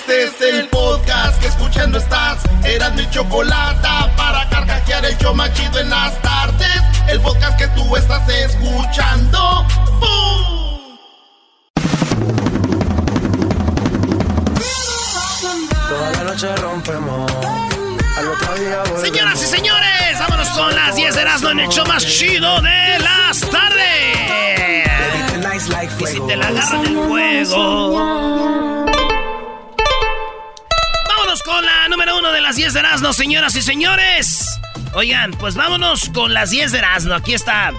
Este es el podcast que escuchando estás. Eran mi chocolate para carcajear el yo machido en las tardes. El podcast que tú estás escuchando. ¡Bum! Toda la noche rompemos. Al otro día. Señoras y señores, vámonos con las 10 de Erasmo en el show más chido de las tardes. Y si te la agarran el fuego. Número uno de las 10 de Erasmo, señoras y señores. Oigan, pues vámonos con las 10 de Erasmo. Aquí está.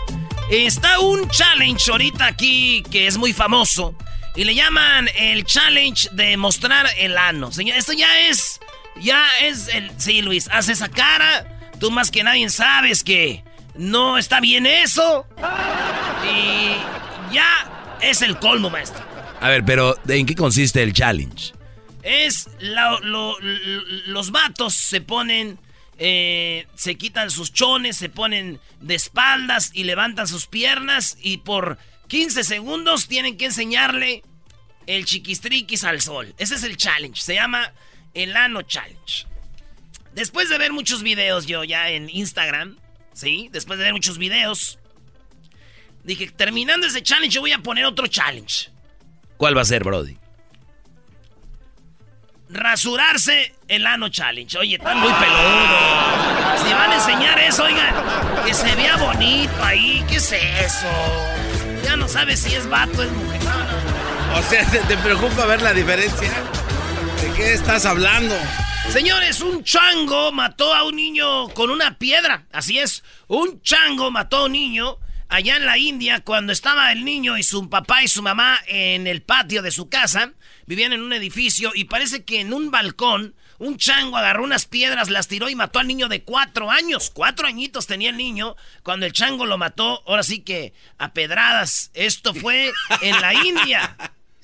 Está un challenge ahorita aquí que es muy famoso. Y le llaman el challenge de mostrar el ano. Señor, esto ya es. Ya es el. Sí, Luis, haz esa cara. Tú más que nadie sabes que no está bien eso. Y ya es el colmo, maestro. A ver, pero ¿en qué consiste el challenge? Es la- lo- lo- los vatos se ponen, eh, se quitan sus chones, se ponen de espaldas y levantan sus piernas y por 15 segundos tienen que enseñarle el chiquistriquis al sol. Ese es el challenge, se llama el ano challenge. Después de ver muchos videos yo ya en Instagram, ¿sí? Después de ver muchos videos, dije, terminando ese challenge yo voy a poner otro challenge. ¿Cuál va a ser, Brody? Rasurarse el ano challenge. Oye, están muy peludos. Si van a enseñar eso, oigan, que se vea bonito ahí. ¿Qué es eso? Ya no sabes si es vato o es mujer. No, no. O sea, ¿te, te preocupa ver la diferencia? ¿De qué estás hablando? Señores, un chango mató a un niño con una piedra. Así es, un chango mató a un niño allá en la India cuando estaba el niño y su papá y su mamá en el patio de su casa. Vivían en un edificio y parece que en un balcón un chango agarró unas piedras, las tiró y mató al niño de cuatro años. Cuatro añitos tenía el niño cuando el chango lo mató. Ahora sí que a pedradas. Esto fue en la India.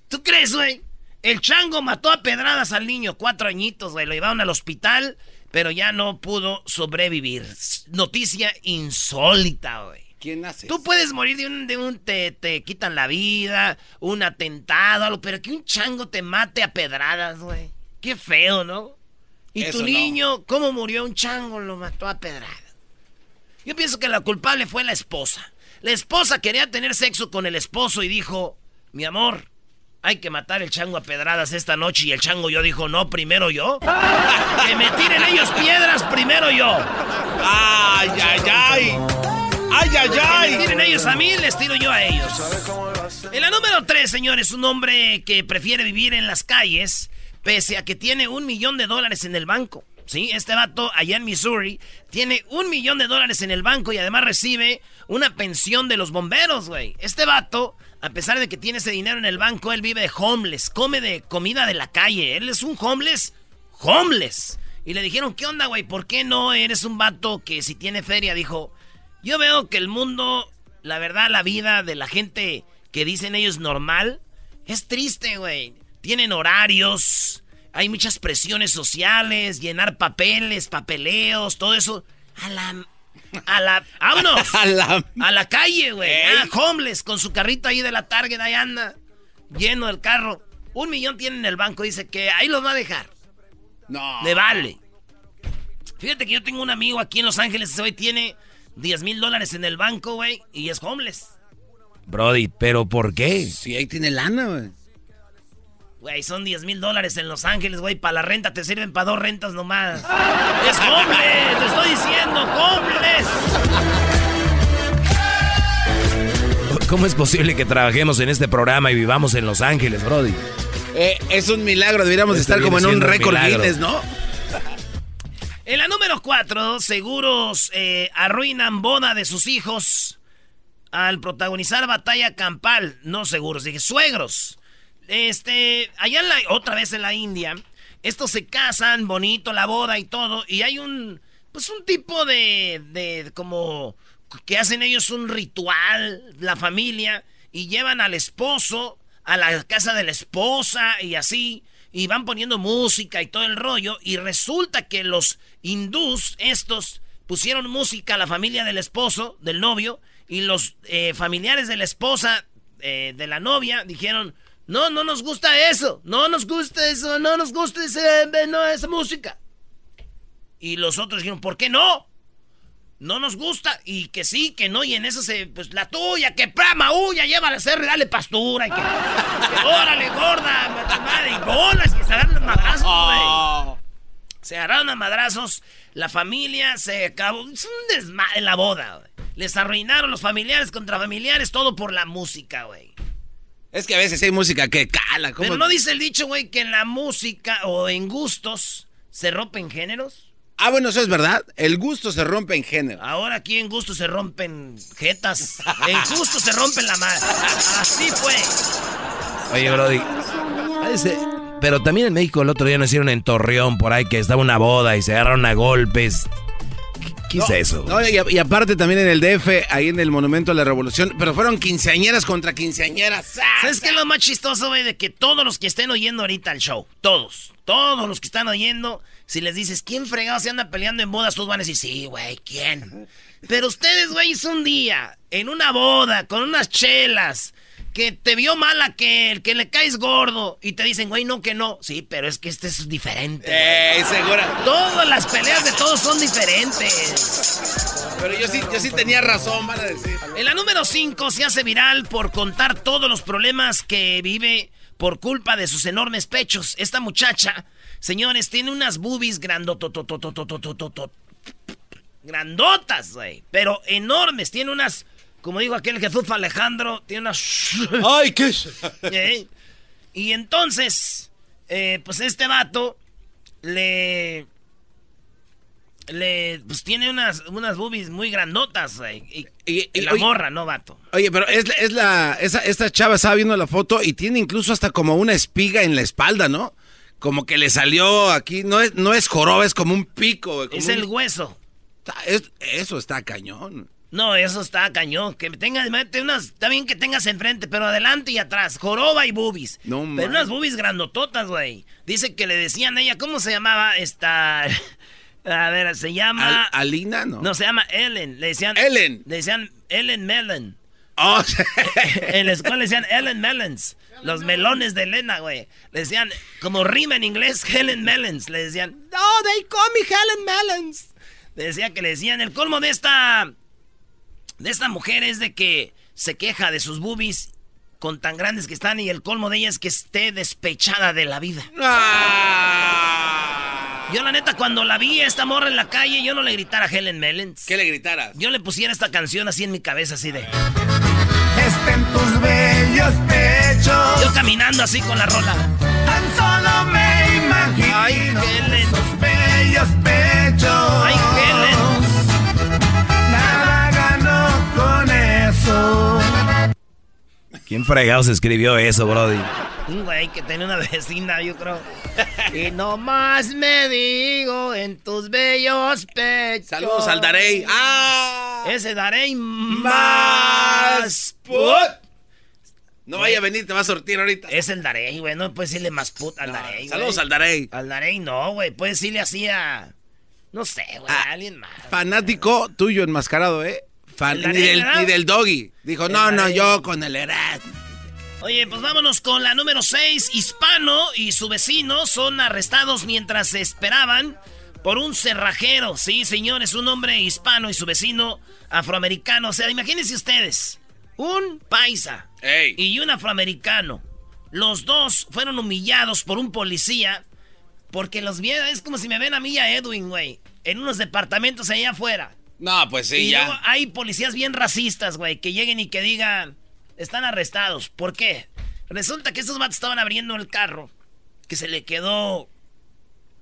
¿Tú crees, güey? El chango mató a pedradas al niño, cuatro añitos, güey. Lo llevaron al hospital, pero ya no pudo sobrevivir. Noticia insólita, güey. ¿Quién hace? Tú puedes morir de un, de un te, te quitan la vida, un atentado, algo, pero que un chango te mate a pedradas, güey. Qué feo, ¿no? Y Eso tu no. niño, ¿cómo murió un chango? Lo mató a pedradas. Yo pienso que la culpable fue la esposa. La esposa quería tener sexo con el esposo y dijo, mi amor, hay que matar el chango a pedradas esta noche. Y el chango yo dijo, no, primero yo. que me tiren ellos piedras, primero yo. ¡Ay, ay, ay! ¡Ay, ay, ay! ellos a mí, les tiro yo a ellos. En la número 3, señores, un hombre que prefiere vivir en las calles, pese a que tiene un millón de dólares en el banco. Sí, este vato allá en Missouri tiene un millón de dólares en el banco y además recibe una pensión de los bomberos, güey. Este vato, a pesar de que tiene ese dinero en el banco, él vive de homeless, come de comida de la calle. Él es un homeless, homeless. Y le dijeron, ¿qué onda, güey? ¿Por qué no eres un vato que si tiene feria? Dijo, yo veo que el mundo, la verdad, la vida de la gente que dicen ellos normal, es triste, güey. Tienen horarios, hay muchas presiones sociales, llenar papeles, papeleos, todo eso. A la... A la... ¡Vámonos! A la- A la calle, güey. Ey. Ah, homeless, con su carrito ahí de la Target, ahí anda. Lleno el carro. Un millón tiene en el banco, dice que ahí los va a dejar. No. Le vale. Fíjate que yo tengo un amigo aquí en Los Ángeles, ese güey tiene 10 mil dólares en el banco, güey, y es homeless. Brody, ¿pero por qué? Sí, ahí tiene lana, güey. Güey, son 10 mil dólares en Los Ángeles, güey, para la renta te sirven para dos rentas nomás. ¡Es homeless! ¡Te estoy diciendo, homeless! ¿Cómo es posible que trabajemos en este programa y vivamos en Los Ángeles, Brody? Eh, es un milagro, deberíamos Esto estar como en un récord. Guinness, ¿no? En la número 4, seguros eh, arruinan boda de sus hijos al protagonizar batalla campal. No seguros, dije suegros. Este, allá en la, otra vez en la India, estos se casan, bonito la boda y todo, y hay un, pues un tipo de, de como, que hacen ellos un ritual, la familia, y llevan al esposo a la casa de la esposa y así, y van poniendo música y todo el rollo, y resulta que los hindús, estos, pusieron música a la familia del esposo, del novio, y los eh, familiares de la esposa, eh, de la novia, dijeron, No, no nos gusta eso. No nos gusta eso. No nos gusta ese, no, esa música. Y los otros dijeron, ¿por qué no? No nos gusta. Y que sí, que no. Y en eso se, pues la tuya, que prama, huya, llévala a hacer, dale pastura. Y que, órale, gorda, madre, y bolas. Y se agarran madrazos, güey. Oh. Se agarraron a madrazos. La familia se acabó. Es un desmadre la boda, güey. Les arruinaron los familiares contra familiares, todo por la música, güey. Es que a veces hay música que cala. ¿cómo? Pero no dice el dicho, güey, que en la música o en gustos se rompen géneros. Ah, bueno, eso es verdad. El gusto se rompe en género. Ahora aquí en gusto se rompen jetas. en gusto se rompen la madre. Así fue. Oye, Brody. Pero también en México el otro día nos hicieron en Torreón por ahí que estaba una boda y se agarraron a golpes. ¿Qué es eso? y, aparte también en el DF, ahí en el Monumento a la Revolución, pero fueron quinceañeras contra quinceañeras. ¿Sabes qué es lo más chistoso, güey? De que todos los que estén oyendo ahorita el show, todos, todos los que están oyendo, si les dices, ¿quién fregado se anda peleando en bodas? Todos van a decir, sí, güey, ¿quién? Pero ustedes, güey, es un día, en una boda, con unas chelas, que te vio mal aquel, que le caes gordo y te dicen, güey, no que no. Sí, pero es que este es diferente. Eh, segura. Todas las peleas de todos son diferentes. Pero yo sí, yo sí tenía razón, van a decir. En la número 5 se hace viral por contar todos los problemas que vive por culpa de sus enormes pechos. Esta muchacha, señores, tiene unas boobies grandototototototototot. Grandotas, güey. Pero enormes. Tiene unas como digo aquel Jesús Alejandro, tiene una... ¡Ay, qué! ¿Eh? Y entonces, eh, pues este vato le... Le, pues tiene unas, unas boobies muy grandotas, y, y, la morra, ¿no, vato? Oye, pero es, es la, esa, esta chava estaba viendo la foto y tiene incluso hasta como una espiga en la espalda, ¿no? Como que le salió aquí, no es, no es joroba, es como un pico. es el hueso. eso está cañón. No, eso está cañón. Que tengas, unas, está bien que tengas enfrente, pero adelante y atrás. Joroba y boobies. No, Pero unas boobies grandototas, güey. Dice que le decían a ella, ¿cómo se llamaba esta? A ver, se llama. ¿Alina? No. No, se llama Ellen. Le decían. Ellen. Le decían Ellen Melon. Oh, en la escuela le decían Ellen Melons. Los melones de Elena, güey. Le decían, como rima en inglés, Helen Melons. Le decían, oh, they call me Helen Melons. Le decía que le decían, el colmo de esta de esta mujer es de que se queja de sus boobies con tan grandes que están y el colmo de ella es que esté despechada de la vida. Ah. Yo la neta cuando la vi esta morra en la calle yo no le gritara a Helen Mellens. ¿Qué le gritaras? Yo le pusiera esta canción así en mi cabeza así de Estén tus bellos pechos. Yo caminando así con la rola. Tan solo me imagino. Ay, Helen. Tus bellos pechos. Ay, ¿Quién fregados escribió eso, Brody? Un güey que tiene una vecina, yo creo. y nomás me digo en tus bellos pechos. Saludos al Darey. ¡Ah! Ese Darey más. Put. No vaya a venir, te va a sortir ahorita. Es el Darey, güey. No puedes decirle más put al Darey. Saludos al Darey. Al Darey no, güey. Puedes decirle así a. No sé, güey. a alguien más. Fanático tuyo enmascarado, ¿eh? Ni, del, doggy. Dijo, no, no, yo con el Erat. Oye, pues vámonos con la número 6. Hispano y su vecino son arrestados mientras se esperaban por un cerrajero. Sí, señores, un hombre hispano y su vecino afroamericano. O sea, imagínense ustedes, un paisa y un afroamericano. Los dos fueron humillados por un policía porque los vieron. Es como si me ven a mí y a Edwin, güey, en unos departamentos allá afuera. No, pues sí, y ya. Luego hay policías bien racistas, güey, que lleguen y que digan, están arrestados. ¿Por qué? Resulta que estos matos estaban abriendo el carro, que se le quedó...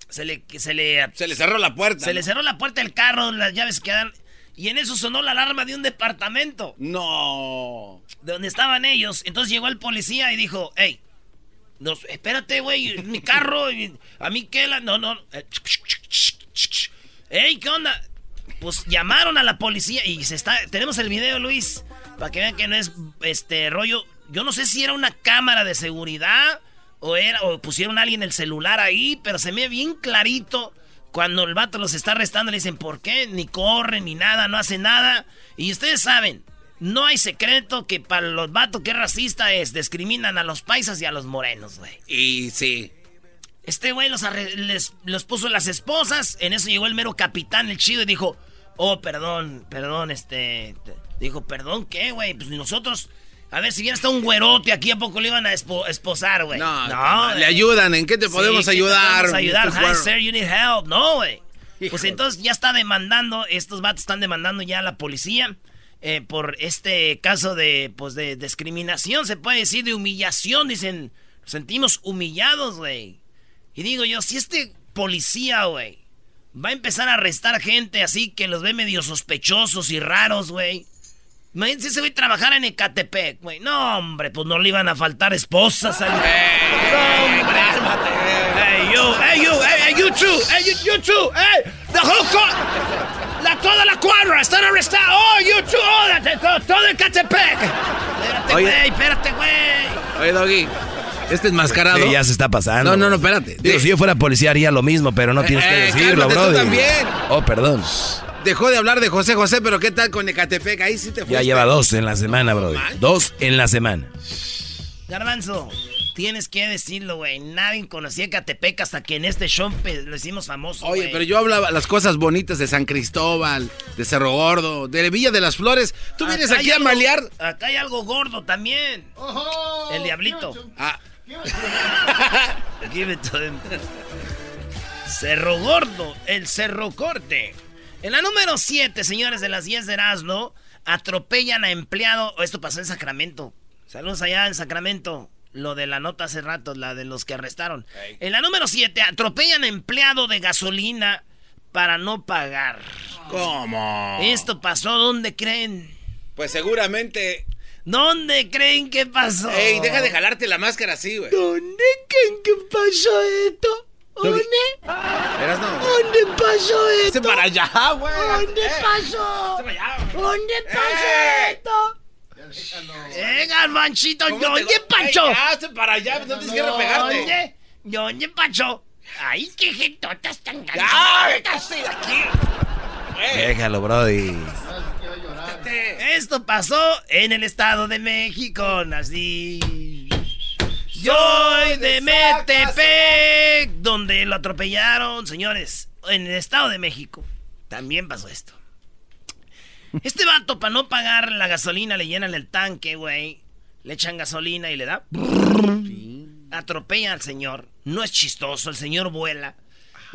Se le, que se le... Se le cerró la puerta. Se le cerró la puerta del carro, las llaves quedan... Y en eso sonó la alarma de un departamento. No. De donde estaban ellos. Entonces llegó el policía y dijo, hey, espérate, güey, mi carro, a mí qué la... No, no. Ey, ¿qué onda? Pues llamaron a la policía y se está. Tenemos el video, Luis, para que vean que no es este rollo. Yo no sé si era una cámara de seguridad o era o pusieron a alguien el celular ahí, pero se ve bien clarito cuando el vato los está arrestando le dicen por qué, ni corre ni nada, no hace nada. Y ustedes saben, No hay secreto que para los vatos que racista es discriminan a los paisas y a los morenos, güey. Y sí. Este güey los, les, los puso las esposas. En eso llegó el mero capitán, el chido, y dijo: Oh, perdón, perdón, este. Dijo, perdón, ¿qué, güey? Pues nosotros. A ver, si bien está un güerote aquí, ¿a poco le iban a esposar, güey? No, no, le ayudan. ¿En qué te podemos ayudar? Te ayudar? Hi, sir, you need help. No, güey. Pues entonces ya está demandando, estos vatos están demandando ya a la policía. Eh, por este caso de, pues, de discriminación, se puede decir, de humillación. Dicen, nos sentimos humillados, güey. Y digo yo, si este policía, güey, va a empezar a arrestar gente así que los ve medio sospechosos y raros, güey. Imagínense se va a trabajar en Ecatepec, güey. No, hombre, pues no le iban a faltar esposas al... Hey, hey, you, hey, you, hey, you too, hey, you, you too, hey, the whole la, toda la cuadra están arrestados. Oh, you too. Oh, todo, todo el Catepec. Espérate, güey, espérate, güey. Oye, Doggy. Este es mascarado. Sí, ya se está pasando. No, no, no, espérate. Digo, si yo fuera policía haría lo mismo, pero no tienes que eh, decirlo, bro. también. Oh, perdón. Dejó de hablar de José José, pero ¿qué tal con Ecatepec? Ahí sí te fuiste. Ya lleva dos en la semana, bro. Dos en la semana. Garbanzo. Tienes que decirlo, güey. Nadie conocía Catepec hasta que en este show lo hicimos famoso. Oye, pero yo hablaba las cosas bonitas de San Cristóbal, de Cerro Gordo, de Villa de las Flores. Tú vienes aquí a malear. Acá hay algo gordo también. El diablito. Ah. Give it to him. Cerro Gordo, el Cerro Corte. En la número 7, señores de las 10 de Erasmo, atropellan a empleado. Esto pasó en Sacramento. Saludos allá en Sacramento lo de la nota hace rato, la de los que arrestaron. En la número 7, atropellan empleado de gasolina para no pagar. ¿Cómo? Esto pasó, ¿dónde creen? Pues seguramente. ¿Dónde creen que pasó? Ey, deja de jalarte la máscara así, güey. ¿Dónde creen que pasó esto? ¿Dónde? ¿Dónde pasó esto? para allá, güey. ¿Dónde pasó? ¿Dónde pasó esto? ¡Eh, garbanchito! ¡Oye, Pancho! ¡Hazte para allá! ¡No tienes que repegarte! ¡Oye, oye, Pancho! ¡Ay, qué gentotas tan grandes! ¡Ay, estoy aquí! Déjalo, Brody. Esto pasó en el Estado de México, así. Soy de Metepec, donde lo atropellaron, señores. En el Estado de México también pasó esto. Este vato, para no pagar la gasolina, le llenan el tanque, güey. Le echan gasolina y le da. Atropella al señor. No es chistoso, el señor vuela.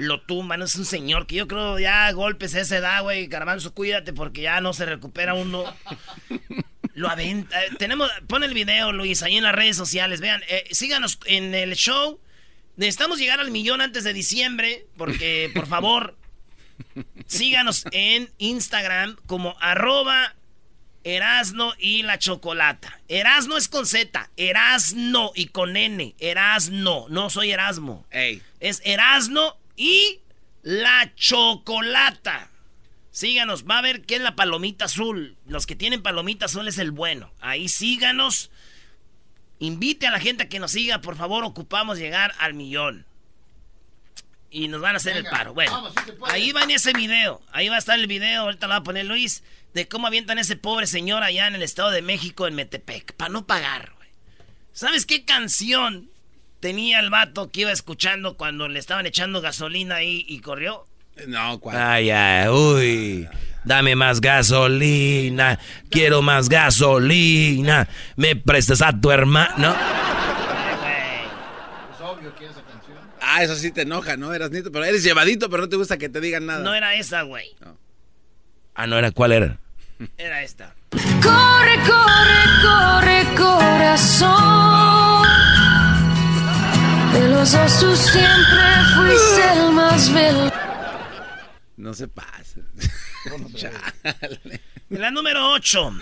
Lo tumban, es un señor que yo creo ya golpes a esa edad, güey. Garbanzo, cuídate porque ya no se recupera uno. Lo aventa. Eh, tenemos, pon el video, Luis, ahí en las redes sociales. Vean, eh, síganos en el show. Necesitamos llegar al millón antes de diciembre, porque, por favor, Síganos en Instagram como arroba Erasno y la Chocolata. Erasno es con Z, Erasno y con N. Erasno, no soy Erasmo. Es Erasno y la Chocolata. Síganos, va a ver qué es la palomita azul. Los que tienen palomita azul es el bueno. Ahí síganos. Invite a la gente a que nos siga, por favor, ocupamos llegar al millón y nos van a hacer el paro. Bueno, ahí va en ese video. Ahí va a estar el video, ahorita lo va a poner Luis, de cómo avientan a ese pobre señor allá en el Estado de México, en Metepec, para no pagar. ¿Sabes qué canción tenía el vato que iba escuchando cuando le estaban echando gasolina ahí y corrió? No, ¿cuál? Ay, ay, uy. Dame más gasolina. Quiero más gasolina. Me prestas a tu hermano. Ah, eso sí te enoja, ¿no? Eras nito, pero eres llevadito, pero no te gusta que te digan nada. No era esa, güey. Ah, no era, ¿cuál era? Era esta. Corre, corre, corre, corazón. De los dos tú siempre fuiste el más bello. No se pasa. La número 8.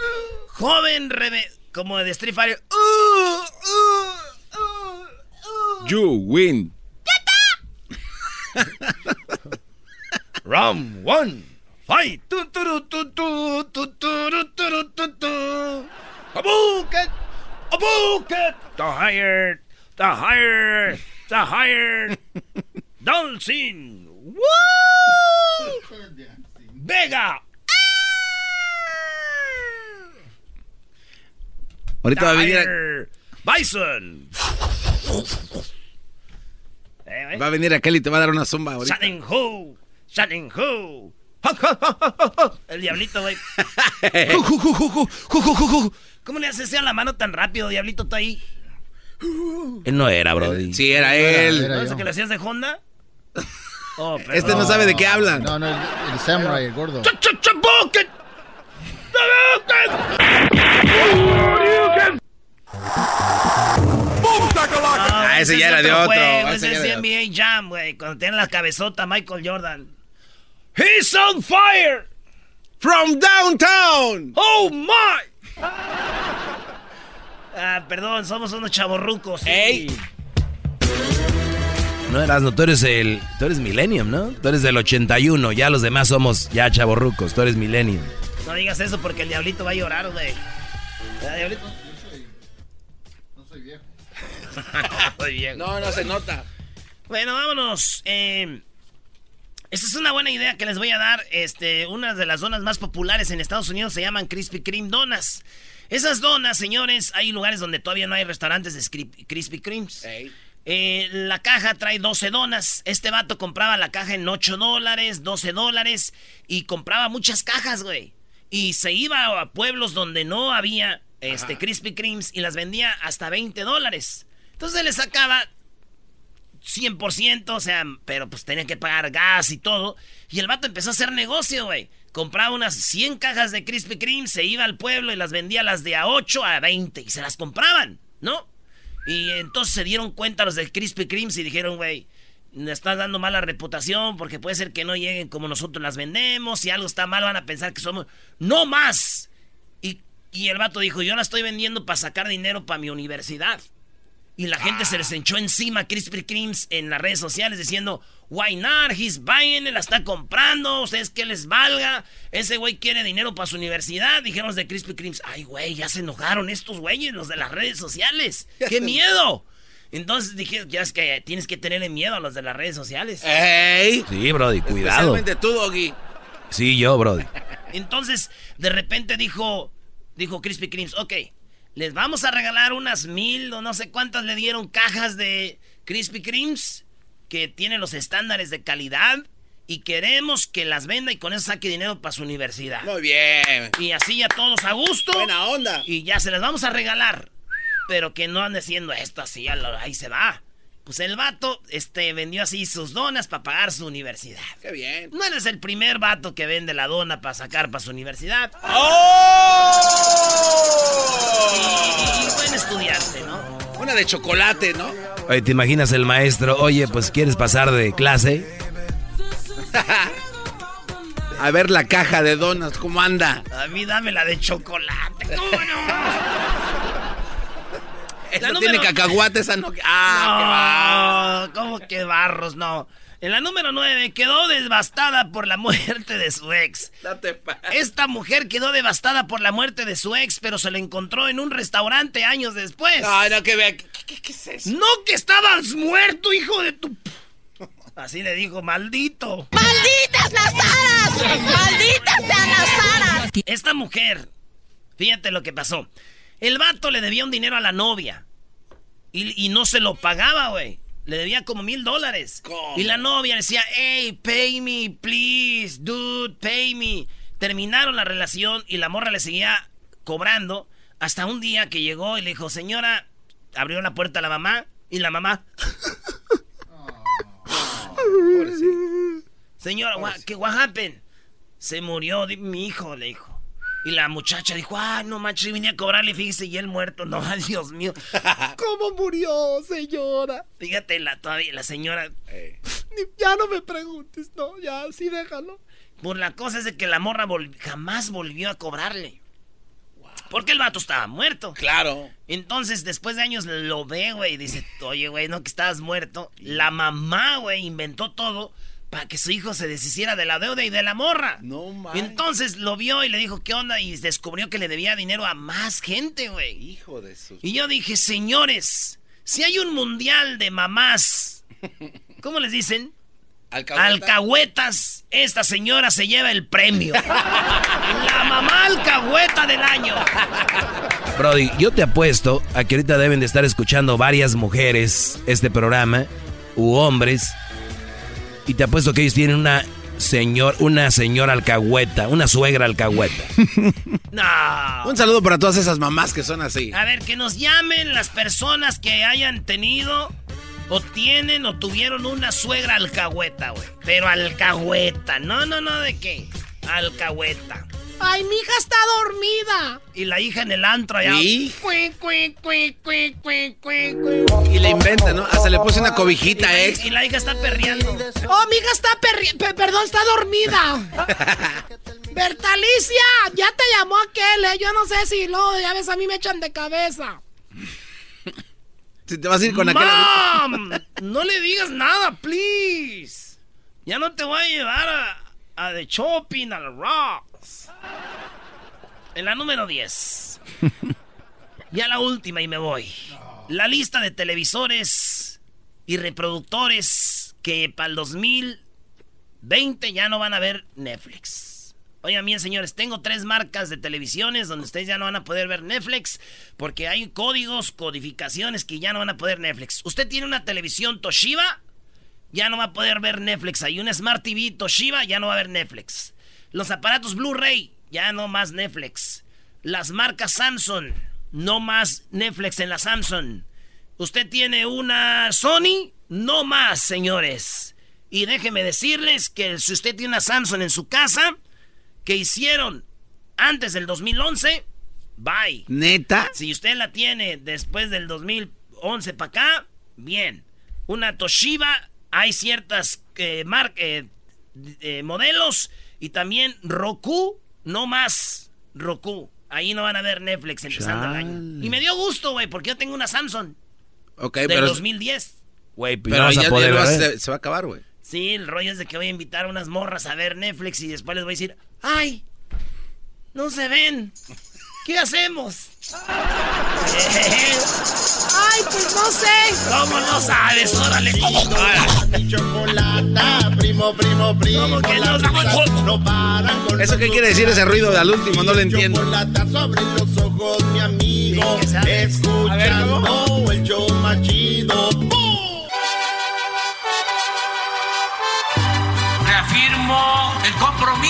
Joven rebe... Como de Street Fighter. Uh, uh, uh, you win. Round one. Fight. Hadouken. Hadouken. The higher. The higher. The higher. Dancing. Woo! Vega. Ahorita va a venir. Bison. Va a venir aquel y te va a dar una zumba ahorita. Shining Ho. Shining Ho. El diablito, güey. ¿Cómo le haces a la mano tan rápido, diablito? Está ahí. Él no era, Brody. Sí, era él. ¿No es que lo hacías de Honda? Oh, este no sabe de qué habla. No, no, el, el samurai, el gordo. Ah, ese ya era de otro. Ese es NBA Jam, güey. Cuando tiene la cabezota Michael Jordan. He's on fire. From downtown. Oh my. Ah, perdón, somos unos chavorrucos. Ey. No eras, no, tú eres el, tú eres Millennium, ¿no? Tú eres del 81, ya los demás somos ya chavorrucos, tú eres Millennium. No digas eso porque el diablito va a llorar, güey. ¿Verdad, diablito? No soy viejo. Muy bien. No, no se nota. Bueno, vámonos. Eh, esta es una buena idea que les voy a dar. Este, una de las donas más populares en Estados Unidos se llaman Krispy Kreme Donas. Esas donas, señores, hay lugares donde todavía no hay restaurantes de Krispy Kremes. Eh, la caja trae 12 donas. Este vato compraba la caja en 8 dólares, 12 dólares y compraba muchas cajas, güey. Y se iba a pueblos donde no había este, Krispy Kremes y las vendía hasta 20 dólares. Entonces le sacaba 100%, o sea, pero pues tenía que pagar gas y todo. Y el vato empezó a hacer negocio, güey. Compraba unas 100 cajas de Krispy Kreme, se iba al pueblo y las vendía las de a 8 a 20 y se las compraban, ¿no? Y entonces se dieron cuenta los del Krispy Kreme y dijeron, güey, le estás dando mala reputación porque puede ser que no lleguen como nosotros las vendemos. Si algo está mal van a pensar que somos... ¡No más! Y, y el vato dijo, yo la estoy vendiendo para sacar dinero para mi universidad. Y la gente se les echó encima a Krispy Kremes en las redes sociales diciendo, why not, he's buying, él la está comprando, ustedes que les valga, ese güey quiere dinero para su universidad, dijeron los de Krispy Kremes, ay güey, ya se enojaron estos güeyes, los de las redes sociales, qué miedo. Entonces dije, ya es que tienes que tenerle miedo a los de las redes sociales. ¡Ey! Sí, Brody, cuidado. Especialmente tú, Doggy. Sí, yo, Brody. Entonces, de repente dijo, dijo Krispy Kremes, ok, les vamos a regalar unas mil o no sé cuántas le dieron cajas de Krispy Kremes que tienen los estándares de calidad y queremos que las venda y con eso saque dinero para su universidad. Muy bien. Y así ya todos a gusto. Buena onda. Y ya se las vamos a regalar. Pero que no ande haciendo esto así, ahí se va. Pues el vato este, vendió así sus donas para pagar su universidad. Qué bien. No eres el primer vato que vende la dona para sacar para su universidad. ¡Oh! Y buen estudiante, ¿no? Una de chocolate, ¿no? Oye, ¿te imaginas el maestro? Oye, pues ¿quieres pasar de clase? A ver la caja de donas, ¿cómo anda? A mí dame la de chocolate. ¿Cómo no? Número- tiene cacahuate, esa no. ¡Ah, No, ¿cómo que barros? No. En la número 9 quedó devastada por la muerte de su ex. Date pa- Esta mujer quedó devastada por la muerte de su ex, pero se la encontró en un restaurante años después. Ay, no, que vea. ¿Qué, qué- qué es eso? No que estabas muerto, hijo de tu... Así le dijo, maldito. ¡Malditas las aras! ¡Malditas sean las aras! Esta mujer, fíjate lo que pasó. El vato le debía un dinero a la novia. Y, y no se lo pagaba, güey. Le debía como mil dólares. Y la novia decía, hey, pay me, please, dude, pay me. Terminaron la relación y la morra le seguía cobrando hasta un día que llegó y le dijo, señora, abrió la puerta a la mamá y la mamá... Señora, what, ¿qué what happened? Se murió mi hijo, le dijo. Y la muchacha dijo, ay, no manches, vine a cobrarle, fíjese, y él muerto. No, Dios mío. ¿Cómo murió, señora? Fíjate, la, todavía, la señora... Ya no me preguntes, no, ya, sí, déjalo. Por la cosa es de que la morra jamás volvió a cobrarle. Porque el vato estaba muerto. Claro. Entonces, después de años lo ve, güey, y dice, oye, güey, no que estabas muerto. La mamá, güey, inventó todo para que su hijo se deshiciera de la deuda y de la morra. No mames. Entonces lo vio y le dijo, ¿qué onda? Y descubrió que le debía dinero a más gente, güey. Hijo de sus. Y yo dije, señores, si hay un mundial de mamás, ¿cómo les dicen? Alcahuetas, esta señora se lleva el premio. La mamá alcahueta del año. Brody, yo te apuesto a que ahorita deben de estar escuchando varias mujeres este programa, u hombres, y te apuesto que ellos tienen una señor, una señora alcahueta, una suegra alcahueta. no. Un saludo para todas esas mamás que son así. A ver, que nos llamen las personas que hayan tenido o tienen o tuvieron una suegra alcahueta, güey. Pero alcahueta. No, no, no, ¿de qué? Alcahueta. Ay, mi hija está dormida. Y la hija en el antro allá. ¿Y? Cui, cui, cui, cui, cui, cui, Y le inventa, ¿no? Hasta le puse una cobijita y, extra. y la hija está perreando. Oh, mi hija está perri... perdón, está dormida. Bertalicia, ya te llamó aquel, ¿eh? Yo no sé si lo, ya ves, a mí me echan de cabeza. Si te vas a ir con aquel... ¡Mam! No le digas nada, please. Ya no te voy a llevar a, a The Shopping, a la Rocks. En la número 10. Ya la última y me voy. La lista de televisores y reproductores que para el 2020 ya no van a ver Netflix. Oigan bien, señores, tengo tres marcas de televisiones donde ustedes ya no van a poder ver Netflix porque hay códigos, codificaciones que ya no van a poder Netflix. Usted tiene una televisión Toshiba, ya no va a poder ver Netflix. Hay una Smart TV Toshiba, ya no va a ver Netflix. Los aparatos Blu-ray, ya no más Netflix. Las marcas Samsung, no más Netflix en la Samsung. Usted tiene una Sony, no más, señores. Y déjeme decirles que si usted tiene una Samsung en su casa, que hicieron antes del 2011, bye. ¿Neta? Si usted la tiene después del 2011 para acá, bien. Una Toshiba, hay ciertas eh, mar- eh, eh, modelos y también Roku, no más Roku. Ahí no van a ver Netflix empezando el año. Y me dio gusto, güey, porque yo tengo una Samsung Ok, del pero... 2010. Güey, pues Pero no vas ya, a poder ver. se, se va a acabar, güey. Sí, el rollo es de que voy a invitar a unas morras a ver Netflix y después les voy a decir, ¡ay! No se ven. ¿Qué hacemos? Ay, pues no sé. ¿Cómo no sabes? Órale. Mi chocolata, primo, primo, primo. ¿Cómo que no? no paran con ¿Eso qué quiere decir ese ruido de al último? No lo entiendo. Chocolata sobre los ojos, mi amigo. Escuchando el show más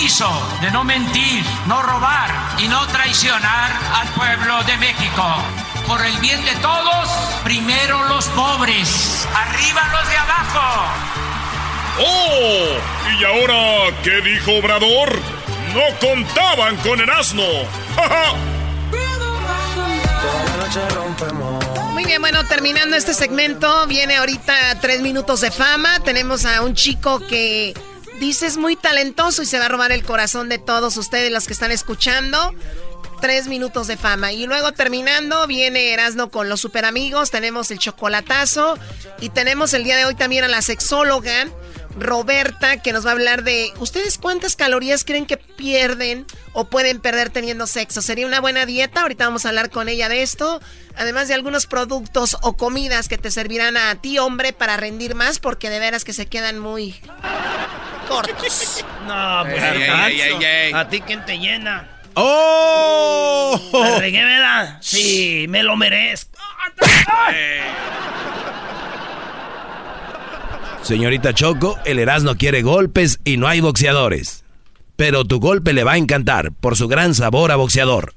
compromiso de no mentir, no robar y no traicionar al pueblo de México. Por el bien de todos, primero los pobres, arriba los de abajo. ¡Oh! ¿Y ahora qué dijo Obrador? No contaban con el asno. ¡Ja, ja! Muy bien, bueno, terminando este segmento, viene ahorita tres minutos de fama. Tenemos a un chico que dice es muy talentoso y se va a robar el corazón de todos ustedes los que están escuchando. Tres minutos de fama. Y luego terminando, viene Erasno con los super amigos. Tenemos el chocolatazo. Y tenemos el día de hoy también a la sexóloga. Roberta, que nos va a hablar de ustedes cuántas calorías creen que pierden o pueden perder teniendo sexo. ¿Sería una buena dieta? Ahorita vamos a hablar con ella de esto. Además de algunos productos o comidas que te servirán a ti, hombre, para rendir más, porque de veras que se quedan muy cortos. No, pues Ey, ey, ey. ¿A ti quién te llena? ¡Oh! ¿Me regué, verdad? Sí, me lo merezco. Señorita Choco, el Erasmo quiere golpes y no hay boxeadores. Pero tu golpe le va a encantar por su gran sabor a boxeador.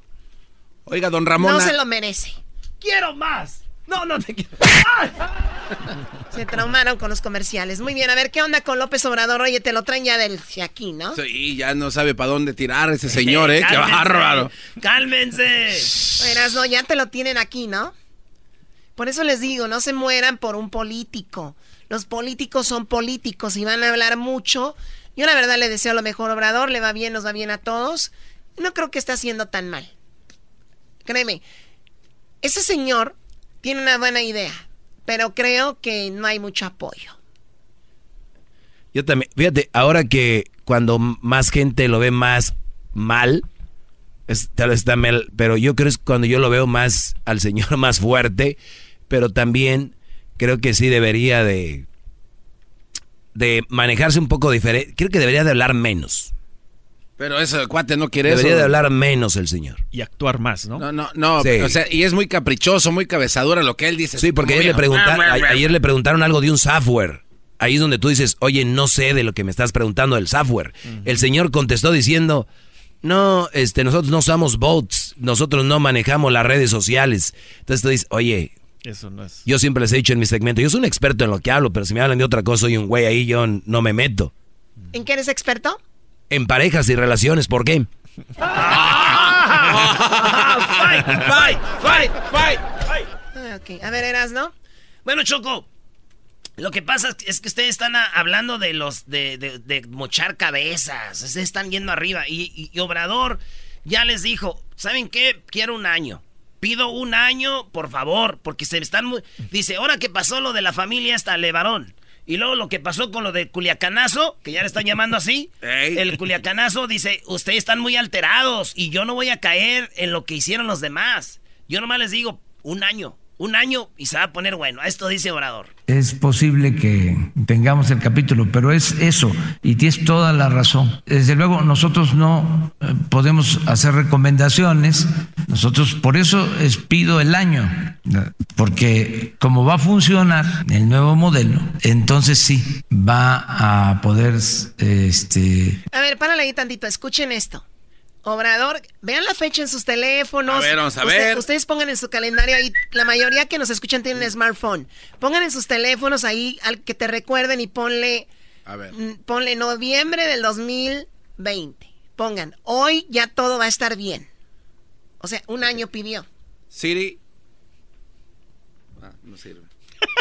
Oiga, don Ramón. No se lo merece. ¡Quiero más! No, no te quiero. Se traumaron con los comerciales. Muy bien, a ver, ¿qué onda con López Obrador? Oye, te lo traen ya del de aquí, ¿no? Sí, ya no sabe para dónde tirar ese señor, ¿eh? ¡Qué bárbaro! ¡Cálmense! Verás, no, ya te lo tienen aquí, ¿no? Por eso les digo, no se mueran por un político. Los políticos son políticos y van a hablar mucho. Yo la verdad le deseo lo mejor Obrador, le va bien, nos va bien a todos. No creo que esté haciendo tan mal. Créeme, ese señor tiene una buena idea, pero creo que no hay mucho apoyo. Yo también, fíjate, ahora que cuando más gente lo ve más mal, es- tal vez está mal, pero yo creo que es cuando yo lo veo más al señor más fuerte, pero también creo que sí debería de de manejarse un poco diferente. Creo que debería de hablar menos. Pero eso, el cuate no quiere Debería eso. de hablar menos el señor. Y actuar más, ¿no? No, no, no. Sí. O sea, y es muy caprichoso, muy cabezadura lo que él dice. Sí, porque ayer le, preguntaron, bien. a- ayer le preguntaron algo de un software. Ahí es donde tú dices, oye, no sé de lo que me estás preguntando del software. El señor contestó diciendo, no, este, nosotros no usamos bots, nosotros no manejamos las redes sociales. Entonces tú dices, oye, Eso no es. yo siempre les he dicho en mi segmento, yo soy un experto en lo que hablo, pero si me hablan de otra cosa, soy un güey ahí, yo no me meto. ¿En qué eres experto? En parejas y relaciones, ¿por qué? fight, fight, fight, fight, fight. Ah. A ver, eras, ¿no? Bueno, Choco, lo que pasa es que- es que ustedes están hablando de los de, de- de mochar cabezas. Ustedes están yendo arriba. Y, y- y Obrador ya les dijo: ¿Saben qué? Quiero un año. Pido un año, por favor, porque se están muy. Dice: Ahora que pasó lo de la familia hasta Levarón. Y luego lo que pasó con lo de Culiacanazo, que ya le están llamando así. El Culiacanazo dice: Ustedes están muy alterados y yo no voy a caer en lo que hicieron los demás. Yo nomás les digo: un año. Un año y se va a poner bueno. Esto dice Obrador. Es posible que tengamos el capítulo, pero es eso, y tienes toda la razón. Desde luego, nosotros no eh, podemos hacer recomendaciones, nosotros por eso les pido el año, porque como va a funcionar el nuevo modelo, entonces sí, va a poder, este, A ver, párale ahí tantito, escuchen esto. Obrador, vean la fecha en sus teléfonos. A ver, vamos a Usted- ver. Ustedes pongan en su calendario ahí, la mayoría que nos escuchan tienen smartphone. Pongan en sus teléfonos ahí al que te recuerden y ponle, A ver. mm, ponle noviembre del 2020. Pongan, hoy ya todo va a estar bien. O sea, un año pidió. Siri. Ah, no sirve.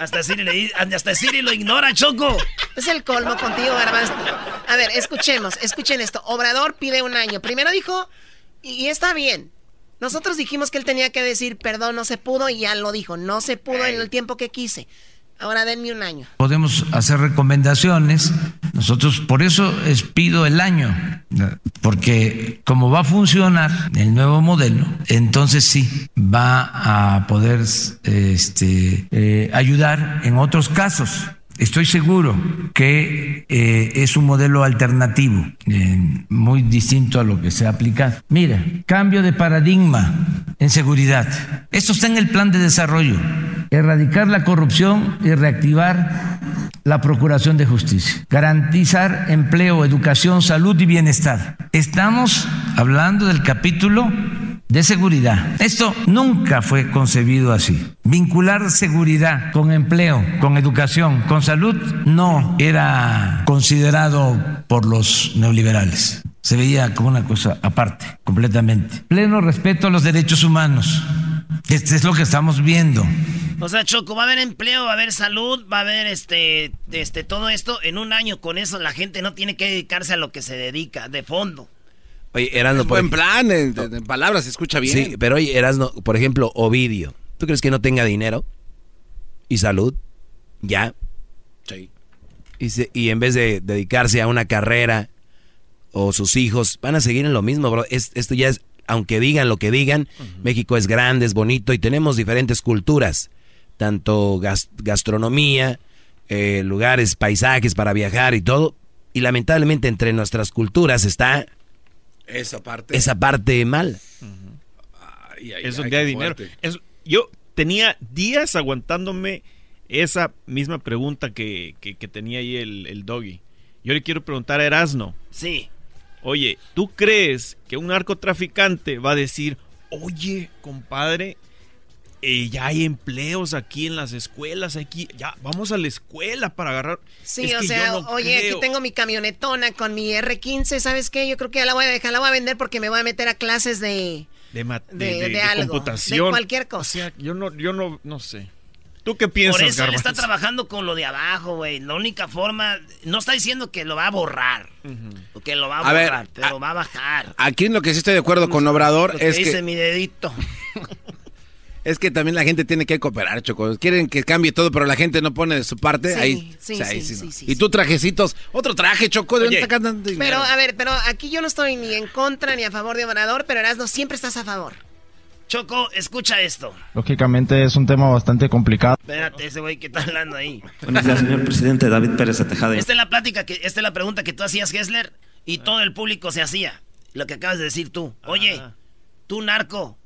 Hasta Siri, le, hasta Siri lo ignora, Choco. Es el colmo contigo, Garbanzo. A ver, escuchemos, escuchen esto. Obrador pide un año. Primero dijo, y, y está bien. Nosotros dijimos que él tenía que decir, perdón, no se pudo, y ya lo dijo. No se pudo en el tiempo que quise. Ahora denme un año. podemos hacer recomendaciones. Nosotros por eso les pido el año, porque como va a funcionar el nuevo modelo, entonces sí va a poder este, eh, ayudar en otros casos. Estoy seguro que eh, es un modelo alternativo, eh, muy distinto a lo que se ha aplicado. Mira, cambio de paradigma en seguridad. Esto está en el plan de desarrollo. Erradicar la corrupción y reactivar la procuración de justicia. Garantizar empleo, educación, salud y bienestar. Estamos hablando del capítulo de seguridad. Esto nunca fue concebido así. Vincular seguridad con empleo, con educación, con salud, no era considerado por los neoliberales. Se veía como una cosa aparte, completamente. Pleno respeto a los derechos humanos. Este es lo que estamos viendo. O sea, Choco, va a haber empleo, va a haber salud, va a haber este, este, todo esto en un año. Con eso la gente no tiene que dedicarse a lo que se dedica, de fondo. Oye, Erasno, Es buen plan, en, en palabras se escucha bien. Sí, pero oye, Erasno, por ejemplo, Ovidio. ¿Tú crees que no tenga dinero? ¿Y salud? Ya. Sí. Y, se- y en vez de dedicarse a una carrera o sus hijos, van a seguir en lo mismo, bro. Es- esto ya es, aunque digan lo que digan, México es grande, es bonito y tenemos diferentes culturas, tanto gas- gastronomía, eh, lugares, paisajes para viajar y todo. Y lamentablemente entre nuestras culturas está Esa parte. esa parte mal. Ay, ay, es donde hay dinero. Es- yo tenía días aguantándome esa misma pregunta que, que- que tenía ahí el, el doggy. Yo le quiero preguntar a Erasno. Sí. Oye, ¿tú crees que un narcotraficante va a decir, oye, compadre, eh, ya hay empleos aquí en las escuelas, aquí, ya vamos a la escuela para agarrar? Sí, Es o sea, no oye, creo". aquí tengo mi camionetona con mi R15, ¿sabes qué? Yo creo que ya la voy a dejar, la voy a vender porque me voy a meter a clases de... de, de- de- de- de de algo, computación. de cualquier cosa. O sea, yo no, yo no, no sé. ¿Tú qué piensas, Por eso él está trabajando con lo de abajo, güey. La única forma, no está diciendo que lo va a borrar, o que lo va a, A ver, borrar, pero va a bajar. Aquí en lo que sí estoy de acuerdo con Obrador Lo que es dice que, mi dedito. es que también la gente tiene que cooperar, Choco. Quieren que cambie todo, pero la gente no pone de su parte. Sí, ahí, sí, o sea, ahí sí, sí, sí, no. sí, y tú trajecitos, otro traje, Choco. ¿De dónde Oye, tanto dinero? Pero, a ver, pero aquí yo no estoy ni en contra ni a favor de Obrador, pero Erasmo siempre estás a favor. Choco, escucha esto. Lógicamente es un tema bastante complicado. Espérate, ese güey que está hablando ahí. Buenos días, señor presidente David Pérez Atejada. Esta es la plática, que, esta es la pregunta que tú hacías, Gessler, y todo el público se hacía. Lo que acabas de decir tú. Oye, tú narco,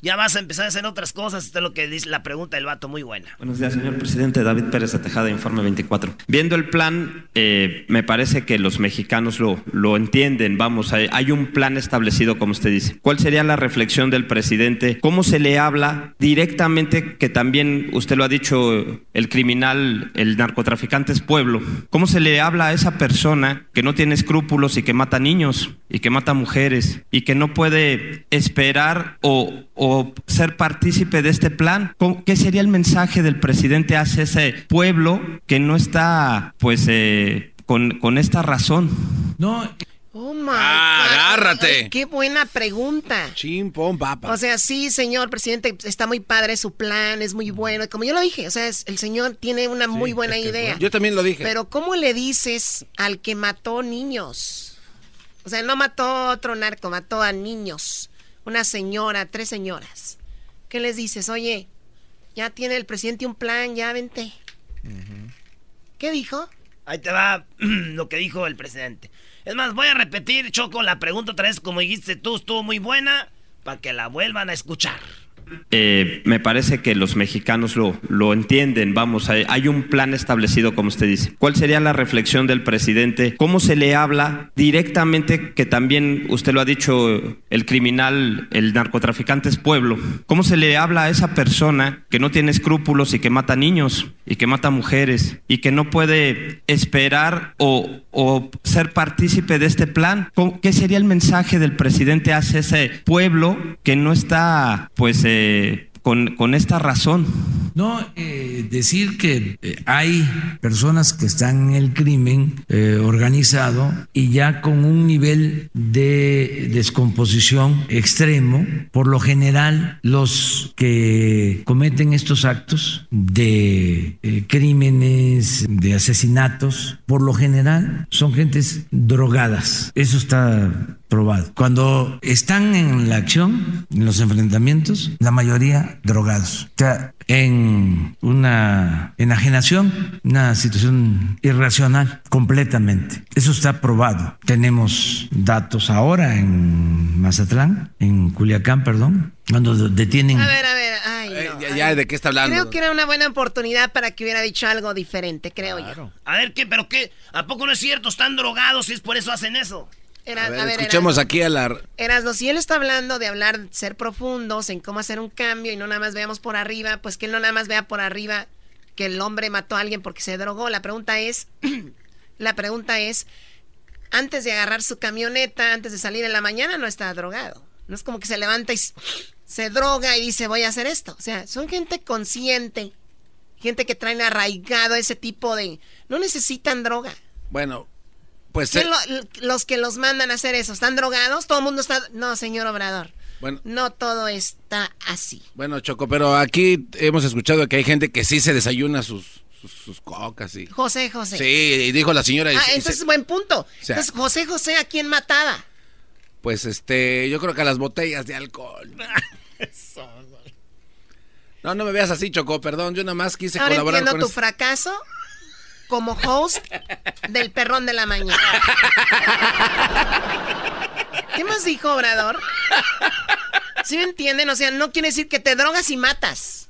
ya vas a empezar a hacer otras cosas. Esto es lo que dice la pregunta del vato, muy buena. Buenos días, señor presidente. David Pérez Atejada, Informe 24. Viendo el plan, eh, me parece que los mexicanos lo, lo entienden. Vamos, hay, un plan establecido, como usted dice. ¿Cuál sería la reflexión del presidente? ¿Cómo se le habla directamente, que también usted lo ha dicho, el criminal, el narcotraficante es pueblo? ¿Cómo se le habla a esa persona que no tiene escrúpulos y que mata niños y que mata mujeres y que no puede esperar o o ser partícipe de este plan? ¿Qué sería el mensaje del presidente hacia ese pueblo que no está, pues, eh, con, con, esta razón? No. Oh my ah, agárrate. Ay, qué buena pregunta. Chimpón, papa. O sea, sí, señor presidente, está muy padre su plan, es muy bueno. Como yo lo dije, o sea, es, el señor tiene una sí, muy buena es que idea. Yo también lo dije. Pero ¿cómo le dices al que mató niños? O sea, no mató a otro narco, mató a niños una señora, tres señoras. ¿Qué les dices? Oye, ya tiene el presidente un plan, ya vente. ¿Qué dijo? Ahí te va lo que dijo el presidente. Es más, voy a repetir, Choco, la pregunta otra vez, como dijiste tú, estuvo muy buena, para que la vuelvan a escuchar. Eh, me parece que los mexicanos lo, lo entienden. Vamos, hay, hay, un plan establecido, como usted dice. ¿Cuál sería la reflexión del presidente? ¿Cómo se le habla directamente, que también usted lo ha dicho, el criminal, el narcotraficante es pueblo? ¿Cómo se le habla a esa persona que no tiene escrúpulos y que mata niños y que mata mujeres y que no puede esperar o, o ser partícipe de este plan? ¿Qué sería el mensaje del presidente hacia ese pueblo que no está, pues, eh, con, esta razón. No, eh, decir que eh, hay personas que están en el crimen eh, organizado y ya con un nivel de descomposición extremo, por lo general los que cometen estos actos de crímenes, de asesinatos, por lo general son gentes drogadas. Eso está probado. Cuando están en la acción, en los enfrentamientos, la mayoría drogados. O sea, en una enajenación, una situación irracional completamente. Eso está probado. Tenemos datos ahora en Mazatlán, en Culiacán, perdón, cuando detienen... A ver, a ver, ay, no, ya, ya, ¿de qué está hablando? Creo que era una buena oportunidad para que hubiera dicho algo diferente, creo claro. yo. A ver, ¿qué? ¿Pero qué? ¿A poco no es cierto? Están drogados y es por eso hacen eso. Era, a ver, a ver, escuchemos Erasmo. aquí a la... Erasmo, si él está hablando de hablar, ser profundos, en cómo hacer un cambio y no nada más veamos por arriba, pues que él no nada más vea por arriba que el hombre mató a alguien porque se drogó. La pregunta es, la pregunta es, antes de agarrar su camioneta, antes de salir en la mañana, no está drogado. No es como que se levanta y se droga y dice, voy a hacer esto. O sea, son gente consciente, gente que traen arraigado ese tipo de... No necesitan droga. Bueno, pues... ¿Quién lo, los que los mandan a hacer eso, ¿están drogados? Todo el mundo está... No, señor Obrador. Bueno, no todo está así. Bueno, Choco, pero aquí hemos escuchado que hay gente que sí se desayuna sus, sus, sus cocas y... José José. Sí, y dijo la señora... Ah, es buen punto. O sea, entonces, José José, ¿a quién mataba? Pues este, yo creo que a las botellas de alcohol. no, no me veas así, Choco, perdón, yo nada más quise Ahora colaborar entiendo con tu fracaso como host del perrón de la mañana. ¿Qué más dijo Obrador? ¿Sí me entienden? O sea, no quiere decir que te drogas y matas.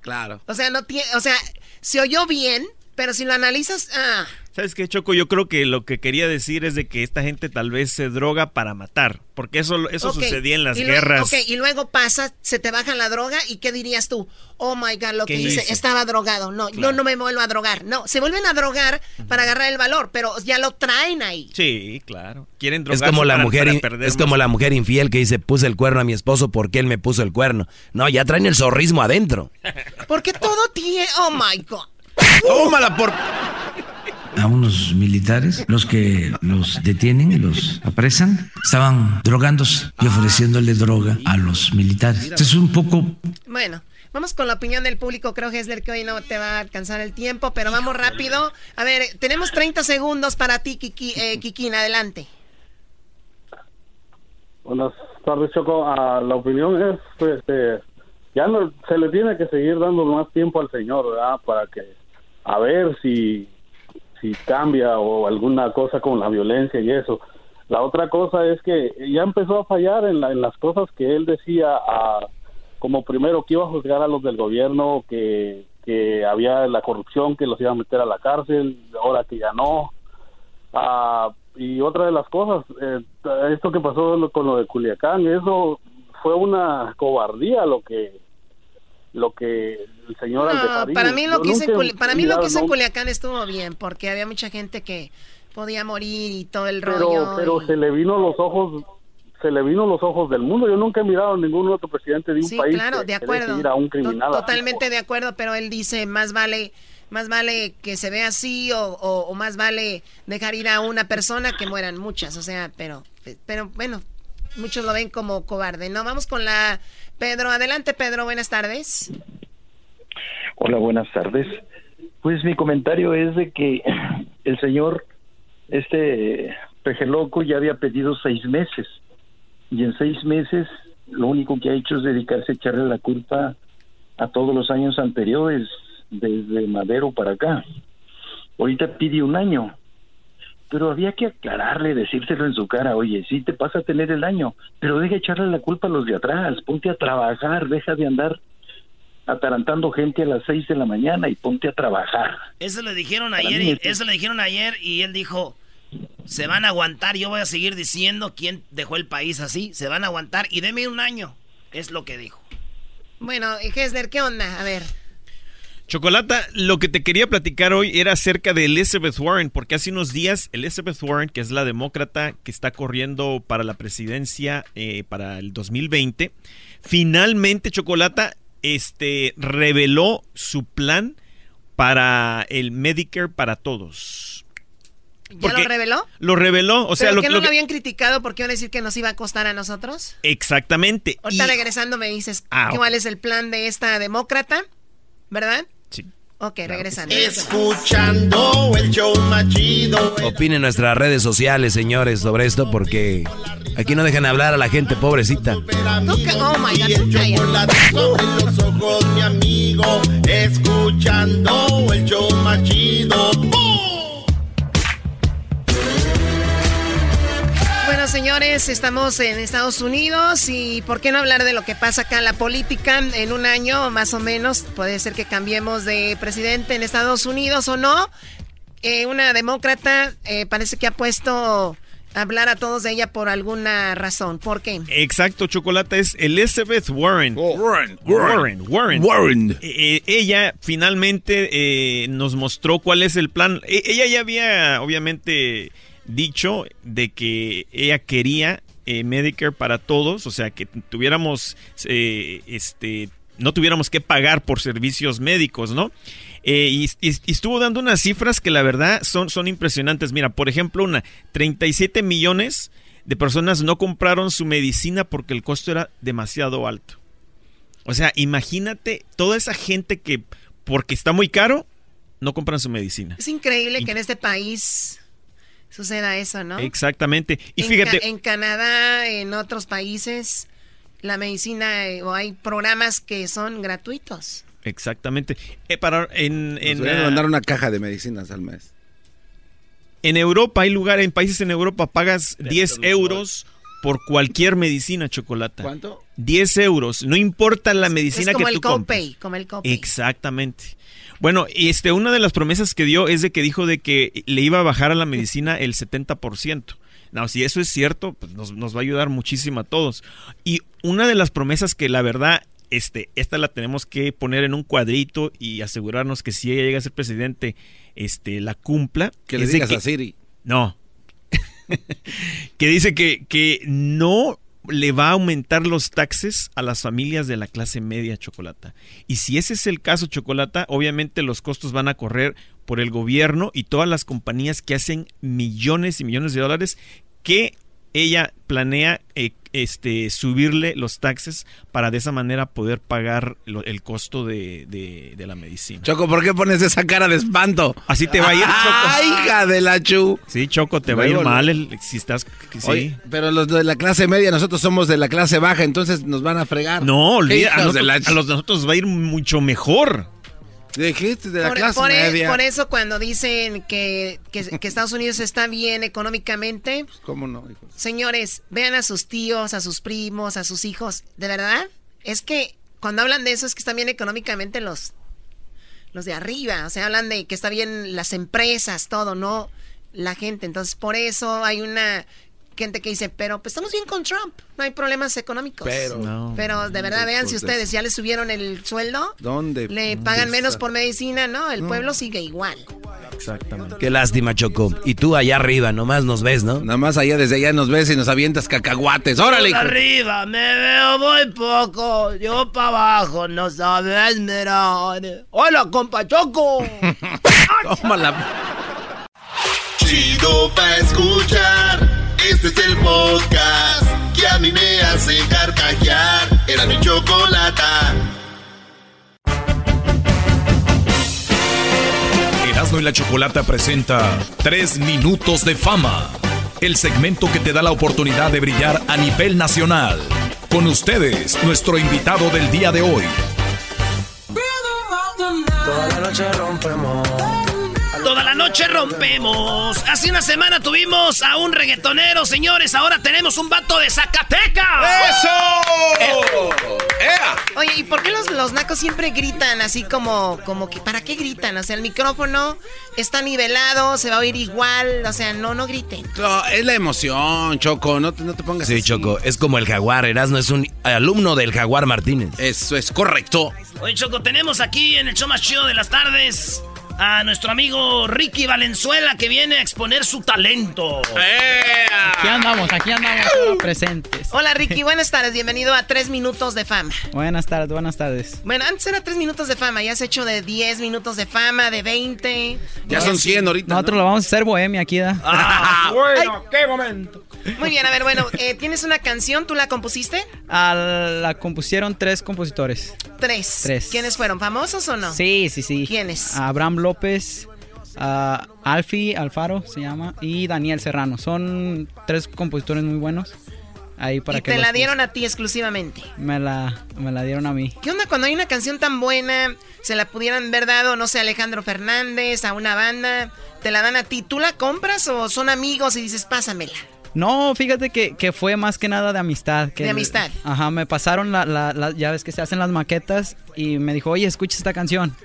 Claro. O sea, no tiene, o sea, se oyó bien, pero si lo analizas, ah. ¿Sabes qué, Choco? Yo creo que lo que quería decir es de que esta gente tal vez se droga para matar, porque eso, eso okay. sucedía en las y guerras. Luego, ok, y luego pasa, se te baja la droga, ¿y qué dirías tú? Oh my God, lo que hice, hice, estaba drogado. No, claro. yo no me vuelvo a drogar. No, se vuelven a drogar uh -huh. para agarrar el valor, pero ya lo traen ahí. Sí, claro. Quieren drogarse es como la para, mujer para es más. como la mujer infiel que dice puse el cuerno a mi esposo porque él me puso el cuerno. No, ya traen el zorrismo adentro. Porque todo tiene. Oh my God. Tómala por a unos militares, los que los detienen, los apresan, estaban drogándose y ofreciéndole droga a los militares. Entonces es un poco... Bueno. Vamos con la opinión del público. Creo, Hesler, que hoy no te va a alcanzar el tiempo, pero vamos rápido. A ver, tenemos 30 segundos para ti, Kiki, eh, Kikín. Adelante. Buenas tardes, Choco. Ah, la opinión es, pues, este, ya no se le tiene que seguir dando más tiempo al señor, ¿verdad? Para que, a ver si, si cambia o alguna cosa con la violencia y eso. La otra cosa es que ya empezó a fallar en, la- en las cosas que él decía, ah, como primero que iba a juzgar a los del gobierno, que, que había la corrupción, que los iba a meter a la cárcel, ahora que ya no. Ah, y otra de las cosas, eh, esto que pasó con lo de Culiacán, eso fue una cobardía lo que lo que el señor No, para mí lo que Culi- para mí lo que hizo en Culiacán estuvo bien, porque había mucha gente que podía morir y todo el pero rollo. pero y- se le vino los ojos se le vino los ojos del mundo yo nunca he mirado a ningún otro presidente de un Sí, país claro, que- de acuerdo. a un criminal. Totalmente de acuerdo, pero él dice más vale más vale que se vea así o, o- o más vale dejar ir a una persona que mueran muchas, o sea, pero pero bueno, muchos lo ven como cobarde. No, vamos con la Pedro, adelante Pedro, buenas tardes. Hola, buenas tardes. Pues mi comentario es de que el señor, este Pejeloco, ya había pedido seis meses. Y en seis meses lo único que ha hecho es dedicarse a echarle la culpa a todos los años anteriores, desde Madero para acá. Ahorita pide un año. Pero había que aclararle, decírselo en su cara, oye, sí te pasa a tener el año, pero deja echarle la culpa a los de atrás, ponte a trabajar, deja de andar atarantando gente a las seis de la mañana y ponte a trabajar. Eso le dijeron Para ayer, y, es- eso le dijeron ayer y él dijo, se van a aguantar, yo voy a seguir diciendo quién dejó el país así, se van a aguantar y deme un año, es lo que dijo. Bueno, Hesler, ¿qué onda? A ver. Chocolata, lo que te quería platicar hoy era acerca de Elizabeth Warren, porque hace unos días Elizabeth Warren, que es la demócrata que está corriendo para la presidencia eh, para el 2020, finalmente Chocolata este, reveló su plan para el Medicare para todos. ¿Ya lo reveló? Lo reveló, o sea, ¿Pero lo, que no lo habían criticado porque iban a decir que nos iba a costar a nosotros? Exactamente. Ahorita Y- regresando me dices Ah, cuál es el plan de esta demócrata, ¿verdad? Sí. Ok, regresando. Escuchando el show machido. Opinen en nuestras redes sociales, señores, sobre esto, porque aquí no dejan hablar a la gente pobrecita. Oh my God, sobre los ojos, mi amigo. Escuchando el show machido. Bueno, señores, estamos en Estados Unidos y ¿por qué no hablar de lo que pasa acá en la política? En un año, más o menos, puede ser que cambiemos de presidente en Estados Unidos o no. Eh, una demócrata eh, parece que ha puesto a hablar a todos de ella por alguna razón. ¿Por qué? Exacto, Chocolata es Elizabeth Warren. Warren, Warren, Warren. Warren. Eh, eh, ella finalmente eh, nos mostró cuál es el plan. E- ella ya había, obviamente, dicho de que ella quería eh, Medicare para todos, o sea, que tuviéramos, eh, este, no tuviéramos que pagar por servicios médicos, ¿no? Eh, y, y- y estuvo dando unas cifras que la verdad son, son impresionantes. Mira, por ejemplo, una 37 millones de personas no compraron su medicina porque el costo era demasiado alto. O sea, imagínate toda esa gente que porque está muy caro no compran su medicina. Es increíble que en este país suceda eso, ¿no? Exactamente. Y en, fíjate, Ca- en Canadá, en otros países, la medicina eh, o hay programas que son gratuitos. exactamente. Eh, para, en, Nos en, deberían ah, mandar una caja de medicinas al mes. en Europa hay lugares, en países en Europa pagas 10 euros por cualquier medicina chocolate. ¿Cuánto? 10 euros. No importa la medicina es como que el tú compres. copay, como el copay. Exactamente. Bueno, este, una de las promesas que dio es de que dijo de que le iba a bajar a la medicina el 70%. No, si eso es cierto, pues nos, nos va a ayudar muchísimo a todos. Y una de las promesas que la verdad, este, esta la tenemos que poner en un cuadrito y asegurarnos que si ella llega a ser presidente, este, la cumpla. Que le digas a Siri. No. que dice que, que no le va a aumentar los taxes a las familias de la clase media chocolata. Y si ese es el caso chocolata, obviamente los costos van a correr por el gobierno y todas las compañías que hacen millones y millones de dólares que ella planea eh, este, subirle los taxes para de esa manera poder pagar lo- el costo de, de- de la medicina. Choco, ¿por qué pones esa cara de espanto? Así te va a ir, Choco. ¡Ay, hija de la chu! Sí, Choco, te va a ir mal el- si estás... que sí. Oye, pero los de la clase media, nosotros somos de la clase baja, entonces nos van a fregar. No, ¿Qué olvida, a, nosotros, a los de nosotros va a ir mucho mejor. Dijiste de la Por, clase por e- media. por eso cuando dicen que, que- que Estados Unidos está bien económicamente, ¿Cómo no? señores, vean a sus tíos, a sus primos, a sus hijos. ¿De verdad? Es que cuando hablan de eso es que están bien económicamente los, los de arriba. O sea, hablan de que está bien las empresas, todo, no la gente. Entonces, por eso hay una gente que dice, pero pues estamos bien con Trump, no hay problemas económicos. Pero- No. pero de verdad, vean si ustedes ya le subieron el sueldo, ¿Dónde? le pagan ¿Dónde menos está? por medicina, ¿no? El pueblo sigue igual. Exactamente. Qué lástima, Choco. Y tú allá arriba, nomás nos ves, ¿no? Nada más allá, desde allá nos ves y nos avientas cacahuates. ¡Órale! hijo! Arriba, me veo muy poco. Yo para abajo, no sabes mirar. Hola, compa Choco. Tómala. Chido pa' escuchar. Este es el podcast que a mí me hace carcajear. Era mi chocolata. Erasmo y la Chocolata presenta Tres Minutos de Fama, el segmento que te da la oportunidad de brillar a nivel nacional. Con ustedes, nuestro invitado del día de hoy. Toda la noche rompemos. Toda la noche rompemos. Hace una semana tuvimos a un reggaetonero, señores. Ahora tenemos un vato de Zacatecas. ¡Eso! Oye, ¿y por qué los, los nacos siempre gritan así como, como que, ¿para qué gritan? O sea, el micrófono está nivelado, se va a oír igual, o sea, no, no griten. No, es la emoción, Choco. No te, no te pongas Sí, así. Choco, es como el jaguar. Erasmo es un alumno del jaguar Martínez. Eso es correcto. Oye, Choco, tenemos aquí en el show más chido de las tardes a nuestro amigo Ricky Valenzuela que viene a exponer su talento. Aquí andamos, aquí andamos presentes. Hola Ricky, buenas tardes, bienvenido a Tres Minutos de Fama. Buenas tardes, buenas tardes. Bueno, antes era Tres Minutos de Fama, ya has hecho de 10 minutos de fama, de 20. Ya son 100 ahorita. Nosotros lo vamos a hacer bohemia aquí, ¿da? Ah, bueno, qué momento. Muy bien, a ver, bueno, eh, ¿tienes una canción? ¿Tú la compusiste? A la compusieron tres compositores. Tres. Tres. ¿Quiénes fueron? ¿Famosos o no? Sí, sí, sí. ¿Quiénes? Abraham López, Alfaro se llama, y Daniel Serrano. Son tres compositores muy buenos. Ahí para y que te la dieron a ti exclusivamente. Me la, me la dieron a mí. ¿Qué onda cuando hay una canción tan buena? Se la pudieran haber dado, no sé, a Alejandro Fernández, a una banda. ¿Te la dan a ti? ¿Tú la compras o son amigos y dices, pásamela? No, fíjate que, que fue más que nada de amistad. Que De amistad. Ajá, me pasaron la, la, la- ya ves que se hacen las maquetas y me dijo, oye, escucha esta canción.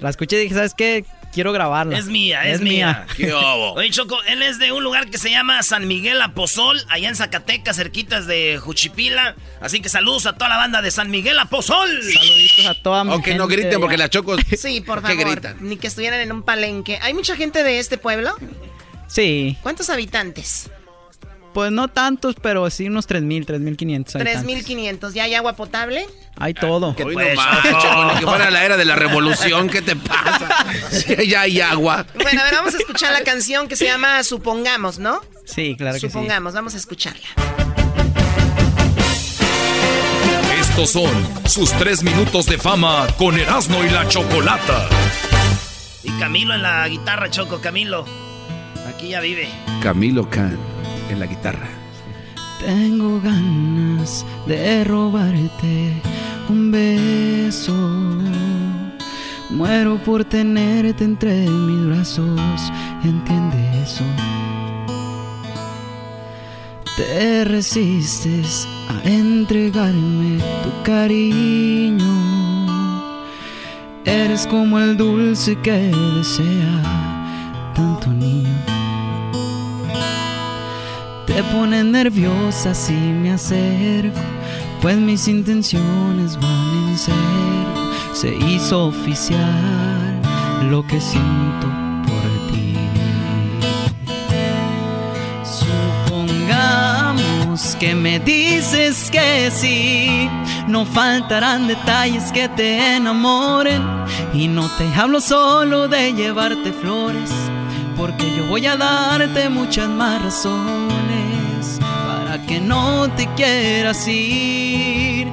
La escuché y dije, ¿sabes qué? Quiero grabarla. Es mía, es, mía. Oye, Choco, él es de un lugar que se llama San Miguel Apozol, allá en Zacatecas, cerquitas de Juchipila. Así que saludos a toda la banda de San Miguel Apozol. Saluditos a toda mi O que no gente griten porque la Choco... Sí, por ¿Qué favor. gritan? Ni que estuvieran en un palenque. ¿Hay mucha gente de este pueblo? Sí, ¿Cuántos habitantes? Pues no tantos, pero sí unos 3.000, 3.500 habitantes. 3.500. ¿Ya hay agua potable? Hay todo. No ni que fuera la era de la revolución. ¿Qué te pasa? Sí, ya hay agua. Bueno, a ver, vamos a escuchar la canción que se llama Supongamos, ¿no? Sí, claro que sí. Supongamos, vamos a escucharla. Estos son sus tres minutos de fama con Erasmo y la Chocolata. Y Camilo en la guitarra, Choco, Camilo. Aquí ya vive. Camilo Can en la guitarra. Tengo ganas de robarte un beso. Muero por tenerte entre mis brazos, entiende eso. Te resistes a entregarme tu cariño. Eres como el dulce que desea tanto niño. Te pone nerviosa si me acerco, pues mis intenciones van en serio. Se hizo oficial lo que siento por ti. Supongamos que me dices que sí, no faltarán detalles que te enamoren. Y no te hablo solo de llevarte flores, porque yo voy a darte muchas más razones que no te quieras ir.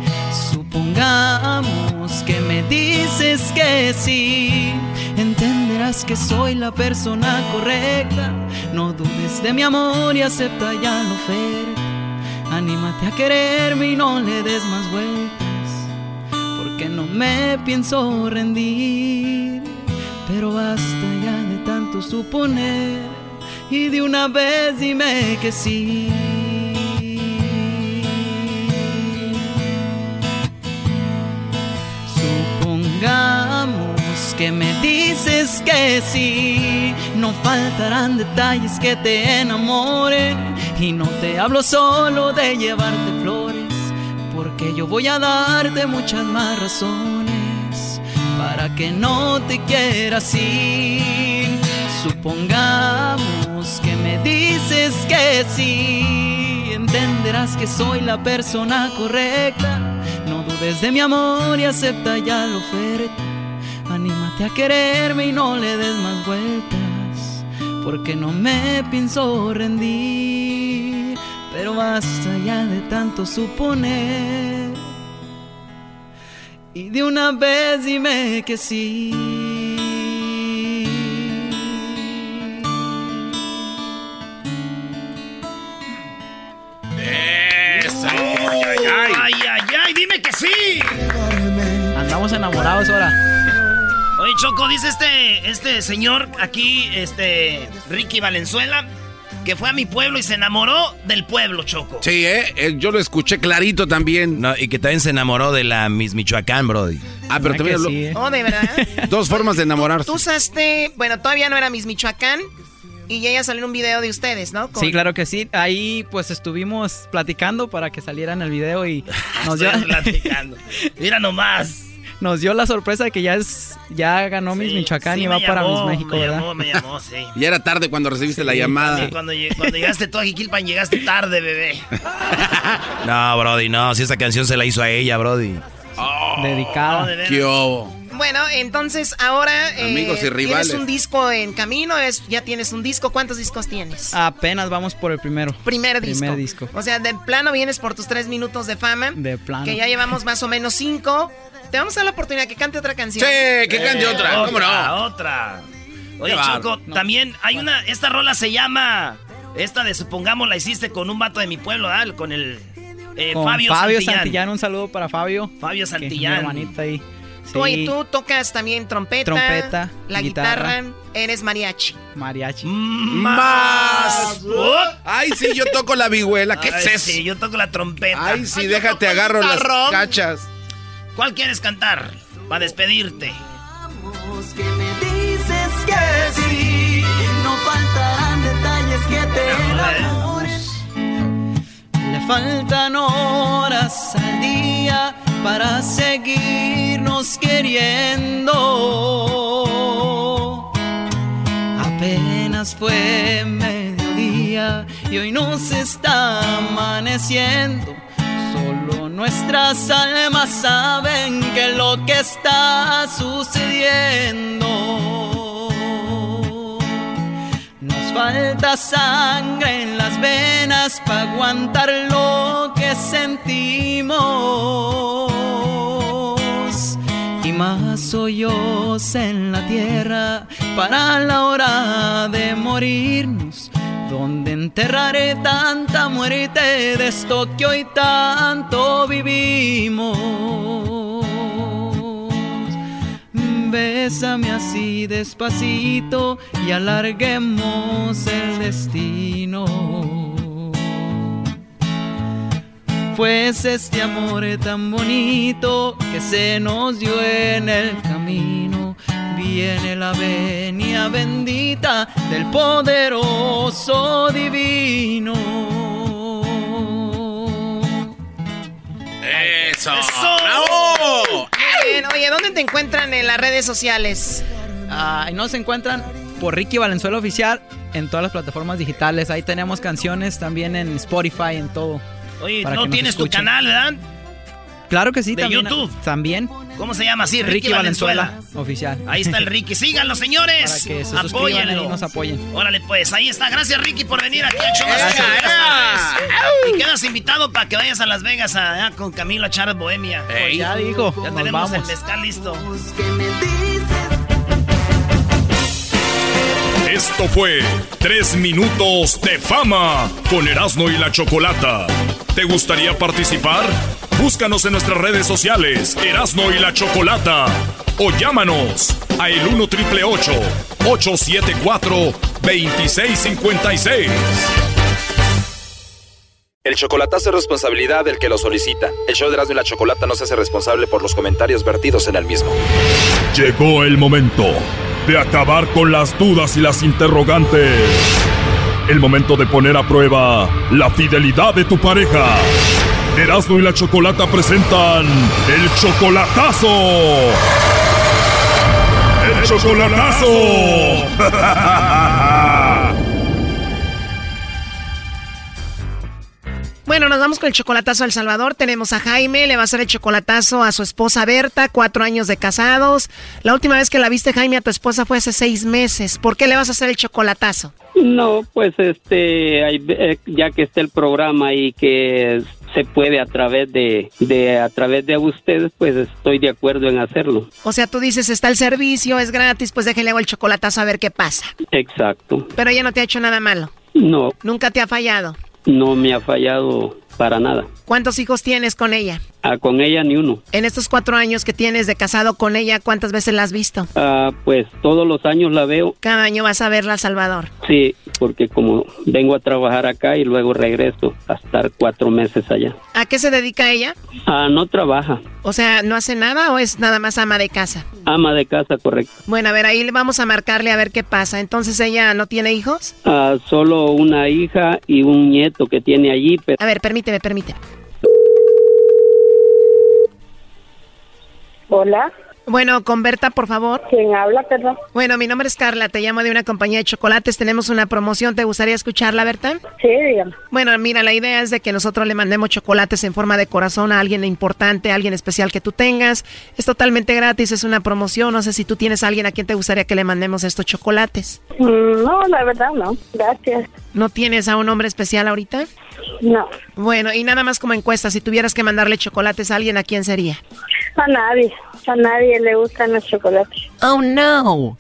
Supongamos que me dices que sí. Entenderás que soy la persona correcta. No dudes de mi amor y acepta ya la oferta. Anímate a quererme y no le des más vueltas. Porque no me pienso rendir. Pero basta ya de tanto suponer. Y de una vez dime que sí. Que me dices que sí, no faltarán detalles que te enamoren y no te hablo solo de llevarte flores, porque yo voy a darte muchas más razones para que no te quieras ir. Supongamos que me dices que sí, entenderás que soy la persona correcta. No dudes de mi amor y acepta ya la oferta. Anímate a quererme y no le des más vueltas, porque no me pienso rendir. Pero basta ya de tanto suponer. Y de una vez dime que sí. Esa. Ay, ay, ay, dime que sí. Andamos enamorados ahora. Oye, Choco, dice este, este señor aquí, este Ricky Valenzuela, que fue a mi pueblo y se enamoró del pueblo, Choco. Sí, ¿eh? Eh, Yo lo escuché clarito también. No, y que también se enamoró de la Miss Michoacán, Brody. Ah, pero también habló- Oh, de verdad. Dos formas de enamorarse. Tú usaste, bueno, todavía no era Miss Michoacán y ella salió en un video de ustedes, ¿no? Con- Sí, claro que sí. Ahí pues estuvimos platicando para que saliera en el video y nos platicando. Mira nomás. Nos dio la sorpresa de que ya es ya ganó Miss Michoacán sí, y va para Miss México, me ¿verdad? llamó, me llamó, sí. Ya era tarde cuando recibiste la llamada. Sí, cuando, lleg- cuando llegaste tú a Jiquilpan, llegaste tarde, bebé. No, Brody, no. Si esa canción se la hizo a ella, Brody. Dedicada. No, de veras. ¿Qué hubo? Bueno, entonces ahora eh, Amigos y rivales. tienes un disco en camino, es, ya tienes un disco. ¿Cuántos discos tienes? Apenas vamos por el primero. Primer disco. Primer disco. O sea, de plano vienes por tus tres minutos de fama. De plano. Que ya llevamos más o menos cinco. Te vamos a dar la oportunidad que cante otra canción. Sí, que cante Eh, otra. ¿Cómo no? Otra. Oye. Choco, también hay una. Esta rola se llama. Esta de supongamos la hiciste con un vato de mi pueblo, ¿verdad? Con el. eh, Con Fabio, Fabio Santillán. Santillán. un saludo para Fabio. Fabio que mi Santillán. hermanita ahí. Tú, Sí, y tú tocas también trompeta. Trompeta, La guitarra. guitarra. Eres mariachi. mariachi. Más. Ay, sí, yo toco la vihuela. ¿Qué Ay, es eso? Sí, yo toco la trompeta. Ay, sí, Ay, déjate, agarro las cachas. ¿Cuál quieres cantar? Para despedirte. que me dices que sí, no faltarán detalles que te faltan horas al día para seguirnos queriendo. Apenas fue mediodía y hoy nos está amaneciendo. Solo nuestras almas saben que lo que está sucediendo. Falta sangre en las venas para aguantar lo que sentimos. Y más hoyos en la tierra para la hora de morirnos. Donde enterraré tanta muerte de esto que hoy tanto vivimos. Bésame así despacito y alarguemos el destino. Pues este amor tan bonito que se nos dio en el camino. Viene la venia bendita del poderoso divino. Eso. ¡Eso! ¡Bravo! Bien. Oye, ¿dónde te encuentran en las redes sociales? Ah, y nos encuentran por Ricky Valenzuela Oficial en todas las plataformas digitales. Ahí tenemos canciones también en Spotify, en todo. Oye, no tienes tu canal, ¿verdad? Claro que sí, de también. YouTube. También. ¿Cómo se llama así? Ricky, Valenzuela, oficial. Ahí está el Ricky. Síganlo, señores. Para que se Apóyenlo. y nos apoyen. Órale, pues, ahí está. Gracias, Ricky, por venir aquí las tardes. Y quedas invitado para que vayas a Las Vegas a- a- con Camilo a echar bohemia. Pues ya dijo, Ya nos tenemos vamos. el mezcal listo. Esto fue Tres Minutos de Fama con Erasmo y la Chocolata. ¿Te gustaría participar? Búscanos en nuestras redes sociales, Erasmo y la Chocolata. O llámanos a el 1 triple 874 2656. El chocolatazo es responsabilidad del que lo solicita. El show de Erasmo y la Chocolata no se hace responsable por los comentarios vertidos en el mismo. Llegó el momento de acabar con las dudas y las interrogantes. El momento de poner a prueba la fidelidad de tu pareja. Erasmo y la Chocolata presentan el chocolatazo. El chocolatazo. Bueno, nos vamos con el chocolatazo a El Salvador. Tenemos a Jaime, le va a hacer el chocolatazo a su esposa Berta, cuatro años de casados. La última vez que la viste, Jaime, a tu esposa fue hace seis meses. ¿Por qué le vas a hacer el chocolatazo? No, pues este, eh, ya que está el programa y que se puede a través de, de a través de ustedes, pues estoy de acuerdo en hacerlo. O sea, tú dices, está el servicio, es gratis, pues déjale hago el chocolatazo a ver qué pasa. Exacto. Pero ella no te ha hecho nada malo. No, Nunca te ha fallado. No me ha fallado para nada. ¿Cuántos hijos tienes con ella? Ah, con ella ni uno. En estos cuatro años que tienes de casado con ella, ¿cuántas veces la has visto? Ah, pues todos los años la veo, Cada año vas a verla, Salvador. sí, porque como vengo a trabajar acá y luego regreso a estar cuatro meses allá. ¿A qué se dedica ella? Ah, no trabaja, O sea, ¿no hace nada o es nada más ama de casa? ama de casa, correcto. Bueno, a ver, ahí le vamos a marcarle a ver qué pasa. Entonces, ¿ella no tiene hijos? Ah, solo una hija y un nieto que tiene allí, pero A ver, permíteme, permíteme. Hola. Bueno, con Berta, por favor. ¿Quién habla, perdón? Bueno, mi nombre es Carla, te llamo de una compañía de chocolates, tenemos una promoción, ¿te gustaría escucharla, Berta? Sí, dígame. Bueno, mira, la idea es de que nosotros le mandemos chocolates en forma de corazón a alguien importante, a alguien especial que tú tengas. Es totalmente gratis, es una promoción, no sé si tú tienes a alguien a quien te gustaría que le mandemos estos chocolates. Mm, No, la verdad no. Gracias. ¿No tienes a un hombre especial ahorita? No. Bueno, y nada más como encuesta, si tuvieras que mandarle chocolates a alguien, ¿a quién sería? A nadie. A nadie le gustan los chocolates. Oh, no.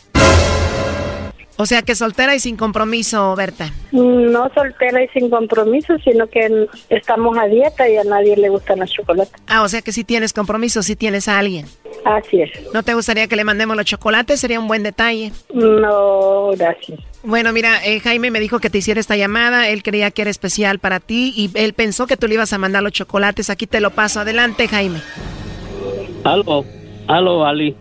O sea que soltera y sin compromiso, Berta. Mm, No soltera y sin compromiso, sino que estamos a dieta y a nadie le gustan los chocolates. Ah, o sea que si tienes compromiso, si tienes a alguien. Así es. ¿No te gustaría que le mandemos los chocolates? Sería un buen detalle. No, gracias. Bueno, mira, eh, Jaime me dijo que te hiciera esta llamada. Él creía que era especial para ti y él pensó que tú le ibas a mandar los chocolates. Aquí te lo paso. Adelante, Jaime. aló, aló, Ali.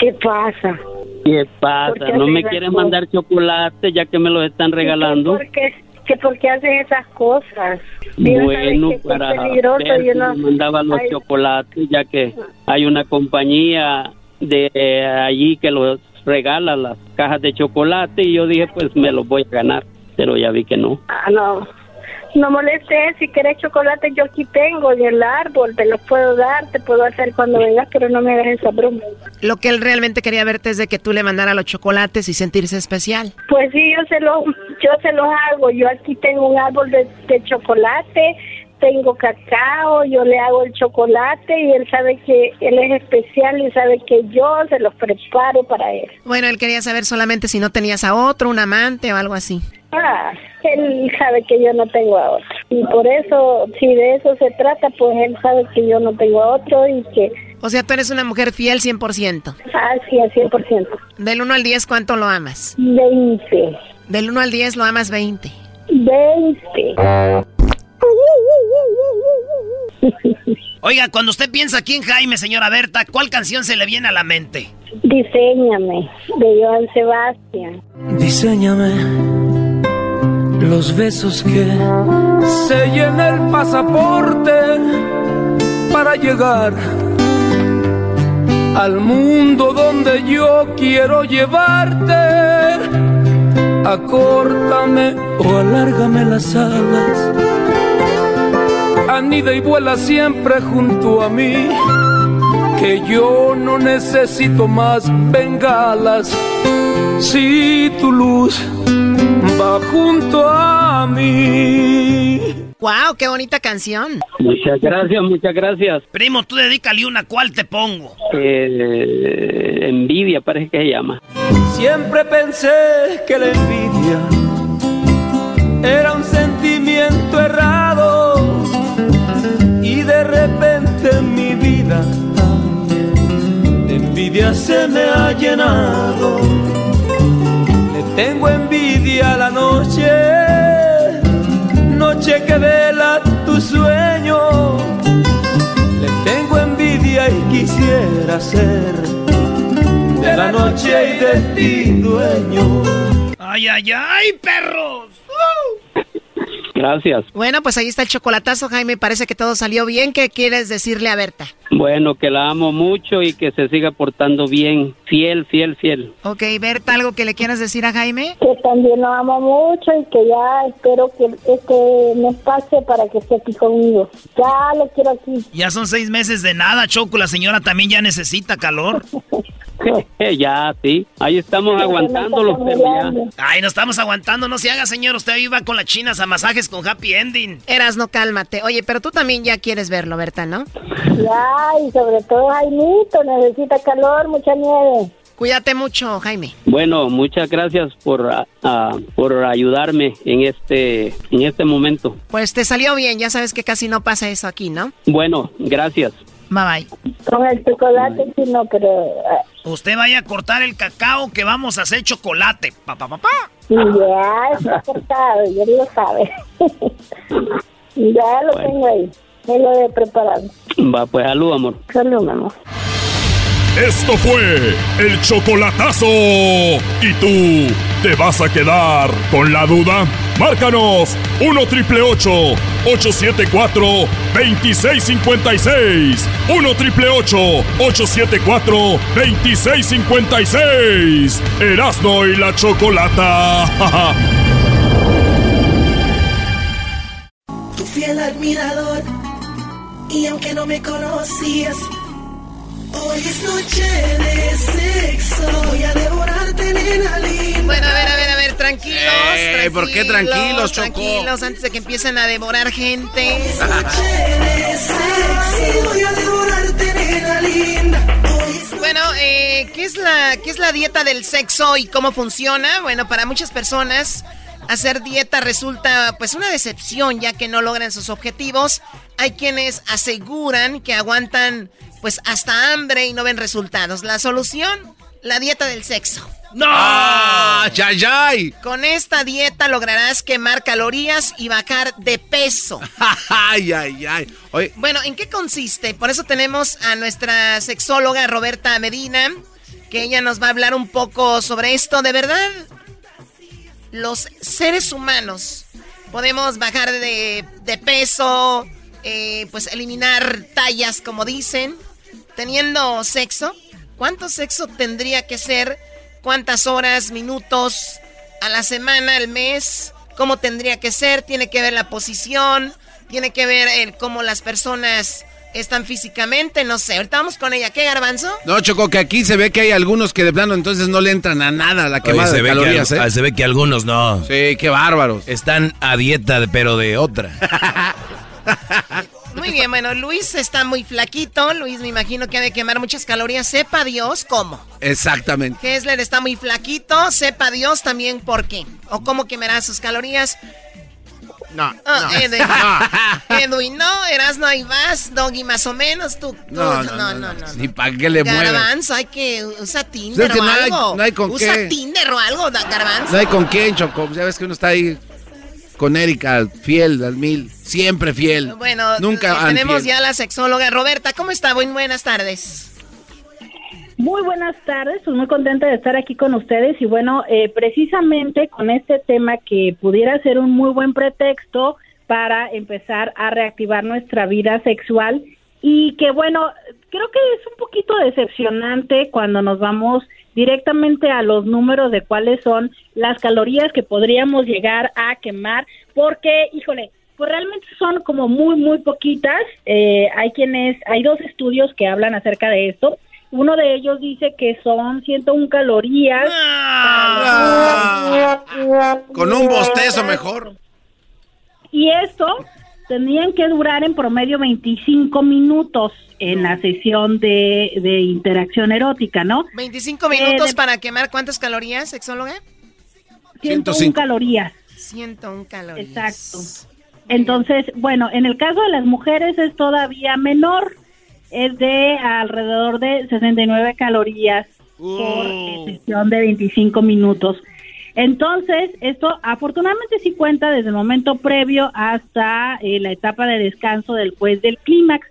¿Qué pasa? ¿Qué pasa? ¿Por qué ¿No me quieren mandar chocolate ya que me los están regalando? ¿Por qué, que por qué haces esas cosas? Bueno, para ver y si uno- me mandaban los Ay, chocolates ya que hay una compañía de eh, allí que los regala las cajas de chocolate y yo dije pues me los voy a ganar, pero ya vi que no. Ah, no. No molestes, si quieres chocolate yo aquí tengo en el árbol, te los puedo dar, te puedo hacer cuando vengas, pero no me hagas esa broma. Lo que él realmente quería verte es de que tú le mandara los chocolates y sentirse especial. Pues sí, yo se los, yo se los hago, yo aquí tengo un árbol de, de chocolate, tengo cacao, yo le hago el chocolate y él sabe que él es especial y sabe que yo se los preparo para él. Bueno, él quería saber solamente si no tenías a otro, un amante o algo así. Ah, él sabe que yo no tengo a otro. Y por eso, si de eso se trata, pues él sabe que yo no tengo a otro y que... O sea, tú eres una mujer fiel 100%. Ah, sí, al 100%. Del 1 al 10, ¿cuánto lo amas? 20. Del 1 al 10 lo amas 20. 20. Oiga, cuando usted piensa aquí en Jaime, señora Berta, ¿cuál canción se le viene a la mente? Diseñame, de Joan Sebastián. Diseñame los besos que sellen el pasaporte para llegar al mundo donde yo quiero llevarte. Acórtame o alárgame las alas. anida y vuela siempre junto a mí. Que yo no necesito más bengalas si tu luz va junto a mí. ¡Wow! ¡Qué bonita canción! Muchas gracias, muchas gracias. Primo, tú dedícale una, ¿cuál te pongo? Eh, envidia parece que se llama. Siempre pensé que la envidia era un sentimiento errado y de repente en mi vida de envidia se me ha llenado. Tengo envidia a la noche noche que vela tu sueño. Le tengo envidia y quisiera ser de la noche y de ti dueño. ¡Ay, ay, ay, perros! Gracias. Bueno, pues ahí está el chocolatazo, Jaime. Parece que todo salió bien. ¿Qué quieres decirle a Berta? Bueno, que la amo mucho y que se siga portando bien. Fiel, fiel, fiel. Ok, Berta, ¿algo que le quieras decir a Jaime? Que también lo amo mucho y que ya espero que este me pase para que esté aquí conmigo. Ya lo quiero aquí. Ya son seis meses de nada, Choco. La señora también ya necesita calor. ya, sí. Ahí estamos aguantando los ya. Ay, no estamos aguantando. No se haga, señor. Usted iba con las chinas a masajes con happy ending. Eras, no cálmate. Oye, pero tú también ya quieres verlo, Berta, ¿no? Ya, y sobre todo Jaimito necesita calor, mucha nieve. Cuídate mucho, Jaime. Bueno, muchas gracias por, ah, por ayudarme en este, en este momento. Pues te salió bien, ya sabes que casi no pasa eso aquí, ¿no? Bueno, gracias. Bye bye. Con el chocolate sí no, pero... ah, Usted vaya a cortar el cacao que vamos a hacer chocolate. Pa, pa, pa, pa. Ya, está cortado, ya lo sabe. ya lo tengo ahí, me lo he preparado. Va, pues salud, amor. Salud, mi amor. Esto fue el chocolatazo. ¿Y tú te vas a quedar con la duda? Márcanos 1 triple 874 2656. 1 triple 874 2656. Erasno y la chocolata. tu fiel admirador. Y aunque no me conocías, hoy es noche de sexo. Voy a devorarte, nena linda. Bueno, a ver, a ver, a ver, tranquilos. Ey, ¿por qué tranquilos, Choco? Tranquilos, antes de que empiecen a devorar gente. Voy a devorarte, nena linda. Bueno, eh, ¿qué, es la, ¿qué es la dieta del sexo y cómo funciona? Bueno, para muchas personas hacer dieta resulta pues una decepción ya que no logran sus objetivos. Hay quienes aseguran que aguantan pues hasta hambre y no ven resultados. La solución, la dieta del sexo. ¡No! ¡Ah, ¡Chayay! Con esta dieta lograrás quemar calorías y bajar de peso. ¡Ay, ay, ay! Oye, Bueno, ¿en qué consiste? Por eso tenemos a nuestra sexóloga Roberta Medina, que ella nos va a hablar un poco sobre esto. De verdad, los seres humanos podemos bajar de, peso, eh, pues eliminar tallas, como dicen, teniendo sexo. ¿Cuánto sexo tendría que ser? ¿Cuántas horas, minutos a la semana, al mes? ¿Cómo tendría que ser? Tiene que ver la posición, tiene que ver el cómo las personas están físicamente, no sé. Ahorita vamos con ella. ¿Qué, Garbanzo? no, Choco, que aquí se ve que hay algunos que de plano entonces no le entran a nada a la Oye, quemada se, de ve calorías, que, al- ¿eh? se ve que algunos no. Sí, qué bárbaros. Están a dieta, de- pero de otra. Muy bien, bueno, Luis está muy flaquito. Luis me imagino que ha de quemar muchas calorías. Sepa Dios cómo. Exactamente. Kessler está muy flaquito. Sepa Dios también por qué. O cómo quemará sus calorías. No, Ah, no. Edwin. Edwin, no, Erasno, ahí vas. Doggy, más o menos. Tú, tú, No, no, no, no, Ni para qué le mueven. Garbanzo, hay que usar Tinder Es que o no hay- algo. no hay con Usa qué. Tinder o algo, Garbanzo. No hay con quién, Choco. Ya ves que uno está ahí con Erika, fiel al mil. Siempre fiel. Bueno, Nunca eh, tenemos ya la sexóloga Roberta. ¿Cómo está? Muy buenas tardes. Muy buenas tardes, pues muy contenta de estar aquí con ustedes y bueno, eh, precisamente con este tema que pudiera ser un muy buen pretexto para empezar a reactivar nuestra vida sexual y que bueno, creo que es un poquito decepcionante cuando nos vamos directamente a los números de cuáles son las calorías que podríamos llegar a quemar, porque, híjole, pues realmente son como muy, muy poquitas. Eh, hay quienes, hay dos estudios que hablan acerca de esto. Uno de ellos dice que son 101 calorías. Ah. Con un bostezo mejor. Y esto tendrían que durar en promedio 25 minutos en la sesión de, de interacción erótica, ¿no? 25 minutos Eh, de- para quemar cuántas calorías, sexóloga? 101 calorías. 101 calorías. Exacto. Entonces, bueno, en el caso de las mujeres es todavía menor, es de alrededor de 69 calorías por eh, sesión de 25 minutos. Entonces, esto afortunadamente sí cuenta desde el momento previo hasta eh, la etapa de descanso después del clímax.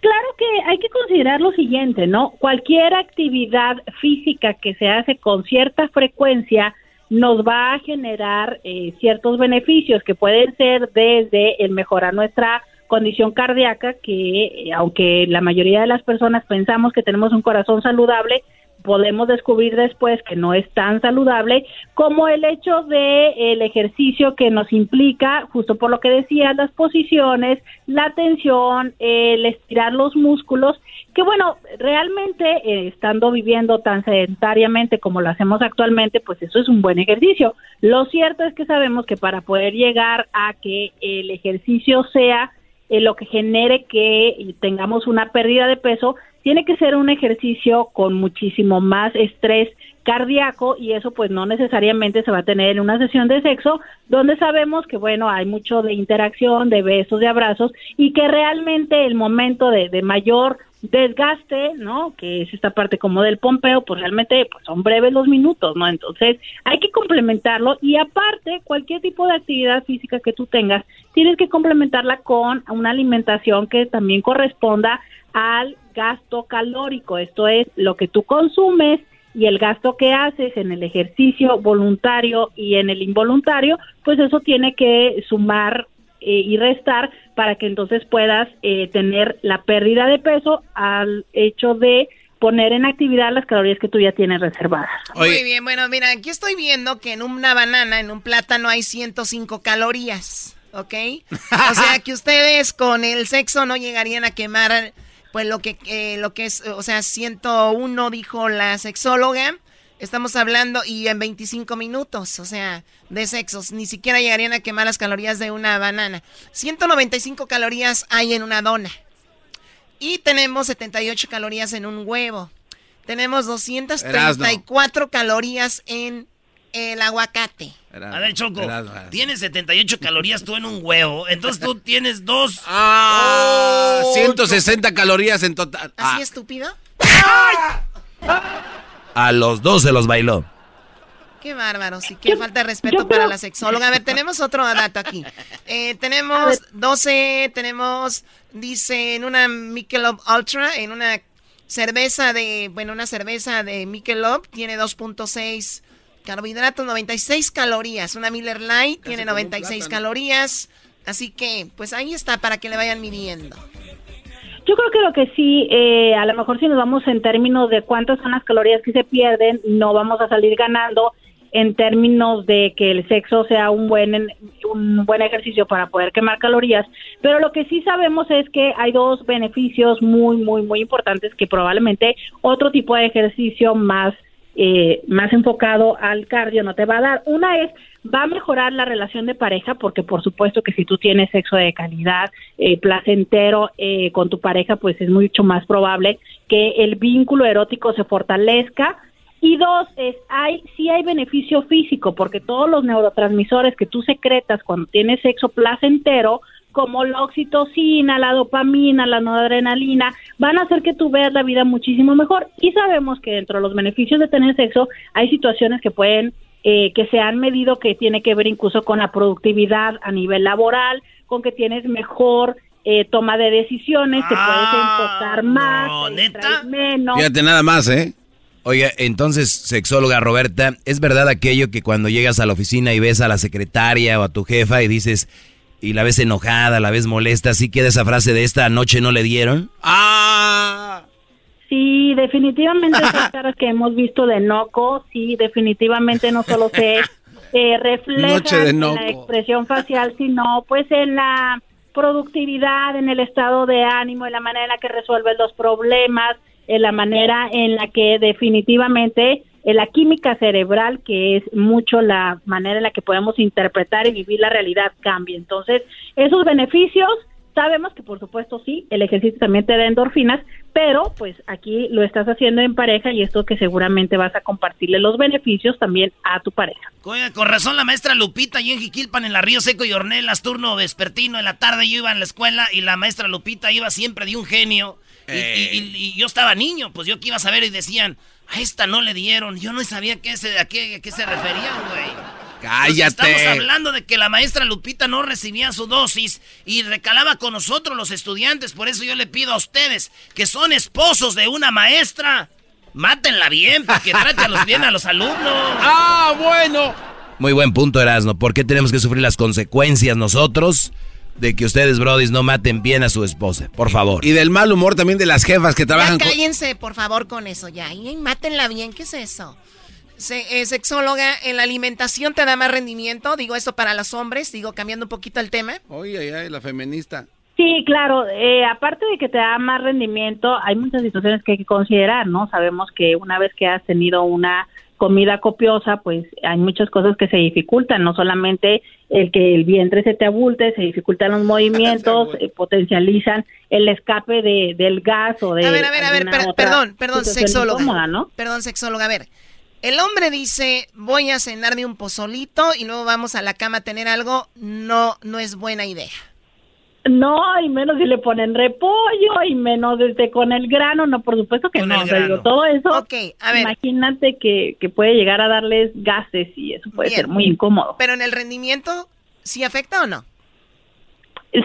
Claro que hay que considerar lo siguiente, ¿no? Cualquier actividad física que se hace con cierta frecuencia nos va a generar eh, ciertos beneficios que pueden ser desde el mejorar nuestra condición cardíaca, que eh, aunque la mayoría de las personas pensamos que tenemos un corazón saludable, podemos descubrir después que no es tan saludable, como el hecho de el ejercicio que nos implica, justo por lo que decía, las posiciones, la tensión, el estirar los músculos, que bueno, realmente eh, estando viviendo tan sedentariamente como lo hacemos actualmente, pues eso es un buen ejercicio. Lo cierto es que sabemos que para poder llegar a que el ejercicio sea eh, lo que genere que tengamos una pérdida de peso, tiene que ser un ejercicio con muchísimo más estrés cardíaco y eso pues no necesariamente se va a tener en una sesión de sexo donde sabemos que bueno hay mucho de interacción, de besos, de abrazos y que realmente el momento de, de mayor desgaste, ¿no? Que es esta parte como del pompeo, pues realmente pues son breves los minutos, ¿no? Entonces hay que complementarlo y aparte cualquier tipo de actividad física que tú tengas, tienes que complementarla con una alimentación que también corresponda al gasto calórico, esto es lo que tú consumes y el gasto que haces en el ejercicio voluntario y en el involuntario, pues eso tiene que sumar eh, y restar para que entonces puedas eh, tener la pérdida de peso al hecho de poner en actividad las calorías que tú ya tienes reservadas. Muy bien, bueno, mira, aquí estoy viendo que en una banana, en un plátano hay 105 calorías, ¿ok? O sea que ustedes con el sexo no llegarían a quemar, pues lo que, eh, lo que es, o sea, 101 dijo la sexóloga, estamos hablando y en 25 minutos, o sea, de sexos, ni siquiera llegarían a quemar las calorías de una banana. 195 calorías hay en una dona. Y tenemos 78 calorías en un huevo. Tenemos 234 calorías en el aguacate. A ver, Choco, tienes 78 calorías tú en un huevo, entonces tú tienes dos. Ah, Oh, 160 calorías en total. ¿Así Ah, estúpido? A los dos se los bailó. Qué bárbaro, sí, qué falta de respeto para la sexóloga. A ver, tenemos otro dato aquí. Eh, tenemos 12, tenemos, dice, en una Michelob Ultra, en una cerveza de, bueno, una cerveza de Michelob tiene 2.6 carbohidratos, 96 calorías. Una Miller Lite tiene 96 calorías. Así que, pues ahí está para que le vayan midiendo. Yo creo que lo que sí, eh, a lo mejor si nos vamos en términos de cuántas son las calorías que se pierden, no vamos a salir ganando en términos de que el sexo sea un buen un buen ejercicio para poder quemar calorías, pero lo que sí sabemos es que hay dos beneficios muy muy muy importantes que probablemente otro tipo de ejercicio más eh, más enfocado al cardio no te va a dar. Una es va a mejorar la relación de pareja porque por supuesto que si tú tienes sexo de calidad, eh, placentero eh, con tu pareja, pues es mucho más probable que el vínculo erótico se fortalezca. Y dos, es, hay, sí hay beneficio físico, porque todos los neurotransmisores que tú secretas cuando tienes sexo placentero, como la oxitocina, la dopamina, la noradrenalina, van a hacer que tú veas la vida muchísimo mejor. Y sabemos que dentro de los beneficios de tener sexo hay situaciones que pueden, eh, que se han medido que tiene que ver incluso con la productividad a nivel laboral, con que tienes mejor eh, toma de decisiones, te puedes enfocar más, te distraes menos. Fíjate nada más, ¿eh? Oiga, entonces, sexóloga Roberta, ¿es verdad aquello que cuando llegas a la oficina y ves a la secretaria o a tu jefa y dices, y la ves enojada, la ves molesta, ¿sí queda esa frase de esta noche no le dieron? ¡Ah! Sí, definitivamente esas caras que hemos visto de Noco, sí, definitivamente no solo sé eh, refleja en la expresión facial, sino pues en la productividad, en el estado de ánimo, en la manera en la que resuelves los problemas, en la manera en la que definitivamente en la química cerebral, que es mucho la manera en la que podemos interpretar y vivir la realidad, cambia. Entonces, esos beneficios, sabemos que por supuesto sí, el ejercicio también te da endorfinas, pero pues aquí lo estás haciendo en pareja y esto que seguramente vas a compartirle los beneficios también a tu pareja. Oiga, con razón la maestra Lupita y en Jiquilpan en la Río Seco y Ornelas, turno vespertino en la tarde yo iba a la escuela y la maestra Lupita iba siempre de un genio. Y, y- y- y yo estaba niño, pues yo que iba a saber y decían, a esta no le dieron. Yo no sabía qué se, a, qué, a qué se referían, güey. Cállate. Estamos hablando de que la maestra Lupita no recibía su dosis y recalaba con nosotros los estudiantes. Por eso yo le pido a ustedes que son esposos de una maestra. Mátenla bien, porque trátalos bien a los alumnos. ¡Ah, bueno! Muy buen punto, Erasno. ¿Por qué tenemos que sufrir las consecuencias nosotros de que ustedes, brodis, no maten bien a su esposa? Por favor. Y del mal humor también de las jefas que Ya trabajan con... cállense, por favor, con eso ya. Y mátenla bien, ¿qué es eso? Se- eh, sexóloga, ¿en la alimentación te da más rendimiento? Digo esto para los hombres, digo cambiando un poquito el tema. Oye, ay, ay, la feminista. Sí, claro. eh, aparte de que te da más rendimiento, hay muchas situaciones que hay que considerar, ¿no? Sabemos que una vez que has tenido una comida copiosa, pues hay muchas cosas que se dificultan, no solamente el que el vientre se te abulte, se dificultan los movimientos, eh, potencializan el escape de, del gas o de A ver, a ver, a ver, per- perdón, perdón, sexóloga. incómoda, ¿no? Perdón, sexóloga, a ver. El hombre dice, voy a cenarme un pozolito y luego vamos a la cama a tener algo. No, no es buena idea. No, y menos si le ponen repollo, y menos este con el grano, no, por supuesto que no. digo, todo eso, a ver. imagínate que, que puede llegar a darles gases y eso puede Bien. ser muy incómodo. Pero en el rendimiento, ¿sí afecta o no?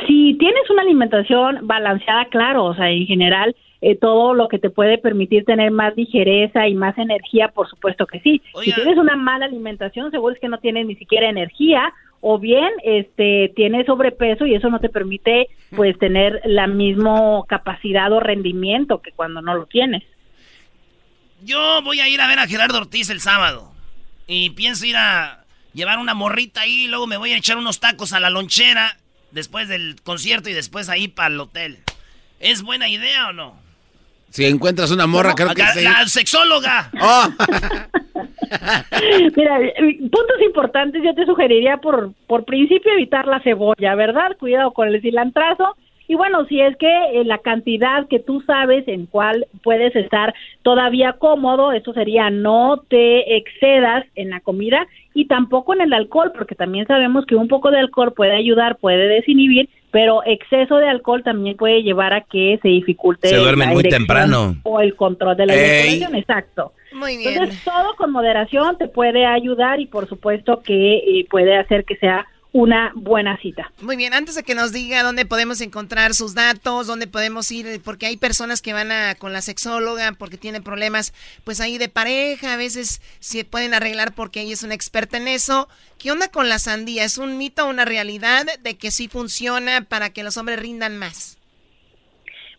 Si tienes una alimentación balanceada, claro, o sea, en general, eh, todo lo que te puede permitir tener más ligereza y más energía, por supuesto que sí. Si tienes una mala alimentación, seguro es que no tienes ni siquiera energía o bien este tienes sobrepeso y eso no te permite pues tener la misma capacidad o rendimiento que cuando no lo tienes. Yo voy a ir a ver a Gerardo Ortiz el sábado. Y pienso ir a llevar una morrita ahí. Y luego me voy a echar unos tacos a la lonchera. Después del concierto y después ahí para el hotel. ¿Es buena idea o no? Si encuentras una morra, creo que sí. La sexóloga. Oh. Mira, puntos importantes, yo te sugeriría por, por principio evitar la cebolla, ¿verdad? Cuidado con el cilantrazo. Y bueno, si es que eh, la cantidad que tú sabes en cuál puedes estar todavía cómodo, eso sería no te excedas en la comida y tampoco en el alcohol, porque también sabemos que un poco de alcohol puede ayudar, puede desinhibir, pero exceso de alcohol también puede llevar a que se dificulte Se duermen la muy erección temprano. o el control de la Ey. eyaculación, exacto. Muy bien. Entonces, todo con moderación te puede ayudar y por supuesto que eh, puede hacer que sea una buena cita. Muy bien, antes de que nos diga dónde podemos encontrar sus datos, dónde podemos ir, porque hay personas que van a, con la sexóloga porque tienen problemas, pues ahí de pareja, a veces se pueden arreglar porque ella es una experta en eso. ¿Qué onda con la sandía? ¿Es un mito o una realidad de que sí funciona para que los hombres rindan más?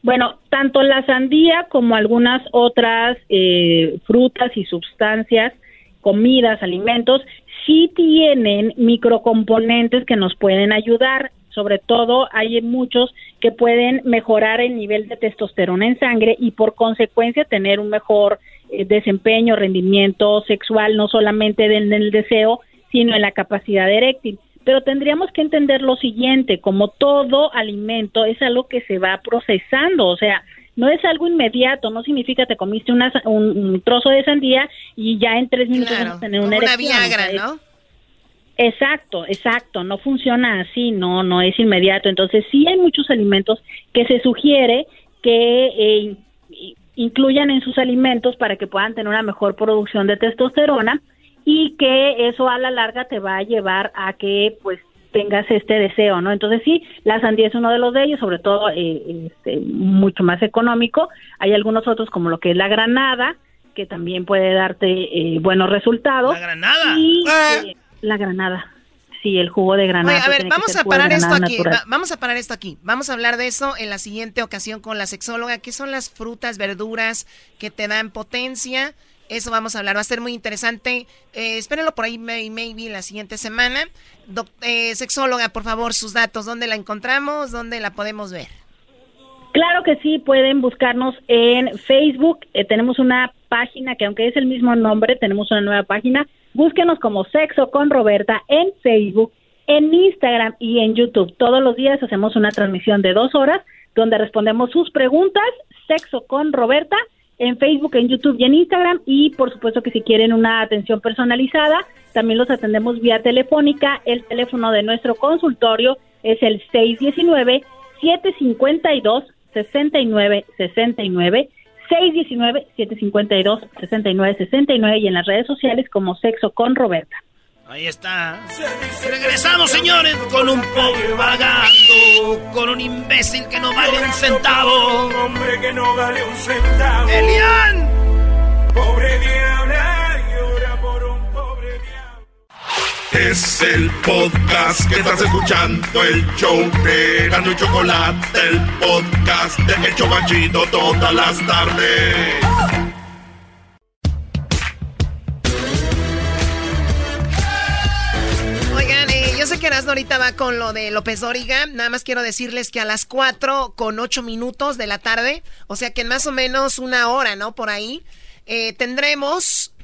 Bueno, tanto la sandía como algunas otras eh, frutas y sustancias, comidas, alimentos, sí tienen microcomponentes que nos pueden ayudar. Sobre todo hay muchos que pueden mejorar el nivel de testosterona en sangre y por consecuencia tener un mejor eh, desempeño, rendimiento sexual, no solamente en el deseo, sino en la capacidad eréctil. Pero tendríamos que entender lo siguiente, como todo alimento es algo que se va procesando, o sea, no es algo inmediato, no significa te comiste una un, un trozo de sandía y ya en tres minutos vas a tener una Como una Viagra, ¿no? Exacto, exacto, no funciona así, no, no es inmediato. Entonces sí hay muchos alimentos que se sugiere que eh, incluyan en sus alimentos para que puedan tener una mejor producción de testosterona y que eso a la larga te va a llevar a que pues tengas este deseo, ¿no? Entonces sí, la sandía es uno de los de ellos, sobre todo eh, este, mucho más económico. Hay algunos otros como lo que es la granada, que también puede darte eh, buenos resultados. ¿La granada? Y, eh, la granada. Sí, el jugo de granada. Oye, a ver, vamos a parar esto aquí. va- vamos a parar esto aquí. Vamos a hablar de eso en la siguiente ocasión con la sexóloga. ¿Qué son las frutas, verduras que te dan potencia? Eso vamos a hablar, va a ser muy interesante. Eh, espérenlo por ahí, maybe, la siguiente semana. Eh, sexóloga, por favor, sus datos, ¿dónde la encontramos? ¿Dónde la podemos ver? Claro que sí, pueden buscarnos en Facebook. Eh, tenemos una página que aunque es el mismo nombre, tenemos una nueva página. Búsquenos como Sexo con Roberta en Facebook, en Instagram y en YouTube. Todos los días hacemos una transmisión de dos horas donde respondemos sus preguntas. Sexo con Roberta en Facebook, en YouTube y en Instagram. Y por supuesto que si quieren una atención personalizada, también los atendemos vía telefónica. El teléfono de nuestro consultorio es el 619-752-6969. 619-752-6969 y en las redes sociales como Sexo con Roberta. Ahí está. Regresamos, señores, con un pobre vagando, con un imbécil que no vale un centavo. Un hombre que no vale un centavo. ¡Elian! Pobre diabla, llora por un pobre diablo. Es el podcast que estás escuchando, el show de Gano y Chocolate, el podcast de El Chobachito todas las tardes. Yo sé que Erasmo ahorita va con lo de López Dóriga. Nada más quiero decirles que a las 4 con 8 minutos de la tarde, o sea que en más o menos una hora, ¿no? Por ahí, eh, tendremos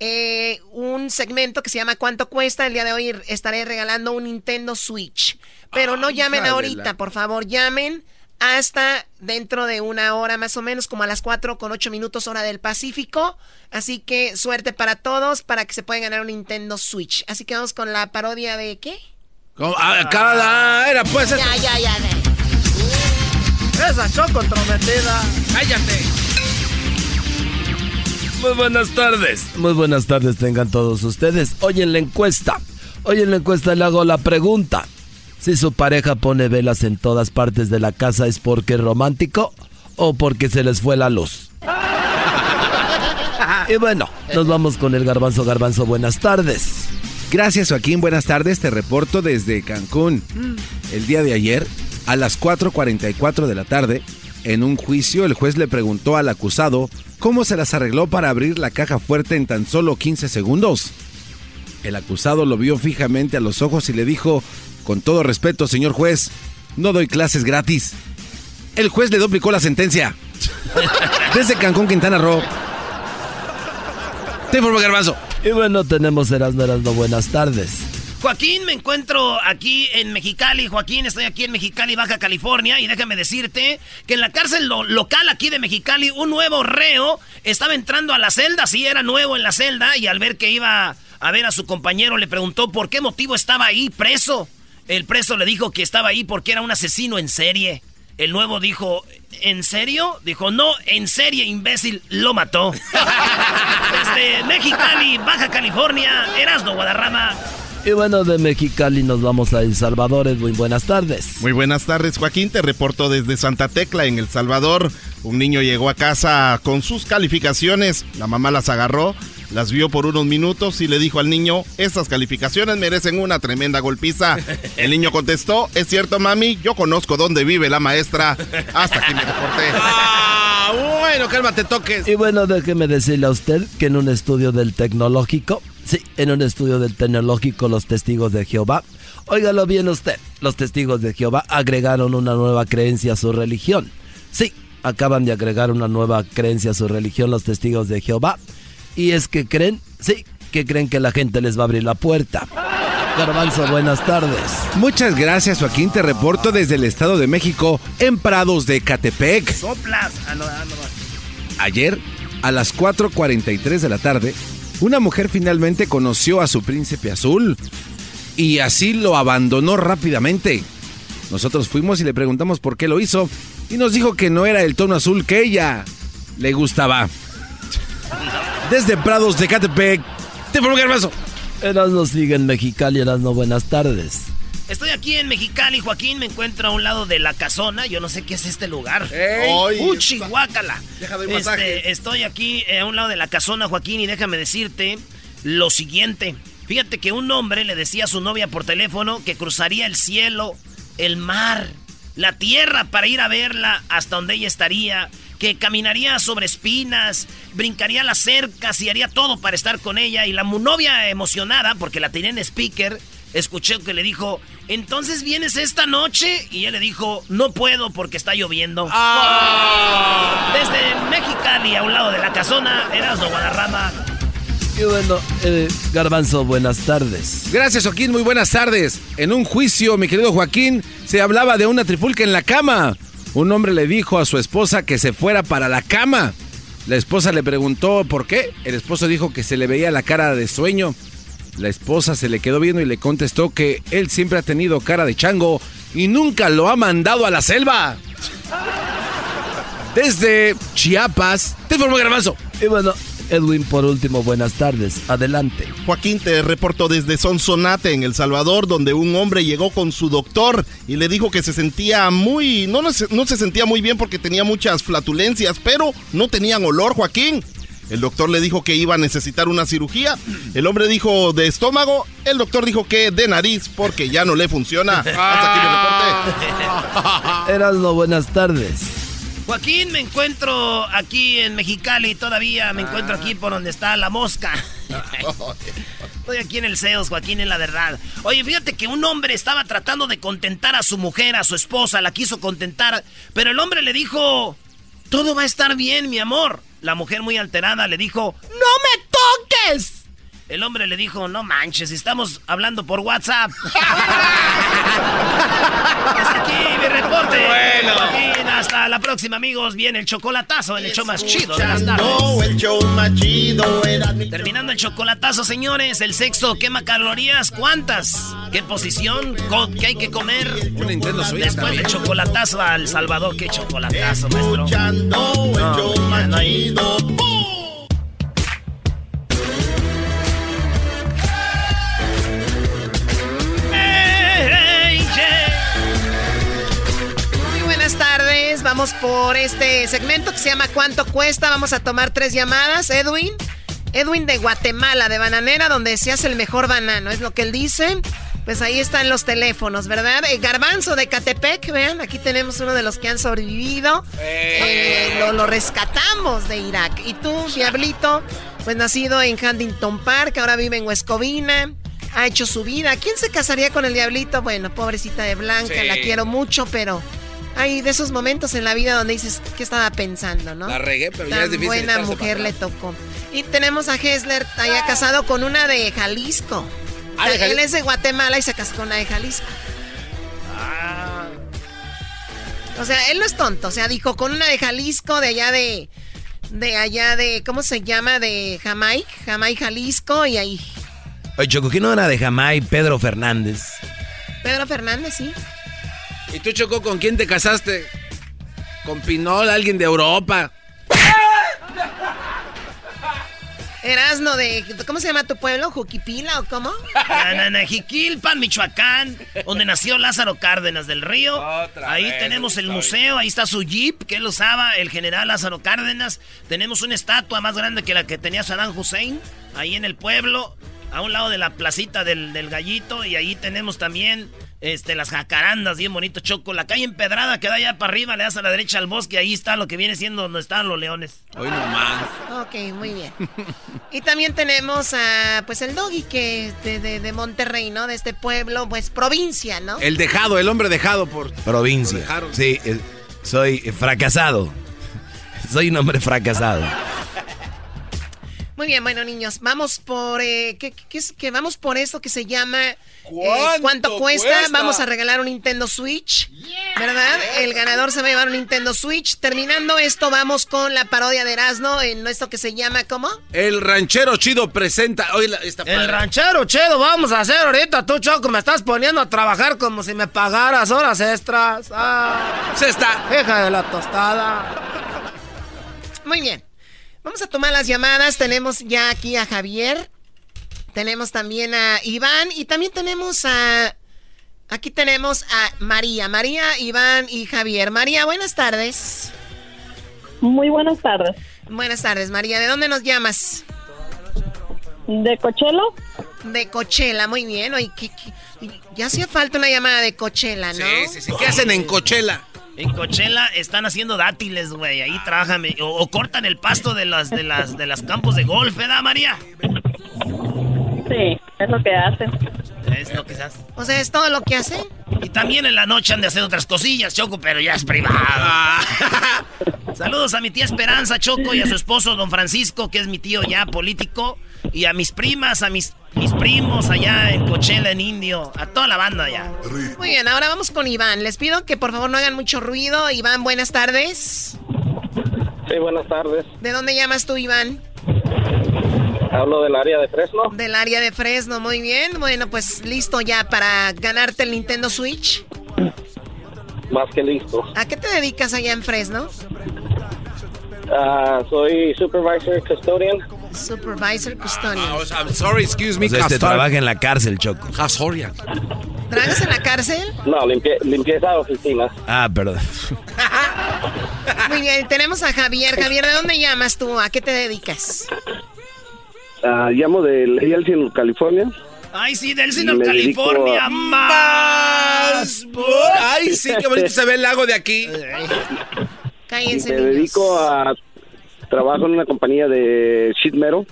eh, un segmento que se llama ¿Cuánto cuesta? El día de hoy estaré regalando un Nintendo Switch. Pero no llamen ahorita, por favor, llamen hasta dentro de una hora más o menos, como a las 4 con 8 minutos hora del Pacífico. Así que suerte para todos para que se puedan ganar un Nintendo Switch. Así que vamos con la parodia de qué? Ah, cada era pues. Ya, ya, ya. Esa choco entrometida. Cállate. Muy buenas tardes. Muy buenas tardes tengan todos ustedes. Hoy en la encuesta. Hoy en la encuesta le hago la pregunta. Si su pareja pone velas en todas partes de la casa, ¿es porque es romántico o porque se les fue la luz? y bueno, nos vamos con el garbanzo garbanzo. Buenas tardes. Gracias Joaquín, buenas tardes. Te reporto desde Cancún. El día de ayer, a las 4.44 de la tarde, en un juicio, el juez le preguntó al acusado cómo se las arregló para abrir la caja fuerte en tan solo 15 segundos. El acusado lo vio fijamente a los ojos y le dijo, con todo respeto, señor juez, no doy clases gratis. El juez le duplicó la sentencia. Desde Cancún, Quintana Roo. Te informo, Garbanzo. Y bueno, tenemos Erasmo Erasmo. Buenas tardes. Joaquín, me encuentro aquí en Mexicali. Joaquín, estoy aquí en Mexicali, Baja California. Y déjame decirte que en la cárcel local aquí de Mexicali, un nuevo reo estaba entrando a la celda. Sí, era nuevo en la celda. Y al ver que iba a ver a su compañero, le preguntó por qué motivo estaba ahí preso. El preso le dijo que estaba ahí porque era un asesino en serie. El nuevo dijo, ¿en serio? Dijo, no, en serie, imbécil, lo mató. Desde Mexicali, Baja California, Erasno Guadarrama. Y bueno, de Mexicali nos vamos a El Salvador. Muy buenas tardes. Muy buenas tardes, Joaquín. Te reporto desde Santa Tecla, en El Salvador. Un niño llegó a casa con sus calificaciones. La mamá las agarró las vio por unos minutos y le dijo al niño, estas calificaciones merecen una tremenda golpiza. El niño contestó, es cierto mami, yo conozco dónde vive la maestra. Hasta aquí me reporté. Ah, bueno, cálmate, toques. Y bueno, déjeme decirle a usted que en un estudio del tecnológico, sí, en un estudio del tecnológico, los testigos de Jehová, óigalo bien usted, los testigos de Jehová agregaron una nueva creencia a su religión. Sí, acaban de agregar una nueva creencia a su religión los testigos de Jehová. Y es que creen, sí, que creen que la gente les va a abrir la puerta. Garbanzo, buenas tardes. Muchas gracias, Joaquín. Te reporto desde el Estado de México, en Prados de Catepec. Soplas. Ah, ah, Ayer, a las 4.43 de la tarde, una mujer finalmente conoció a su príncipe azul y así lo abandonó rápidamente. Nosotros fuimos y le preguntamos por qué lo hizo y nos dijo que no era el tono azul que ella le gustaba. Desde Prados de Catepec, te formo hermoso. Erasmo sigue en Mexicali, Erasmo, buenas tardes. Estoy aquí en Mexicali, Joaquín, me encuentro a un lado de la casona, yo no sé qué es este lugar. ¡Uchi, guácala! Este, estoy aquí eh, a un lado de la casona, Joaquín, y déjame decirte lo siguiente. Fíjate que un hombre le decía a su novia por teléfono que cruzaría el cielo, el mar, la tierra para ir a verla hasta donde ella estaría que caminaría sobre espinas, brincaría las cercas y haría todo para estar con ella. Y la novia emocionada, porque la tenía en speaker, escuché que le dijo, entonces vienes esta noche. Y él le dijo, no puedo porque está lloviendo. Ah. Desde Mexicali, a un lado de la casona, Erasmo Guadarrama. Y bueno, eh, Garbanzo, buenas tardes. Gracias, Joaquín. Muy buenas tardes. En un juicio, mi querido Joaquín, se hablaba de una trifulca en la cama. Un hombre le dijo a su esposa que se fuera para la cama. La esposa le preguntó por qué. El esposo dijo que se le veía la cara de sueño. La esposa se le quedó viendo y le contestó que él siempre ha tenido cara de chango y nunca lo ha mandado a la selva. Desde Chiapas, te informo Garbanzo. Y bueno, Edwin, por último, buenas tardes. Adelante. Joaquín, te reporto desde Sonsonate, en El Salvador, donde un hombre llegó con su doctor y le dijo que se sentía muy... No, no, se, no se sentía muy bien porque tenía muchas flatulencias, pero no tenían olor, Joaquín. El doctor le dijo que iba a necesitar una cirugía. El hombre dijo de estómago. El doctor dijo que de nariz porque ya no le funciona. Hasta aquí mi reporte. Erasmo, buenas tardes. Joaquín, me encuentro aquí en Mexicali todavía. Me encuentro aquí por donde está la mosca. Estoy aquí en el CEOS, Joaquín, en la verdad. Oye, fíjate que un hombre estaba tratando de contentar a su mujer, a su esposa, la quiso contentar, pero el hombre le dijo, todo va a estar bien, mi amor. La mujer muy alterada le dijo, ¡No me toques! El hombre le dijo, no manches, estamos hablando por WhatsApp. hasta aquí mi reporte. Bueno. Joaquín, hasta la próxima, amigos. Viene el chocolatazo, el show más chido de las tardes. Escuchando el show más chido era mi Terminando el chocolatazo, señores. El sexo quema calorías. ¿Cuántas? ¿Qué posición? ¿Qué hay que comer? Un Nintendo Switch Después del chocolatazo al Salvador. ¿Qué chocolatazo, maestro? Escuchando el show más no hay- chido. Vamos por este segmento que se llama ¿Cuánto cuesta? Vamos a tomar tres llamadas. Edwin. Edwin de Guatemala, de Bananera, donde se hace el mejor banano. Es lo que él dice. Pues ahí están los teléfonos, ¿verdad? El Garbanzo de Catepec, vean, aquí tenemos uno de los que han sobrevivido. Eh, lo, lo rescatamos de Irak. Y tú, Diablito, pues nacido en Huntington Park, ahora vive en Huescovina. Ha hecho su vida. ¿Quién se casaría con el Diablito? Bueno, pobrecita de Blanca, Sí. la quiero mucho, pero hay de esos momentos en la vida donde dices, ¿qué estaba pensando, no? La regué, pero ya Tan es difícil buena mujer le tocó. Y tenemos a Hessler, allá casado con una de Jalisco. Ah, ¿de Él es de Guatemala y se casó con una de Jalisco. Ah. O sea, él no es tonto. O sea, dijo con una de Jalisco, de allá de. De allá de. ¿Cómo se llama? De Jamaica. Jamaica, Jalisco. Y ahí. Oye, Choco, ¿quién no era de Jamai? Pedro Fernández. Pedro Fernández, sí. ¿Y tú, Choco, con quién te casaste? ¿Con Pinol, alguien de Europa? Erasno de. ¿Cómo se llama tu pueblo? ¿Juquipila o cómo? Jiquilpan, Michoacán, donde nació Lázaro Cárdenas del Río. ahí vez tenemos el museo, ahí está su jeep que él usaba, el general Lázaro Cárdenas. Tenemos una estatua más grande que la que tenía Saddam Hussein, ahí en el pueblo, a un lado de la placita del, del gallito. Y ahí tenemos también este, las jacarandas, bien bonito, Choco. La calle empedrada que da allá para arriba, le das a la derecha al bosque, ahí está lo que viene siendo donde están los leones. Hoy nomás. Ok, muy bien. Y también tenemos a, pues, el doggy que es de, de, de Monterrey, ¿no? De este pueblo, pues, provincia, ¿no? El dejado, el hombre dejado por... Provincia. Sí, soy fracasado. Soy un hombre fracasado. Muy bien, bueno, niños, vamos por, eh, ¿qué, qué- qué es? que vamos por esto que se llama... eh, ¿Cuánto ¿Cuánto cuesta? cuesta? Vamos a regalar un Nintendo Switch, ¿verdad? El ganador se va a llevar un Nintendo Switch. Terminando esto, vamos con la parodia de Erasmo en esto que se llama, ¿cómo? El ranchero chido presenta... Hoy la, esta El padre. ranchero chedo, vamos a hacer ahorita. Tú, Choco, me estás poniendo a trabajar como si me pagaras horas extras. Ah, Se está... hija de la tostada. Muy bien. Vamos a tomar las llamadas. Tenemos ya aquí a Javier. Tenemos también a Iván. Y también tenemos a. Aquí tenemos a María. María, Iván y Javier. María, buenas tardes. Muy buenas tardes. Buenas tardes, María. ¿De dónde nos llamas? ¿De Cochelo? De Cochela, muy bien. Oye, ¿qué- qué? Ya hacía falta una llamada de Cochela, ¿no? Sí, sí, sí. ¿Qué hacen en Cochela? En Coachella están haciendo dátiles, güey. Ahí trabajan. O, cortan el pasto de las, de las, de las campos de golf, ¿verdad, María? Sí, es lo que hacen. Es lo que hace. O sea, es todo lo que hacen. Y también en la noche han de hacer otras cosillas, Choco, pero ya es privado. Ah. Saludos a mi tía Esperanza, Choco, y a su esposo, don Francisco, que es mi tío ya político. Y a mis primas, a mis, mis primos allá en Coachella, en Indio. A toda la banda allá. Muy bien, ahora vamos con Iván. Les pido que por favor no hagan mucho ruido. Iván, buenas tardes. Sí, buenas tardes. ¿De dónde llamas tú, Iván? Hablo del área de Fresno. Del área de Fresno, muy bien. Bueno, pues listo ya para ganarte el Nintendo Switch. Más que listo. ¿A qué te dedicas allá en Fresno? Uh, soy supervisor custodian. Supervisor custodian. Ah, I'm sorry, excuse me. O sea, este trabaja en la cárcel, Choco. Custodian. ¿Trabajas en la cárcel? No, limpieza limpieza de oficinas. Ah, perdón. Muy bien, tenemos a Javier. Javier, ¿de dónde llamas tú? ¿A qué te dedicas? Uh, llamo de Elsin, California. Ay, sí, del Elsinore, California. Más. Ay, sí, qué bonito se ve el lago de aquí. Cállense, Me dedico a... Trabajo en una compañía de sheet metal.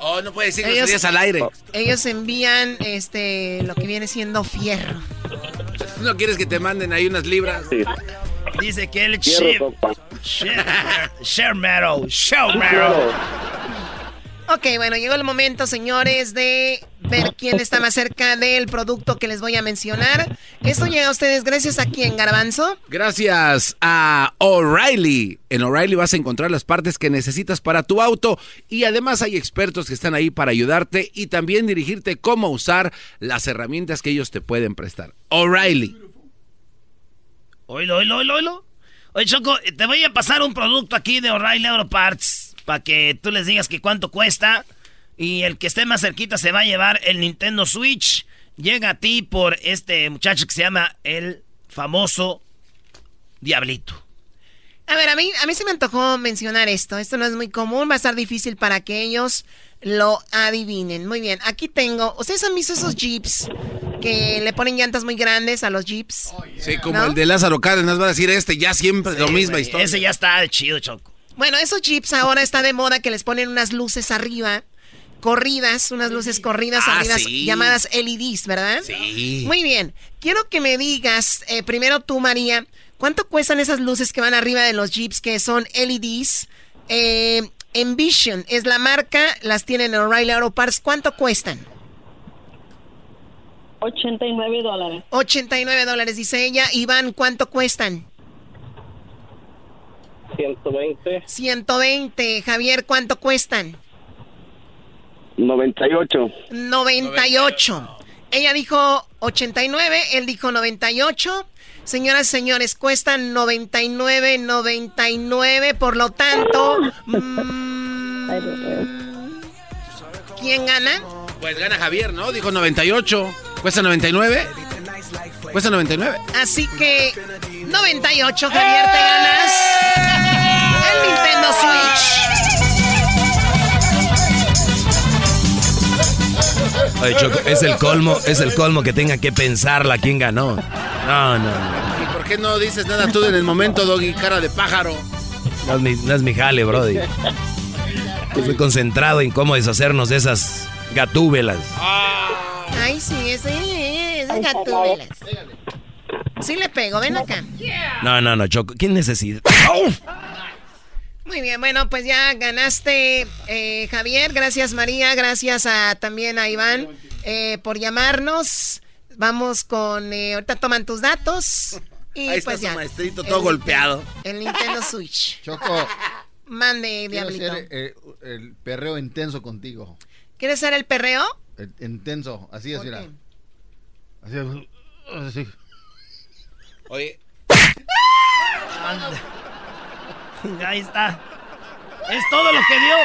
Oh, no puede decir ellos, al aire. Ellos envían este lo que viene siendo fierro. ¿No quieres que te manden ahí unas libras? Sí. Dice que el chip. Share metal. Share metal. Ok, bueno, llegó el momento, señores, de ver quién está más cerca del producto que les voy a mencionar. Esto llega a ustedes gracias a quién, Garbanzo. Gracias a O'Reilly. En O'Reilly vas a encontrar las partes que necesitas para tu auto y además hay expertos que están ahí para ayudarte y también dirigirte cómo usar las herramientas que ellos te pueden prestar. O'Reilly. Oilo, oilo, oilo, oilo. Oye, Choco, te voy a pasar un producto aquí de O'Reilly Auto Parts para que tú les digas que cuánto cuesta. Y el que esté más cerquita se va a llevar el Nintendo Switch. Llega a ti por este muchacho que se llama el famoso Diablito. A ver, a mí, a mí se me antojó mencionar esto. Esto no es muy común, va a estar difícil para que ellos lo adivinen. Muy bien, aquí tengo. ¿Ustedes han visto esos jeeps que le ponen llantas muy grandes a los jeeps? Sí, como el de Lázaro Cárdenas va a decir este, ya siempre lo misma historia. Ese ya está chido, Choco. Bueno, esos jeeps ahora está de moda que les ponen unas luces arriba corridas, unas luces corridas ah, arriba llamadas LEDs, ¿verdad? Sí. Muy bien. Quiero que me digas, eh, primero tú, María, ¿cuánto cuestan esas luces que van arriba de los Jeeps que son LEDs? Eh, Envision es la marca, las tienen en O'Reilly Auto Parts. ¿Cuánto cuestan? 89 dólares. 89 dólares, dice ella. Iván, ¿cuánto cuestan? 120. 120. Javier, ¿cuánto cuestan? 98. 98. Ella dijo 89, él dijo 98. Señoras y señores, cuestan 99, 99. Por lo tanto, mm, ¿quién gana? Pues gana Javier, ¿no? Dijo 98. ¿Cuesta 99? ¿Cuesta 99? Así que 98, Javier, te ganas el Nintendo Switch. Oye, Choco, es el colmo, es el colmo que tenga que pensarla quién ganó. No, no, no. ¿Y por qué no dices nada tú en el momento, Doggy, cara de pájaro? No es mi, no es mi jale, brody. Estoy concentrado en cómo deshacernos de esas gatúbelas. Ay, sí, ese, esas gatúbelas. Sí le pego, ven acá. No, no, no, Choco. ¿Quién necesita? Muy bien, bueno, pues ya ganaste, eh, Javier. Gracias, María. Gracias a, también a Iván eh, por llamarnos. Vamos con. Eh, ahorita toman tus datos. Y Ahí pues está ya. su maestrito todo golpeado. El Nintendo Switch. Choco. Mande, Quiero Diablito. hacer eh, el perreo intenso contigo. ¿Quieres ser el perreo? El- intenso, así es, ¿Por mira. qué? Así es. Así. Oye. Ahí está. Es todo lo que dio.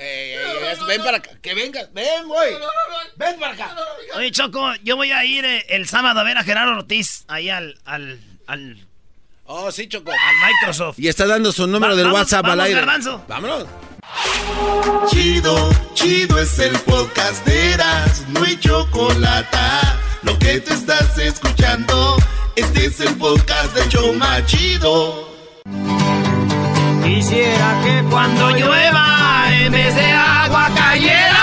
Ey, ey, ey, ven para acá. Que vengas. Ven, güey. Ven para acá. Oye, Choco, yo voy a ir eh, el sábado a ver a Gerardo Ortiz ahí al, al, al, Oh, sí, Choco. al Microsoft. Y está dando su número Va- del vamos, WhatsApp al vamos, aire. Garbanzo. Vámonos. Chido, chido es el podcast de Eras, no hay chocolate. lo que te estás escuchando, este es el podcast de Choma Chido. Quisiera que Cuando llueva, en de agua cayera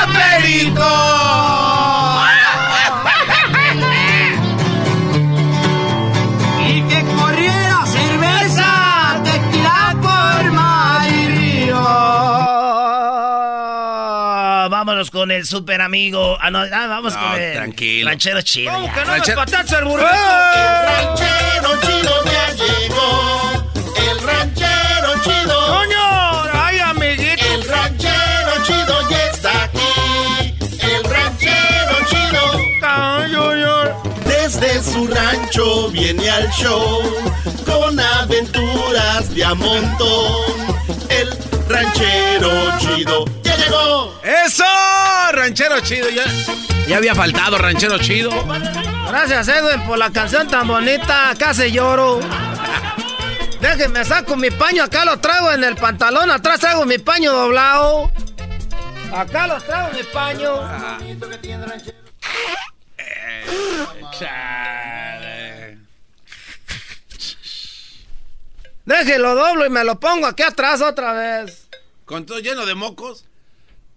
el super amigo. Ah, no, ah, vamos No, con el tranquilo. ranchero chido. ¿Cómo ya. que no me Ranchero- patatas el burrito? El ranchero chido ya llegó. El ranchero chido. ¡Coño! ¡Ay, amiguito! El ranchero chido ya está aquí. El ranchero chido. Desde su rancho viene al show con aventuras de a montón. El ranchero chido ya llegó. ¡Eso! Ranchero chido, ya. Ya había faltado, ranchero chido. Gracias, Edwin, por la canción tan bonita. Casi lloro. Déjenme saco mi paño. Acá lo traigo en el pantalón. Atrás traigo mi paño doblado. Acá lo traigo mi paño. Déjenlo doblo y me lo pongo aquí atrás otra vez. Con todo lleno de mocos.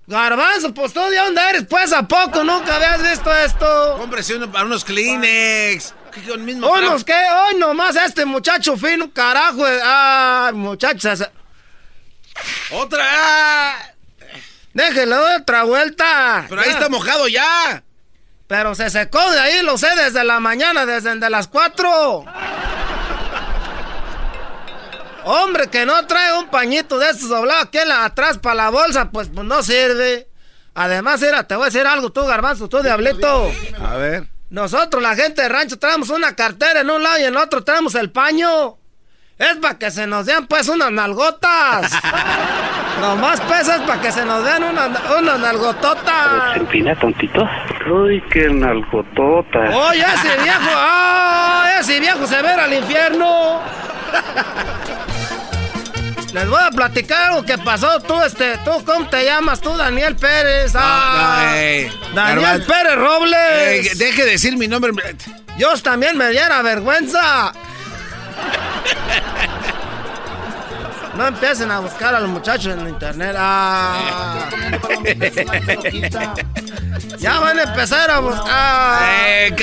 Garbanzo, pues tú de dónde eres, pues a poco nunca habías visto esto. Cómprese uno para unos Kleenex. ¿Qué mismo Unos que hoy nomás este muchacho fino, carajo. Ah, muchachos. ¡Otra! ¡Ah! Déjele otra vuelta. Pero ahí está mojado ya. Pero se secó de ahí, lo sé desde la mañana, desde de las 4. Hombre, que no trae un pañito de estos doblados aquí en la- atrás para la bolsa, pues, pues no sirve. Además, era, te voy a decir algo, tú, garbanzo, tú, diablito. A ver. Nosotros, la gente de rancho, traemos una cartera en un lado y en el otro traemos el paño. Es para que se nos den, pues, unas nalgotas. Nomás pesas para que se nos den unas, unas nalgototas. Empina, tontito. Uy, qué nalgotota. Oye, ese viejo, ¡ah! ese viejo se ir al infierno. Les voy a platicar algo que pasó. Tú, este, tú, ¿cómo te llamas? Tú, Daniel Pérez. Ah, No, Daniel. Pérez Robles. Deje de decir mi nombre. Dios también me diera vergüenza. No empiecen a buscar a los muchachos en internet. Ah. ya van a empezar a buscar. Eh,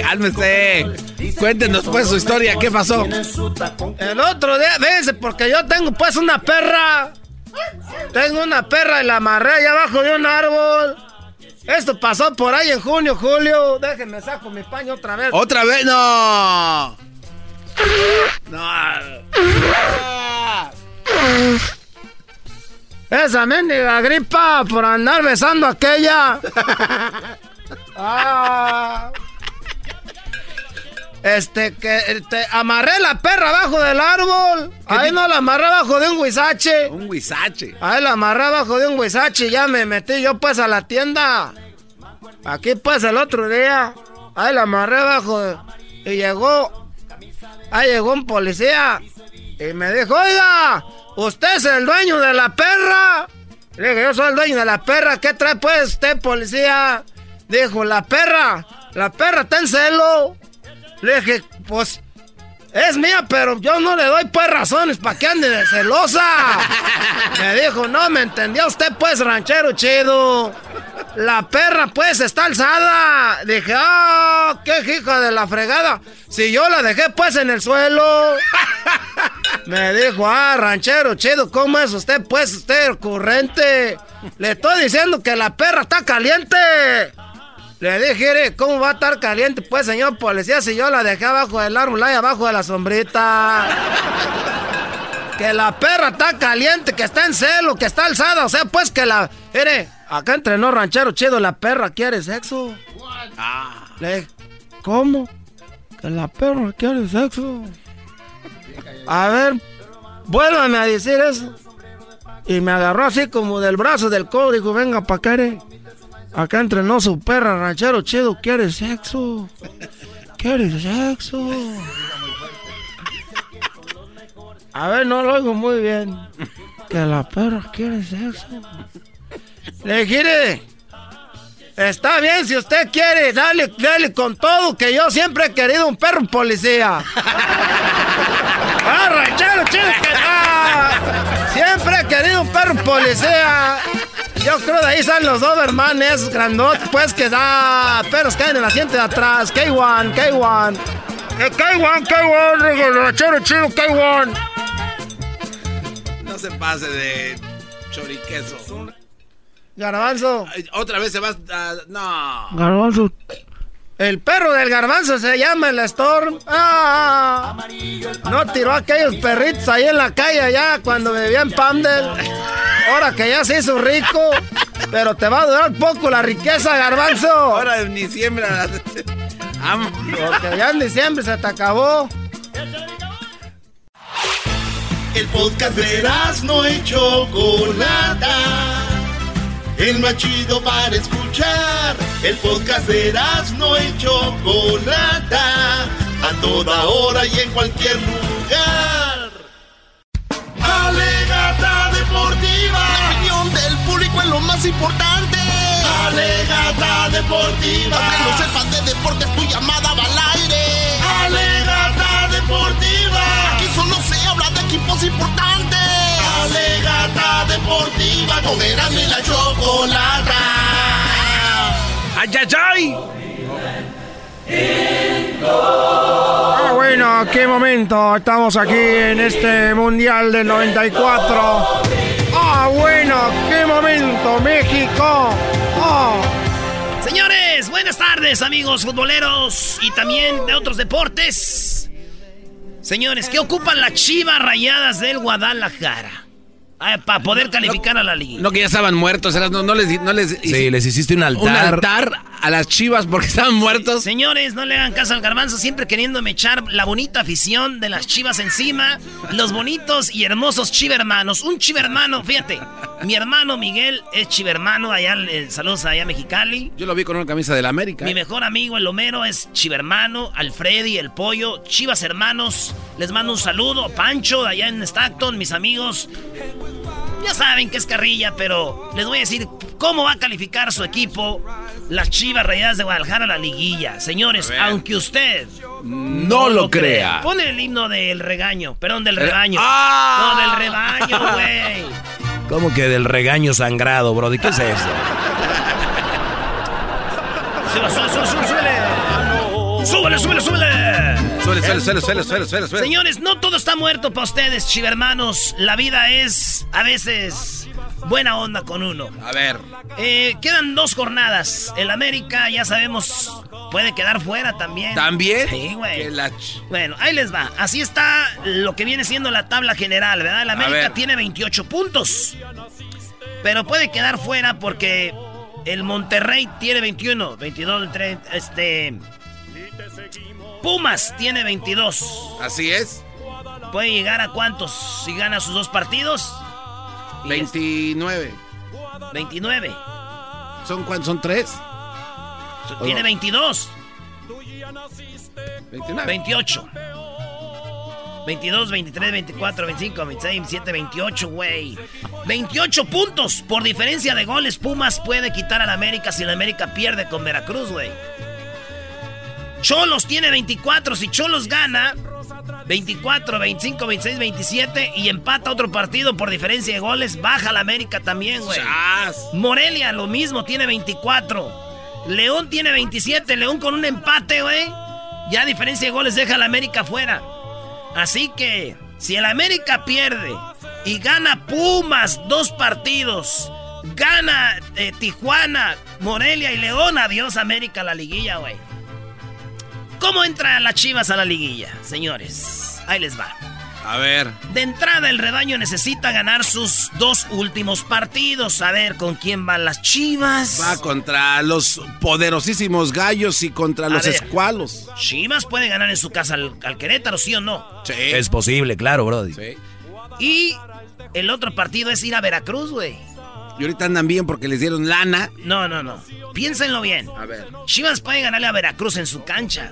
Cálmese. Cuéntenos pues su historia. ¿Qué pasó? El otro día, fíjense, porque yo tengo pues una perra. Tengo una perra y la amarré allá abajo de un árbol. Esto pasó por ahí en junio, julio. Déjenme saco mi paño otra vez. Otra vez. No. Esa mendiga gripa por andar besando a aquella. Ah. Este, que este, amarré la perra abajo del árbol. Ahí no la amarré abajo de un huizache. Un huizache. Ahí la amarré abajo de un huizache ya me metí yo pues a la tienda. Aquí pues el otro día. Ahí la amarré abajo. de- Y llegó. Ahí llegó un policía. Y me dijo, oiga, ¿usted es el dueño de la perra? Le dije, yo soy el dueño de la perra. ¿Qué trae pues usted, policía? Dijo, la perra. La perra está en celo. Le dije, pues, es mía, pero yo no le doy pues razones para que ande de celosa. Me dijo, no me entendió usted pues, ranchero chido. La perra pues está alzada. Dije, ah, qué hija de la fregada. Si yo la dejé pues en el suelo. Me dijo, ah, ranchero chido, ¿cómo es usted pues, usted ocurrente? Le estoy diciendo que la perra está caliente. Le dije, "Mire, ¿cómo va a estar caliente? Pues, señor policía, si yo la dejé abajo del árbol, ahí abajo de la sombrita. Que la perra está caliente, que está en celo, que está alzada. O sea, pues que la... Mire, acá entrenó ranchero chido, la perra quiere sexo. Le dije, ¿cómo? Que la perra quiere sexo. A ver, vuélvame a decir eso. Y me agarró así como del brazo del codo. Dijo, venga pa' acá, eh. Acá entrenó su perra, ranchero chido. ¿Quiere sexo? ¿Quiere sexo? A ver, no lo oigo muy bien. Que la perra quiere sexo. Le "Mire, Está bien, si usted quiere, dale, dale con todo, que yo siempre he querido un perro policía. ¡Ah, ranchero, chido ah! Siempre he querido un perro policía. Yo creo de ahí salen los Dobermanes grandotes, pues que da perros caen en el asiento de atrás. K1, K1. Eh, K1, K1, ranchero chido, K1. No se pase de choriqueso. Garbanzo. Otra vez se va a... No. Garbanzo. El perro del garbanzo se llama el Storm. Ah, no tiró a aquellos perritos ahí en la calle allá cuando vivía en Pamdel. Ahora que ya se hizo rico. Pero te va a durar poco la riqueza, garbanzo. Ahora en diciembre. Porque ya en diciembre se te acabó. El podcast de no y Chocolata. El más chido para escuchar. El podcast de no y Chocolata. A toda hora y en cualquier lugar. Alegata deportiva. La opinión del público es lo más importante. Alegata deportiva. Aunque no sepas de deportes, tu llamada va al aire. Alegata deportiva. Aquí solo se habla de equipos importantes. Alegata deportiva. Con Erasmo y la chocolata. ¡Ay, ay, ay! Ah, bueno, qué momento. Estamos aquí en este Mundial del 94. Ah, bueno, qué momento, México. Ah. Señores, buenas tardes, amigos futboleros y también de otros deportes. Señores, ¿qué ocupan las chivas rayadas del Guadalajara? Para poder calificar a la liga. No, que ya estaban muertos, eras, no, no les, no les Sí, les hiciste un altar. un altar a las chivas porque estaban muertos. Señores, no le hagan caso al garbanzo, siempre queriéndome echar la bonita afición de las chivas encima. Los bonitos y hermosos chivermanos. Un chivermano, fíjate. Mi hermano Miguel es chivermano, allá, eh, saludos allá a Mexicali. Yo lo vi con una camisa del América. Mi mejor amigo, el Homero, es chivermano. Alfredi, el pollo, chivas hermanos. Les mando un saludo. Pancho, allá en Stockton, mis amigos. Ya saben que es carrilla, pero les voy a decir cómo va a calificar su equipo las Chivas Rayadas de Guadalajara a la liguilla. Señores, aunque usted No lo crea. Pone el himno del regaño, perdón, del Eh, rebaño. ¡ah! No, del rebaño, güey. ¿Cómo que del regaño sangrado, Brody? ¿Qué es eso? Súbele. Súbele, súbele, súbele. Suele, suele, suele, suele, suele. Señores, no todo está muerto para ustedes, chivermanos. La vida es a veces buena onda con uno. A ver. Eh, quedan dos jornadas. El América, ya sabemos, puede quedar fuera también. ¿También? Sí, güey. Bueno, ahí les va. Así está lo que viene siendo la tabla general, ¿verdad? El América tiene 28 puntos. Pero puede quedar fuera porque el Monterrey tiene 21, 22, 30, este... Pumas tiene 22. Así es. ¿Puede llegar a cuántos si gana sus dos partidos? 29. 29. ¿Son cuántos? ¿Son tres? Tiene 22. 29. 28. 22, 23, 24, 25, 26, 27, 28, güey. 28 puntos por diferencia de goles. Pumas puede quitar al América si el América pierde con Veracruz, güey. Cholos tiene 24. Si Cholos gana, 24, 25, 26, 27 y empata otro partido por diferencia de goles, baja la América también, güey. Morelia lo mismo, tiene 24. León tiene 27. León con un empate, güey. Ya a diferencia de goles deja a la América fuera. Así que, si el América pierde y gana Pumas dos partidos, gana eh, Tijuana, Morelia y León, adiós América la liguilla, güey. ¿Cómo entra las Chivas a la liguilla, señores? Ahí les va. A ver. De entrada, el rebaño necesita ganar sus dos últimos partidos. A ver con quién van las Chivas. Va contra los poderosísimos gallos y contra A los ver. escualos. Chivas puede ganar en su casa al, al Querétaro, ¿sí o no? Sí. Es posible, claro, Brody. Y el otro partido es ir a Veracruz, güey. Y ahorita andan bien porque les dieron lana. No, no, no. Piénsenlo bien. A ver. Chivas puede ganarle a Veracruz en su cancha.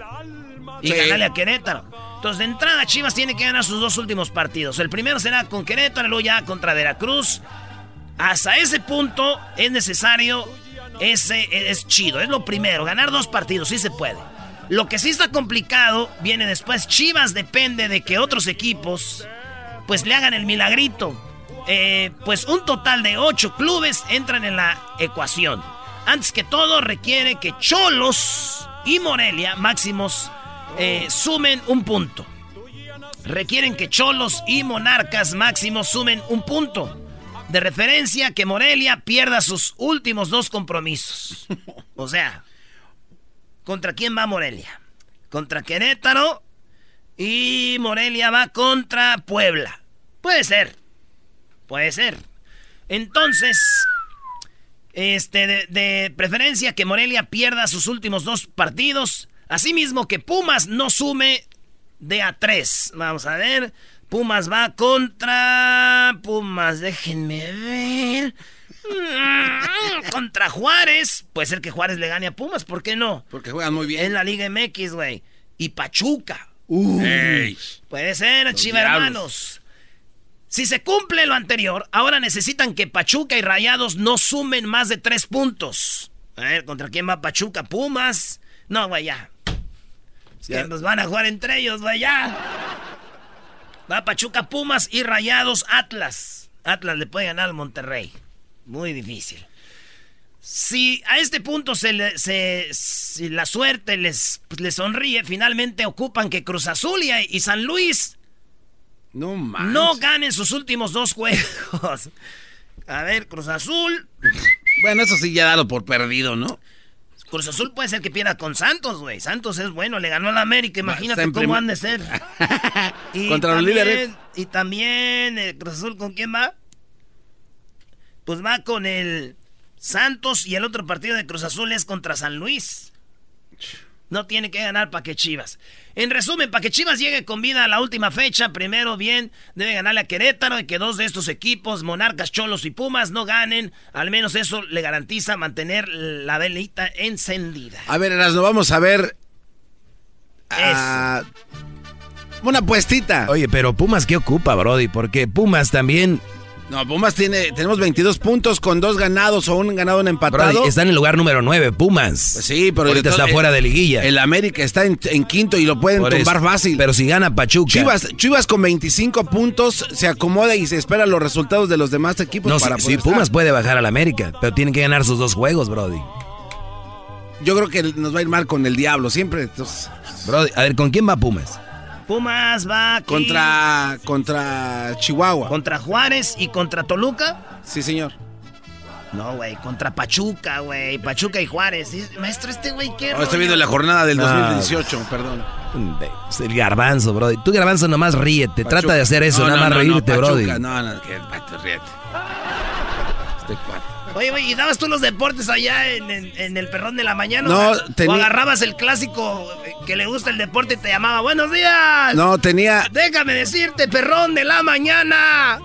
Y ganarle a Querétaro. Entonces, de entrada, Chivas tiene que ganar sus dos últimos partidos. El primero será con Querétaro, luego ya contra Veracruz. Hasta ese punto es necesario Ese es chido, es lo primero. Ganar dos partidos, sí se puede. Lo que sí está complicado viene después. Chivas depende de que otros equipos pues le hagan el milagrito. Eh, pues un total de ocho clubes entran en la ecuación. Antes que todo requiere que Cholos y Morelia máximos eh, sumen un punto. Requieren que Cholos y Monarcas máximos sumen un punto. De referencia que Morelia pierda sus últimos dos compromisos. O sea, ¿contra quién va Morelia? Contra Querétaro y Morelia va contra Puebla. Puede ser. Puede ser. Entonces, este, de, preferencia que Morelia pierda sus últimos dos partidos. Asimismo que Pumas no sume de a tres. Vamos a ver. Pumas va contra. Pumas, déjenme ver. Mm, contra Juárez. Puede ser que Juárez le gane a Pumas, ¿por qué no? Porque juegan muy bien. En la Liga MX, güey. Y Pachuca. Uh, puede ser, Chiva hermanos. Si se cumple lo anterior, ahora necesitan que Pachuca y Rayados no sumen más de tres puntos. A ver, ¿contra quién va Pachuca? Pumas. No, güey, ya. Ya. nos van a jugar entre ellos, güey, ya. Va Pachuca, Pumas y Rayados Atlas. Atlas le puede ganar al Monterrey. Muy difícil. Si a este punto se, le, se si la suerte les, les, sonríe, finalmente ocupan que Cruz Azul y, y San Luis no, no ganen sus últimos dos juegos. A ver, Cruz Azul. Bueno, eso sí ya dado por perdido, ¿no? Cruz Azul puede ser que pierda con Santos, güey. Santos es bueno, le ganó a la América. Imagínate cómo han de ser. y Contra también, los líderes. Y también, eh, Cruz Azul, ¿con quién va? Pues va con el Santos y el otro partido de Cruz Azul es contra San Luis. No tiene que ganar para que Chivas. En resumen, para que Chivas llegue con vida a la última fecha, primero bien, debe ganarle a Querétaro y que dos de estos equipos, Monarcas, Cholos y Pumas, no ganen. Al menos eso le garantiza mantener la velita encendida. A ver, Erasmo, vamos a ver. Uh, una puestita. Oye, pero Pumas, ¿qué ocupa, Brody? Porque Pumas también no, Pumas tiene, tenemos 22 puntos con dos ganados o un ganado en empatado. Brody, está en el lugar número 9, Pumas. Pues sí, pero ahorita está fuera de liguilla. El América está en, en quinto y lo pueden Por tumbar eso. fácil. Pero si gana Pachuca. Chivas, Chivas con 25 puntos se acomoda y se espera los resultados de los demás equipos no, para si, si Pumas puede bajar al América, pero tienen que ganar sus dos juegos, Brody. Yo creo que nos va a ir mal con el diablo, siempre. Entonces... Brody, a ver, ¿con quién va Pumas? Pumas va aquí. Contra, contra Chihuahua. ¿Contra Juárez y contra Toluca? Sí, señor. No, güey, contra Pachuca, güey. Pachuca y Juárez. Maestro, este güey, ¿qué? No, estoy viendo la jornada del 2018, perdón. El garbanzo, Brody. Tú, garbanzo, nomás ríete. Pachuca. Trata de hacer eso, no, nada no, más reírte, Brody. No, no, que ríete. Este cuate. Oye, güey, ¿y dabas tú los deportes allá en, en, en, el perrón de la mañana? No, o, tenía... o agarrabas el clásico que le gusta el deporte y te llamaba, buenos días. No, tenía... Déjame decirte, perrón de la mañana.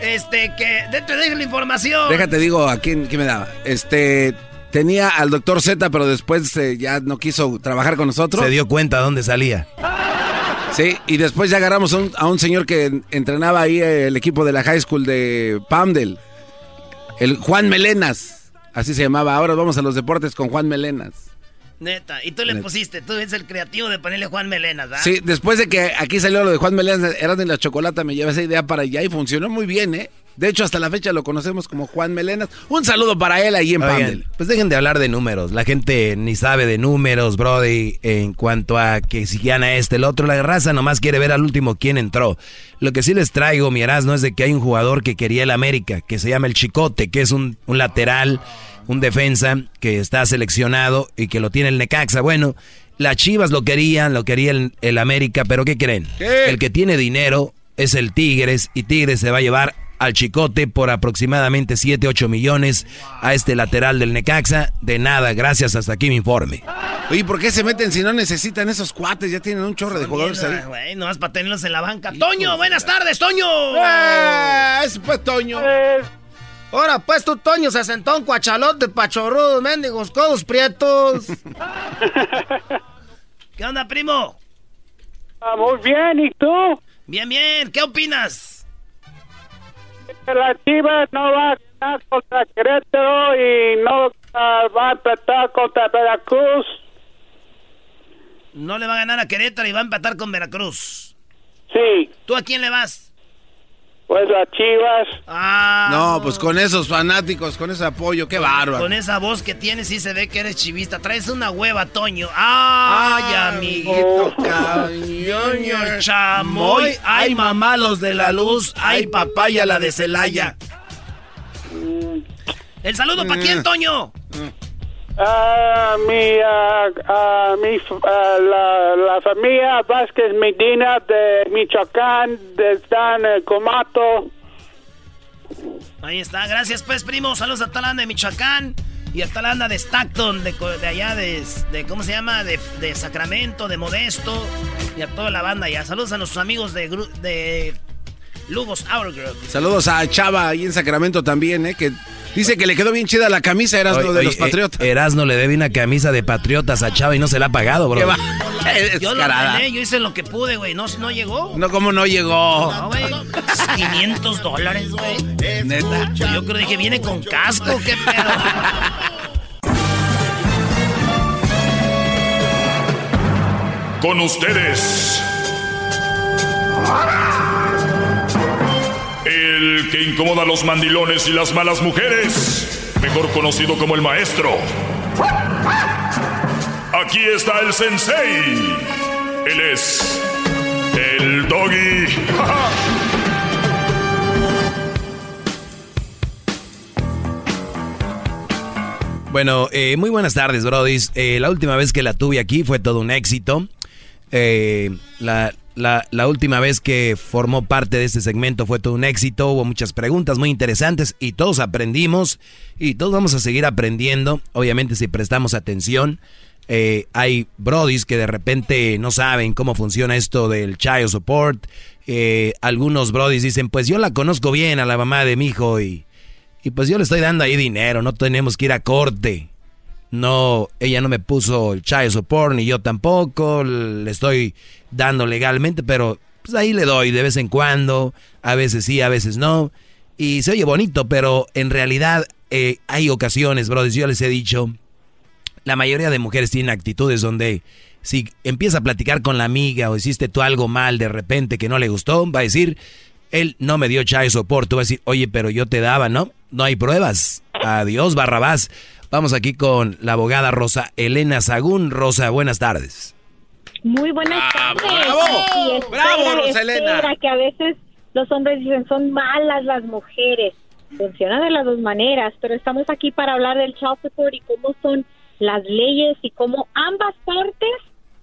Este, que te deje la información. Déjate, digo, ¿a quién, quién me daba? Este, tenía al doctor Z, pero después eh, ya no quiso trabajar con nosotros. Se dio cuenta dónde salía. Sí, y después ya agarramos a un, a un señor que entrenaba ahí el equipo de la high school de Pamdel. El Juan Melenas, así se llamaba. Ahora vamos a los deportes con Juan Melenas. Neta, y tú le Neta. pusiste, tú eres el creativo de ponerle Juan Melenas, ¿verdad? Sí, después de que aquí salió lo de Juan Melenas, eran de la chocolata, me llevé esa idea para allá y funcionó muy bien, ¿eh? De hecho, hasta la fecha lo conocemos como Juan Melenas. Un saludo para él ahí en Pandel. Pues dejen de hablar de números. La gente ni sabe de números, Brody, en cuanto a que si gana este, el otro. La raza nomás quiere ver al último quién entró. Lo que sí les traigo, mi no es de que hay un jugador que quería el América, que se llama el Chicote, que es un, un lateral, un defensa que está seleccionado y que lo tiene el Necaxa. Bueno, las Chivas lo querían, lo quería el, el América, pero ¿qué creen? ¿Qué? El que tiene dinero es el Tigres y Tigres se va a llevar al Chicote por aproximadamente 7, 8 millones a este lateral del Necaxa. De nada, gracias, hasta aquí mi informe. Oye, ¿por qué se meten si no necesitan esos cuates? Ya tienen un chorro de jugadores ahí. Güey, no vas para tenerlos en la banca. Toño, buenas tardes, Toño. ¡Eh! Ese pues Toño. Eh. Ahora, pues tú, Toño, se sentó un cuachalote pachorrudo, mendigos, codos prietos. ¿Qué onda, primo? Ah, muy bien, ¿y tú? Bien, bien, ¿qué opinas? La Chivas no va a ganar contra Querétaro y no ah, va a empatar contra Veracruz. No le va a ganar a Querétaro y va a empatar con Veracruz. Sí. ¿Tú a quién le vas? Pues a Chivas. Ah. No, pues con esos fanáticos, con ese apoyo, qué bárbaro. Con esa voz que tienes sí se ve que eres chivista. Traes una hueva, Toño. ¡Ay, amiguito! Cañoño, chamoy. ¡Ay, mamá, los de la luz! ¡Ay, papaya, la de Celaya! ¿El saludo para quién, Toño? Ah, mi, ah, ah, mi, ah, la, la familia Vázquez Medina de Michoacán, de están en Comato. Ahí está, gracias pues primo, saludos a Talanda de Michoacán y a Talanda de Stockton, de, de allá de, de, ¿cómo se llama? De, de Sacramento, de Modesto y a toda la banda allá. Saludos a nuestros amigos de, de Lugos Hour Group. Saludos a Chava ahí en Sacramento también, ¿eh? Que dice que le quedó bien chida la camisa, eras Oye, lo de oye, los Patriotas. eh, Erasmo le debe una camisa de patriotas a Chava y no se la ha pagado, bro. Qué va- Yo lo gané, yo hice lo que pude, güey. No, no llegó. No, ¿cómo no llegó? No, güey. 500 dólares, güey. Neta. Yo creo que viene con casco, qué pedo. Con ustedes. El que incomoda a los mandilones y las malas mujeres. Mejor conocido como el maestro. Aquí está el sensei. Él es. El doggy. Bueno, eh, muy buenas tardes, brodis. Eh, la última vez que la tuve aquí fue todo un éxito. Eh, la, la- la última vez que formó parte de este segmento fue todo un éxito. Hubo muchas preguntas muy interesantes y todos aprendimos y todos vamos a seguir aprendiendo. Obviamente si prestamos atención. Eh, hay brodis que de repente no saben cómo funciona esto del child support. Eh, algunos brodis dicen, pues yo la conozco bien a la mamá de mi hijo y... Y pues yo le estoy dando ahí dinero, no tenemos que ir a corte. No, ella no me puso el child support, ni yo tampoco, le estoy dando legalmente, pero pues ahí le doy de vez en cuando, a veces sí, a veces no. Y se oye bonito, pero en realidad eh, hay ocasiones, brothers, yo les he dicho, la mayoría de mujeres tienen actitudes donde si empieza a platicar con la amiga o hiciste tú algo mal de repente que no le gustó, va a decir, él no me dio child support, tú vas a decir, oye, pero yo te daba, ¿no? No hay pruebas. Adiós, Barrabás. Vamos aquí con la abogada Rosa Elena Sagún. Rosa, buenas tardes. Muy buenas tardes. bravo. Y espera, Bravo, Roselena. espera, que a veces los hombres dicen son malas las mujeres. Funciona de las dos maneras, pero estamos aquí para hablar del child support y cómo son las leyes y cómo ambas partes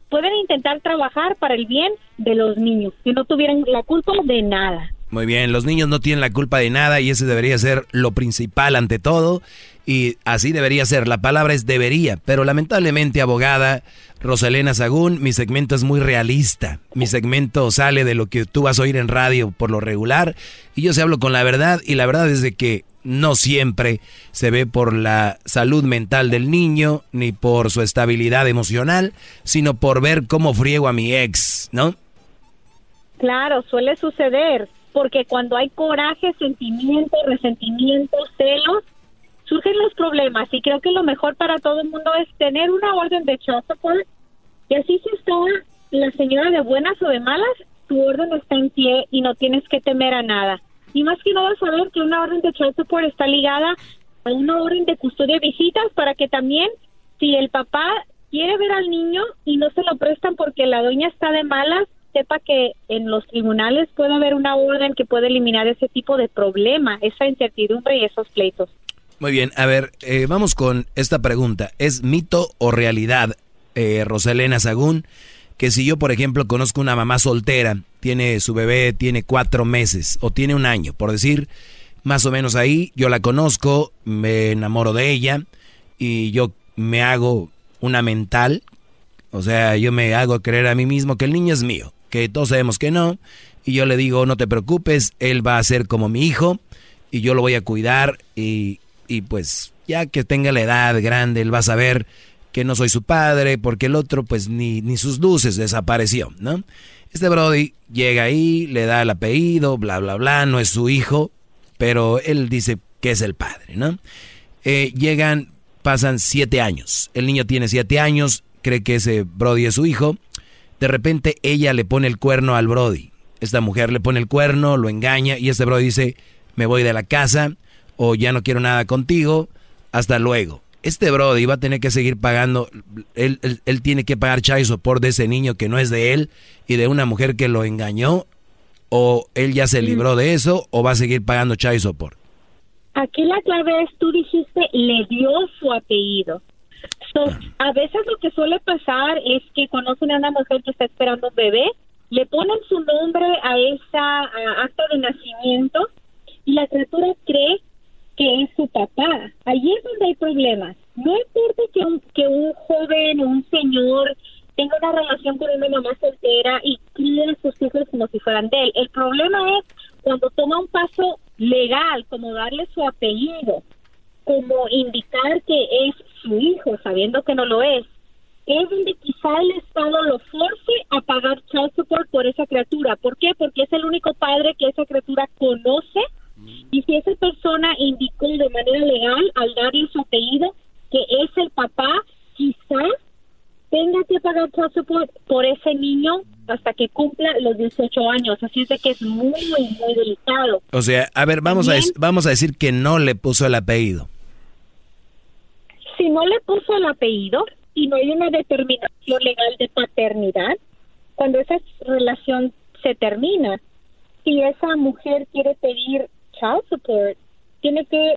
pueden intentar trabajar para el bien de los niños, que no tuvieran la culpa de nada. Muy bien, los niños no tienen la culpa de nada y ese debería ser lo principal ante todo. Y así debería ser. La palabra es debería. Pero lamentablemente, abogada Rosalena Sagún, mi segmento es muy realista. Mi segmento sale de lo que tú vas a oír en radio por lo regular. Y yo se hablo con la verdad. Y la verdad es de que no siempre se ve por la salud mental del niño, ni por su estabilidad emocional, sino por ver cómo friego a mi ex, ¿no? Claro, suele suceder, porque cuando hay coraje, sentimiento, resentimiento, celos, surgen los problemas y creo que lo mejor para todo el mundo es tener una orden de child support y así si está la señora de buenas o de malas, tu orden está en pie y no tienes que temer a nada. Y más que nada saber que una orden de child support está ligada a una orden de custodia de visitas para que también si el papá quiere ver al niño y no se lo prestan porque la doña está de malas, sepa que en los tribunales puede haber una orden que puede eliminar ese tipo de problema, esa incertidumbre y esos pleitos. Muy bien, a ver, eh, vamos con esta pregunta. ¿Es mito o realidad, eh, Rosalena Sagún, que si yo, por ejemplo, conozco una mamá soltera, tiene su bebé, tiene cuatro meses o tiene un año, por decir, más o menos ahí, yo la conozco, me enamoro de ella y yo me hago una mental, o sea, yo me hago creer a mí mismo que el niño es mío, que todos sabemos que no, y yo le digo, no te preocupes, él va a ser como mi hijo y yo lo voy a cuidar y, y pues ya que tenga la edad grande, él va a saber que no soy su padre, porque el otro pues ni, ni sus luces desapareció, ¿no? Este Brody llega ahí, le da el apellido, bla, bla, bla, no es su hijo, pero él dice que es el padre, ¿no? Eh, llegan, pasan siete años. El niño tiene siete años, cree que ese Brody es su hijo. De repente ella le pone el cuerno al Brody. Esta mujer le pone el cuerno, lo engaña y este Brody dice, me voy de la casa o ya no quiero nada contigo, hasta luego. Este Brody va a tener que seguir pagando, él, él, tiene que pagar child support de ese niño que no es de él y de una mujer que lo engañó, o él ya se libró de eso, o va a seguir pagando child support. Aquí la clave es, tú dijiste, le dio su apellido. A veces lo que suele pasar es que conocen a una mujer que está esperando un bebé, le ponen su nombre a esa acta de nacimiento y la criatura cree que es su papá. Allí es donde hay problemas. No importa que un, que un joven o un señor tenga una relación con una mamá soltera y críe a sus hijos como si fueran de él. El problema es cuando toma un paso legal, como darle su apellido, como indicar que es su hijo, sabiendo que no lo es, es donde quizá el Estado lo force a pagar child support por esa criatura. ¿Por qué? Porque es el único padre que esa criatura conoce y si esa persona indicó de manera legal al darle su apellido que es el papá, quizás tenga que pagar child support por ese niño hasta que cumpla los 18 años. Así es de que es muy, muy delicado. O sea, a ver, vamos, a, vamos a decir que no le puso el apellido. Si no le puso el apellido y no hay una determinación legal de paternidad, cuando esa relación se termina, si esa mujer quiere pedir child support, tiene que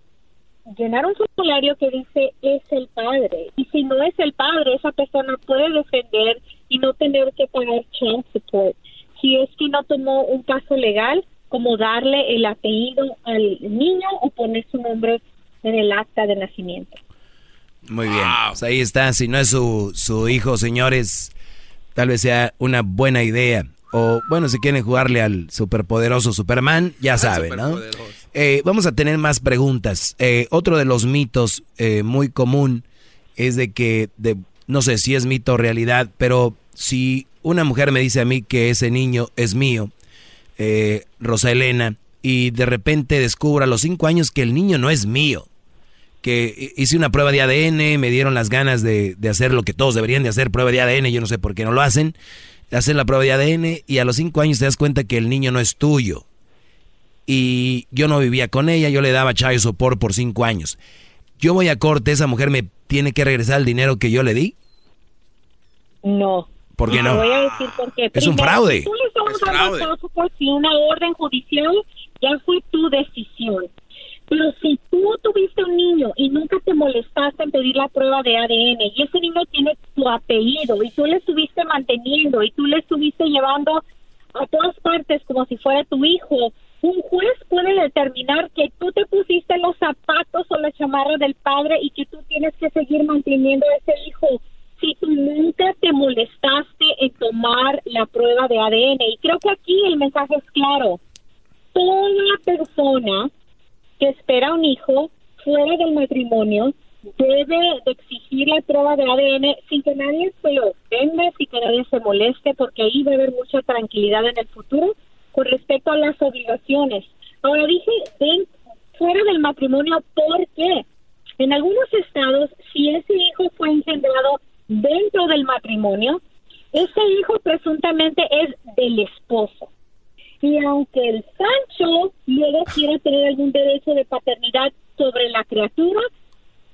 llenar un formulario que dice es el padre. Y si no es el padre, esa persona puede defender y no tener que pagar child support. Si es que no tomó un paso legal, como darle el apellido al niño o poner su nombre en el acta de nacimiento. Muy bien, pues ahí está. Si no es su, su hijo, señores, tal vez sea una buena idea. O bueno, si quieren jugarle al superpoderoso Superman, ya saben, ¿no? Eh, vamos a tener más preguntas. Eh, otro de los mitos eh, muy común es de que, de, no sé si es mito o realidad, pero si una mujer me dice a mí que ese niño es mío, Rosa Elena, y de repente descubro a los cinco años que el niño no es mío, que hice una prueba de ADN, me dieron las ganas de, de hacer lo que todos deberían de hacer, prueba de ADN, yo no sé por qué no lo hacen, hacer la prueba de ADN y a los cinco años te das cuenta que el niño no es tuyo y yo no vivía con ella, yo le daba chayo sopor por cinco años. Yo voy a corte, esa mujer me tiene que regresar el dinero que yo le di. No. ¿Por qué no? Voy a decir porque es un fraude. tú le estás dando si una orden judicial ya fue tu decisión. Pero si tú tuviste un niño y nunca te molestaste en pedir la prueba de ADN y ese niño tiene tu apellido y tú le estuviste manteniendo y tú le estuviste llevando a todas partes como si fuera tu hijo un juez puede determinar que tú te pusiste los zapatos o la chamarra del padre y que tú tienes que seguir manteniendo a ese hijo si tú nunca te molestaste en tomar la prueba de ADN. Y creo que aquí el mensaje es claro. Toda persona que espera un hijo fuera del matrimonio debe de exigir la prueba de ADN sin que nadie se lo ofenda, sin que nadie se moleste, porque ahí va a haber mucha tranquilidad en el futuro con respecto a las obligaciones. Ahora dije, ven fuera del matrimonio, ¿por qué? En algunos estados, si ese hijo fue engendrado dentro del matrimonio, ese hijo presuntamente es del esposo. Y aunque el Sancho luego quiera tener algún derecho de paternidad sobre la criatura,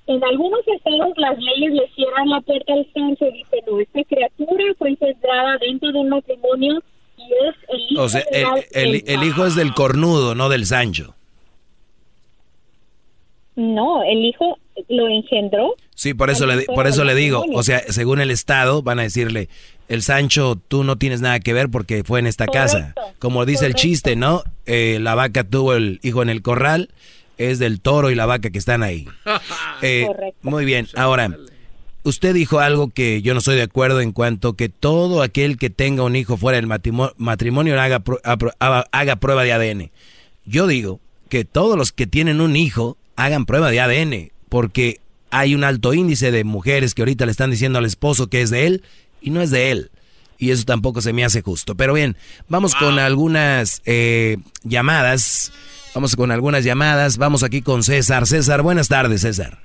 en algunos estados las leyes le cierran la puerta al Sancho y dicen, no, esta criatura fue engendrada dentro de un matrimonio o sea, el, el, hijo es del cornudo, no del Sancho. No, el hijo lo engendró. Sí, por eso, le, por eso le digo, o sea, según el Estado van a decirle, el Sancho, tú no tienes nada que ver porque fue en esta casa. Como dice el chiste, ¿no? Eh, la vaca tuvo el hijo en el corral, es del toro y la vaca que están ahí. Eh, muy bien, ahora, usted dijo algo que yo no estoy de acuerdo en cuanto que todo aquel que tenga un hijo fuera del matrimonio haga, haga prueba de ADN. Yo digo que todos los que tienen un hijo hagan prueba de ADN, porque hay un alto índice de mujeres que ahorita le están diciendo al esposo que es de él y no es de él. Y eso tampoco se me hace justo. Pero bien, vamos con algunas eh, llamadas. Vamos con algunas llamadas. Vamos aquí con César. César, buenas tardes, César.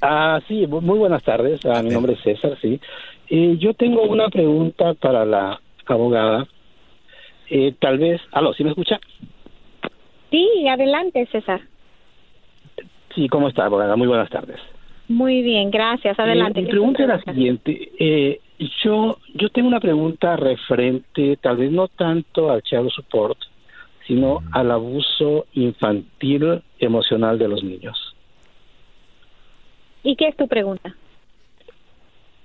Ah, sí, muy buenas tardes. Ah, mi nombre es César, sí. Eh, yo tengo una pregunta para la abogada. Eh, tal vez, aló, ¿sí me escucha? Sí, adelante, César. Sí, ¿cómo está, abogada? Muy buenas tardes. Muy bien, gracias. Adelante. Eh, mi ¿Qué pregunta es la siguiente. Eh, yo, yo tengo una pregunta referente, tal vez no tanto al child support, sino al abuso infantil emocional de los niños. ¿Y qué es tu pregunta?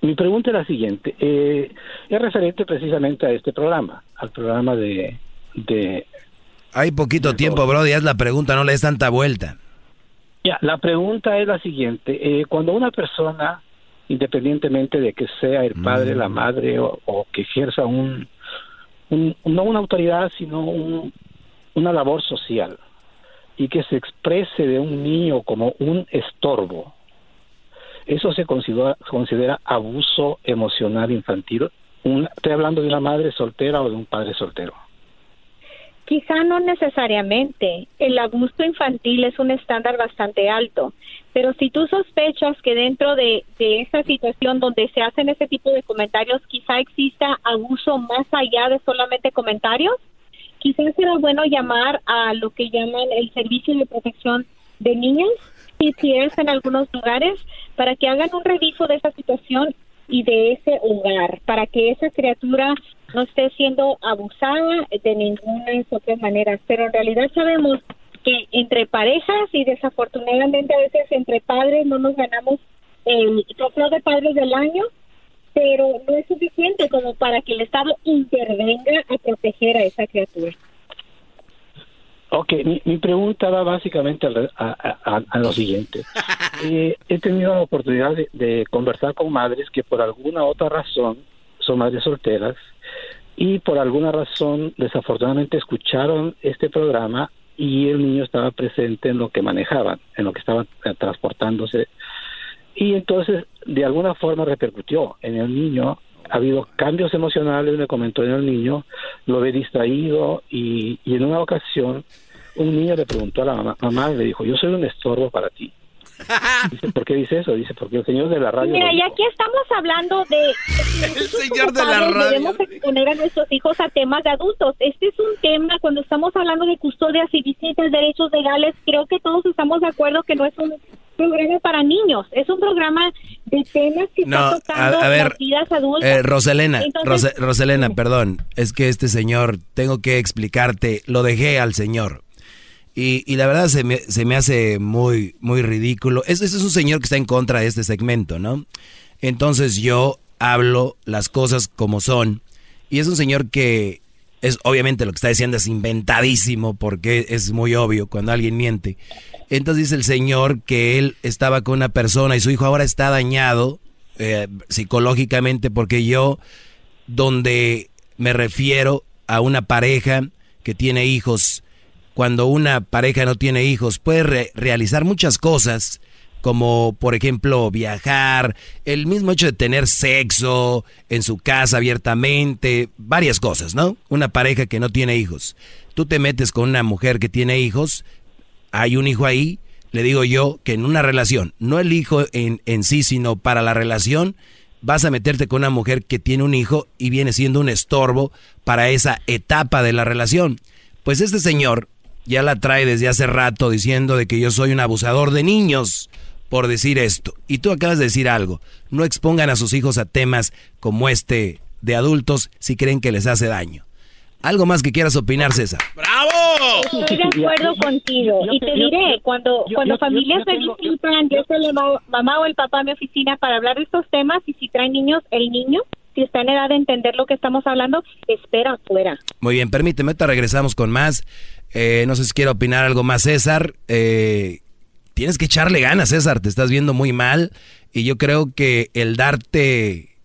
Mi pregunta es la siguiente. Eh, es referente precisamente a este programa, al programa de, de Hay poquito tiempo, Brody, haz la pregunta, no le des tanta vuelta. Ya, la pregunta es la siguiente. Eh, cuando una persona, independientemente de que sea el padre, la madre o, o que ejerza un, un- no una autoridad, sino un- una labor social, y que se exprese de un niño como un estorbo, ¿eso se considera, considera abuso emocional infantil? Un- estoy hablando de una madre soltera o de un padre soltero. Quizá no necesariamente. El abuso infantil es un estándar bastante alto, pero si tú sospechas que dentro de, esa situación donde se hacen ese tipo de comentarios, quizá exista abuso más allá de solamente comentarios, quizás será bueno llamar a lo que llaman el Servicio de Protección de Niños, CPS en algunos lugares, para que hagan un reviso de esa situación y de ese hogar, para que esa criatura no esté siendo abusada de ninguna otras maneras. Pero en realidad sabemos que entre parejas y desafortunadamente a veces entre padres no nos ganamos el trofeo de padres del año, pero no es suficiente como para que el Estado intervenga a proteger a esa criatura. Ok, mi, mi pregunta va básicamente a- a- a lo siguiente. Eh, he tenido la oportunidad de, de conversar con madres que por alguna otra razón son madres solteras y por alguna razón desafortunadamente escucharon este programa y el niño estaba presente en lo que manejaban, en lo que estaban eh, transportándose. Y entonces de alguna forma repercutió en el niño. Ha habido cambios emocionales me comentó en el niño lo ve distraído y, en una ocasión un niño le preguntó a la mamá, mamá le dijo yo soy un estorbo para ti dice ¿por qué dice eso? dice porque el señor de la radio Mira, y dijo". aquí estamos hablando de... El señor de la radio. Debemos exponer a nuestros hijos a temas de adultos. Este es un tema, cuando estamos hablando de custodias y visitas, derechos legales, creo que todos estamos de acuerdo que no es un programa para niños, es un programa de temas que No, está tocando a, a ver, las vidas adultas. eh, Roselena, Entonces, Rose- Roselena, perdón, es que este señor, tengo que explicarte, lo dejé al señor. Y, y la verdad se me, se me hace muy, muy ridículo. Ese es un señor que está en contra de este segmento, ¿no? Entonces yo hablo las cosas como son. Y es un señor que es obviamente lo que está diciendo es inventadísimo porque es muy obvio cuando alguien miente. Entonces dice el señor que él estaba con una persona y su hijo ahora está dañado eh, psicológicamente porque yo, donde me refiero a una pareja que tiene hijos, cuando una pareja no tiene hijos, puede re- realizar muchas cosas, como por ejemplo viajar, el mismo hecho de tener sexo en su casa abiertamente, varias cosas, ¿no? Una pareja que no tiene hijos. Tú te metes con una mujer que tiene hijos, hay un hijo ahí, le digo yo que en una relación, no el hijo en, en sí, sino para la relación, vas a meterte con una mujer que tiene un hijo y viene siendo un estorbo para esa etapa de la relación. Pues este señor ya la trae desde hace rato diciendo de que yo soy un abusador de niños por decir esto. Y tú acabas de decir algo, no expongan a sus hijos a temas como este de adultos si creen que les hace daño. Algo más que quieras opinar, César. Estoy de acuerdo contigo. Y te diré, cuando, cuando familias me visitan, yo soy la ma- mamá o el papá a mi oficina para hablar de estos temas y si traen niños, el niño, si está en edad de entender lo que estamos hablando, espera afuera. Muy bien, permíteme, te regresamos con más. Eh, no sé si quiere opinar algo más, César. Eh, tienes que echarle ganas, César, te estás viendo muy mal y yo creo que el darte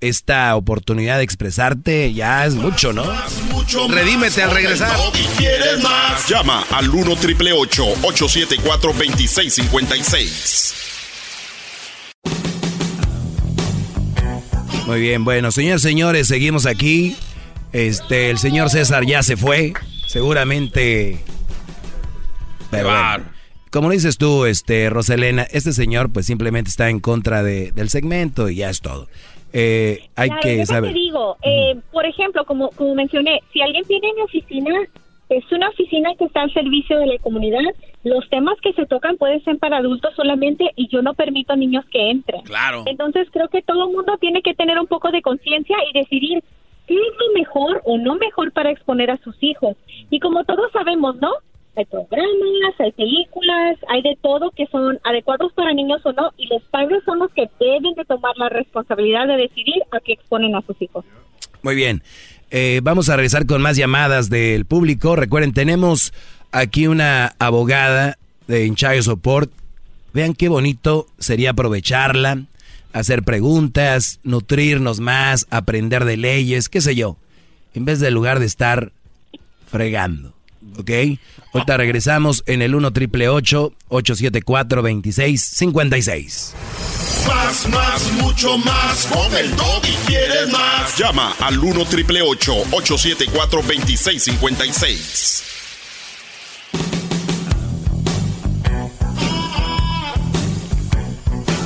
esta oportunidad de expresarte ya es mucho, ¿no? Redímete al regresar. Quieres más. Llama al 1 triple 874 2656. Muy bien, bueno, señores, señores, seguimos aquí. Este, el señor César ya se fue, seguramente. Pero bueno, como dices tú, este, Roselena, este señor pues simplemente está en contra de, del segmento y ya es todo. Eh, hay que saber. Te digo, eh, por ejemplo, como, como mencioné, si alguien tiene mi oficina, es una oficina que está al servicio de la comunidad. Los temas que se tocan pueden ser para adultos solamente y yo no permito niños que entren. Claro. Entonces creo que todo el mundo tiene que tener un poco de conciencia y decidir qué es lo mejor o no mejor para exponer a sus hijos. Y como todos sabemos, ¿no? Hay programas, hay películas, hay de todo que son adecuados para niños o no, y los padres son los que deben de tomar la responsabilidad de decidir a qué exponen a sus hijos. Muy bien. Eh, vamos a regresar con más llamadas del público. Recuerden, tenemos aquí una abogada de Child Support. Vean qué bonito sería aprovecharla, hacer preguntas, nutrirnos más, aprender de leyes, qué sé yo, en vez del lugar de estar fregando. ¿Ok? Ahorita regresamos en el 1 triple 874 2656. Más, más, mucho más. Con el y quieres más. Llama al 1 triple 874 2656.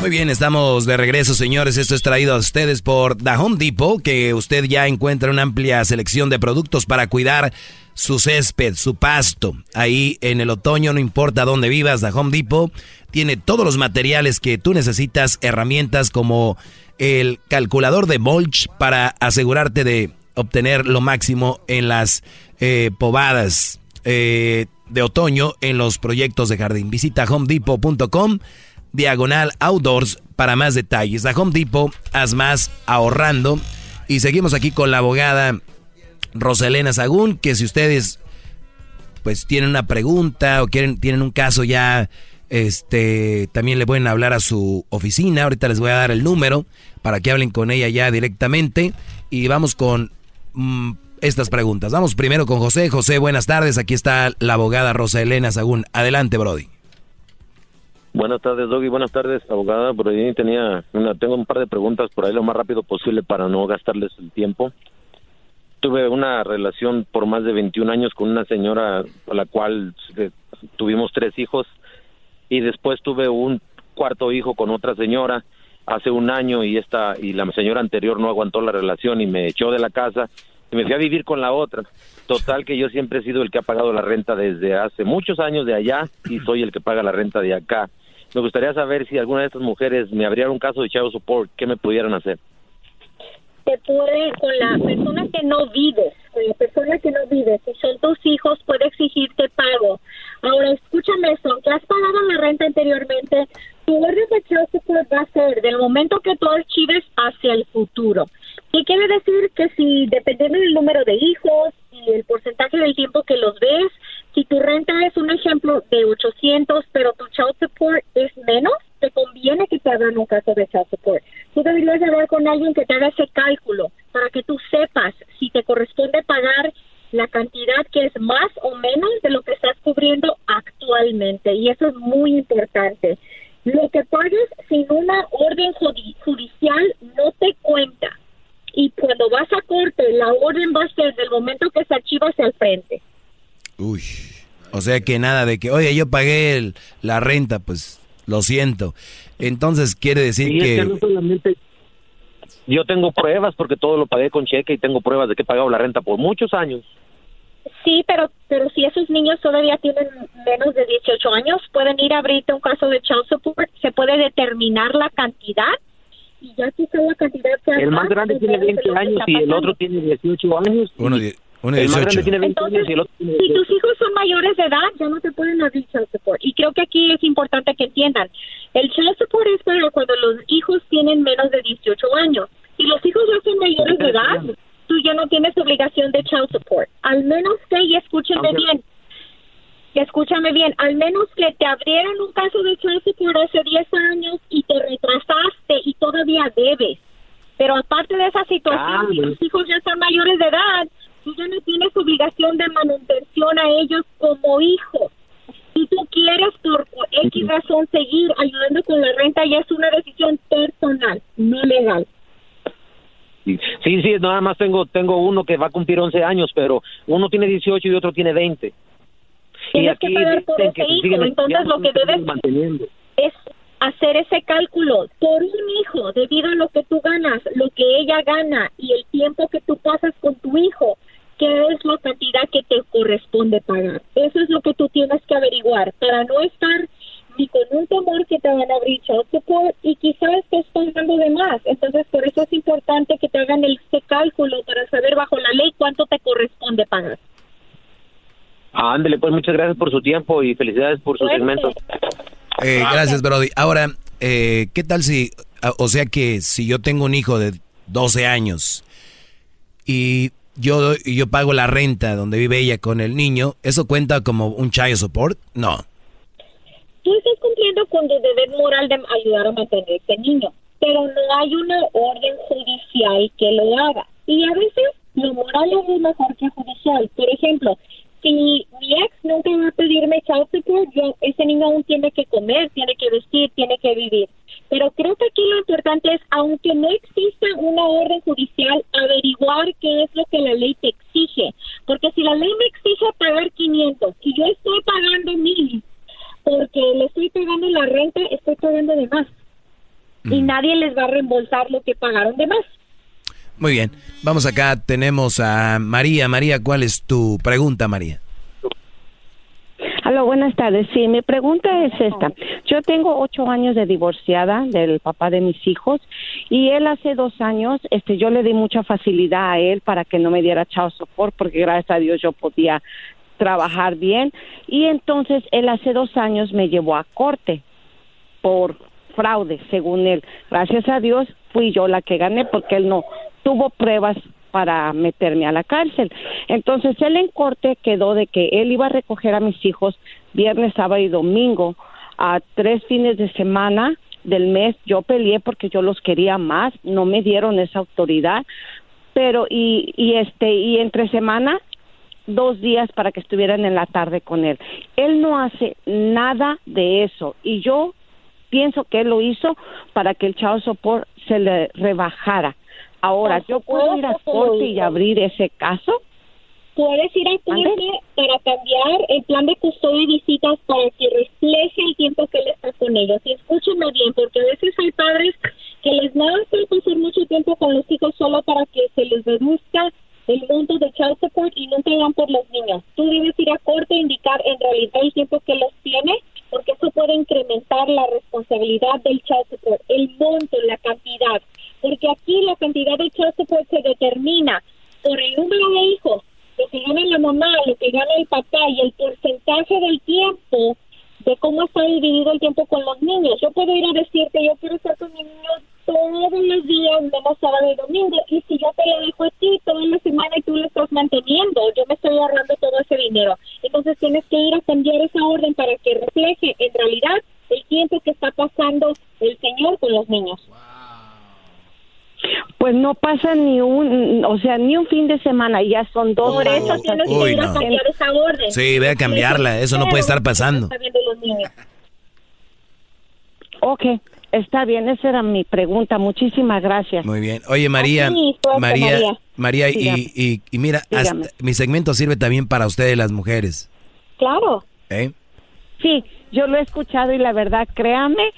Muy bien, estamos de regreso, señores. Esto es traído a ustedes por The Home Depot, que usted ya encuentra una amplia selección de productos para cuidar su césped, su pasto. Ahí en el otoño, no importa dónde vivas, The Home Depot tiene todos los materiales que tú necesitas, herramientas como el calculador de mulch para asegurarte de obtener lo máximo en las eh, pobadas eh, de otoño en los proyectos de jardín. Visita homedepot.com diagonal outdoors para más detalles. A Home Depot, haz más ahorrando. Y seguimos aquí con la abogada Roselena Sagún, que si ustedes pues tienen una pregunta o quieren, tienen un caso ya, este, también le pueden hablar a su oficina. Ahorita les voy a dar el número para que hablen con ella ya directamente. Y vamos con mm, estas preguntas. Vamos primero con José. José, buenas tardes. Aquí está la abogada Rosa Elena Sagún. Adelante, Brody. Buenas tardes, Doggy. Buenas tardes, abogada. Ahí tenía una, tengo un par de preguntas por ahí lo más rápido posible para no gastarles el tiempo tuve una relación por más de 21 años con una señora a la cual eh, tuvimos tres hijos y después tuve un cuarto hijo con otra señora hace un año y esta y la señora anterior no aguantó la relación y me echó de la casa y me fui a vivir con la otra. Total que yo siempre he sido el que ha pagado la renta desde hace muchos años de allá y soy el que paga la renta de acá. Me gustaría saber si alguna de estas mujeres me abriera un caso de child support, ¿qué me pudieran hacer? Te puede, con la persona que no vives, con la persona que no vives, si son tus hijos, puede exigirte pago. Ahora, escúchame eso, aunque has pagado la renta anteriormente, tu orden de child va a ser del momento que tú archives hacia el futuro. ¿Qué quiere decir? Que si, dependiendo del número de hijos y el porcentaje del tiempo que los ves, si tu renta es un ejemplo de 800, pero tu child support es menos, te conviene que te hagan un caso de child support. Tú deberías hablar con alguien que te haga ese cálculo para que tú sepas si te corresponde pagar la cantidad que es más o menos de lo que estás cubriendo actualmente. Y eso es muy importante. Lo que pagues sin una orden judicial no te cuenta. Y cuando vas a corte, la orden va a ser del momento que se archiva hacia el frente. Uy. O sea que nada de que, oye, yo pagué la renta, pues lo siento. Entonces quiere decir que... yo tengo pruebas porque todo lo pagué con cheque y tengo pruebas de que he pagado la renta por muchos años. Sí, pero pero si esos niños todavía tienen menos de 18 años, pueden ir a abrirte un caso de child support, se puede determinar la cantidad y ya quizá la cantidad El más grande tiene 20 años y el otro tiene 18 años. Uno, Entonces, si tus hijos son mayores de edad, ya no te pueden abrir child support. Y creo que aquí es importante que entiendan, el child support es para cuando los hijos tienen menos de 18 años. Si los hijos ya son mayores de edad, tú ya no tienes obligación de child support. Al menos que, y escúchenme bien, escúchame bien, al menos que te abrieran un caso de child support hace 10 años y te retrasaste y todavía debes. Pero aparte de esa situación, si tus hijos ya están mayores de edad, tú ya no tienes obligación de manutención a ellos como hijos. Si tú quieres por X razón seguir ayudando con la renta, ya es una decisión personal, no legal. Sí, sí, nada más tengo tengo uno que va a cumplir 11 años, pero uno tiene 18 y otro tiene 20. Tienes que pagar por ese hijo. Entonces lo que debes es hacer ese cálculo por un hijo, debido a lo que tú ganas, lo que ella gana y el tiempo que tú pasas con tu hijo, qué es la cantidad que te corresponde pagar. Eso es lo que tú tienes que averiguar para no estar ni con un temor que te van a abrir child support y quizás te estás dando de más. Entonces, por eso es importante que te hagan este cálculo para saber bajo la ley cuánto te corresponde pagar. Ah, ándele, pues muchas gracias por su tiempo y felicidades por su segmento. Eh, gracias, Brody. Ahora, eh, ¿qué tal si, o sea que si yo tengo un hijo de 12 años y yo, yo pago la renta donde vive ella con el niño, ¿eso cuenta como un child support? No. Tú estás cumpliendo con tu deber moral de ayudar a mantener a este niño, pero no hay una orden judicial que lo haga. Y a veces lo moral es mejor que judicial. Por ejemplo, si mi ex nunca va a pedirme child support, yo, ese niño aún tiene que comer, tiene que vestir, tiene que vivir. Pero creo que aquí lo importante es, aunque no exista una orden judicial, averiguar qué es lo que la ley te exige. Porque si la ley me exige pagar 500 y yo estoy pagando 1000 porque le estoy pagando la renta, estoy pagando de más. Y nadie les va a reembolsar lo que pagaron de más. Muy bien, vamos acá, tenemos a María. María, ¿cuál es tu pregunta, María? Hola, buenas tardes. Sí, mi pregunta es esta. Yo tengo ocho años de divorciada del papá de mis hijos y él hace dos años, este, yo le di mucha facilidad a él para que no me diera chao support porque gracias a Dios yo podía trabajar bien y entonces él hace dos años me llevó a corte por fraude, según él. Gracias a Dios fui yo la que gané porque él no tuvo pruebas para meterme a la cárcel. Entonces él en corte quedó de que él iba a recoger a mis hijos viernes, sábado y domingo a tres fines de semana del mes. Yo peleé porque yo los quería más, no me dieron esa autoridad, pero y, y este y entre semana dos días para que estuvieran en la tarde con él. Él no hace nada de eso y yo pienso que él lo hizo para que el chavo sopor se le rebajara. Ahora, ¿yo puedo ir a corte y abrir ese caso? Puedes ir a corte para cambiar el plan de custodia y visitas para que refleje el tiempo que él está con ellos. Y escúchame bien, porque a veces hay padres que les puede pasar mucho tiempo con los hijos solo para que se les reduzca el monto de child support y nunca van por los niños. Tú debes ir a corte e indicar en realidad el tiempo que los tiene, porque eso puede incrementar la responsabilidad del child support, el monto, la cantidad. Porque aquí la cantidad de child support se determina por el número de hijos, lo que gana la mamá, lo que gana el papá y el porcentaje del tiempo de cómo está dividido el tiempo con los niños. Yo puedo ir a decirte, yo quiero estar con mi niño todos los días, menos sábado y domingo, y si yo te lo dejo a ti toda la semana y tú lo estás manteniendo, yo me estoy ahorrando todo ese dinero. Entonces tienes que ir a cambiar esa orden para que refleje en realidad el tiempo que está pasando el señor con los niños. Pues no pasa ni un, o sea, ni un semana, ya son dos. Por eso tienes que ir a cambiar esa orden. Sí, ve a cambiarla, eso no puede estar pasando. Ok, está bien, esa era mi pregunta. Muchísimas gracias. Muy bien. Oye, María, María, María, y, y, mira, mi segmento sirve también para ustedes las mujeres. Claro. ¿Eh? Sí, yo lo he escuchado y la verdad, créame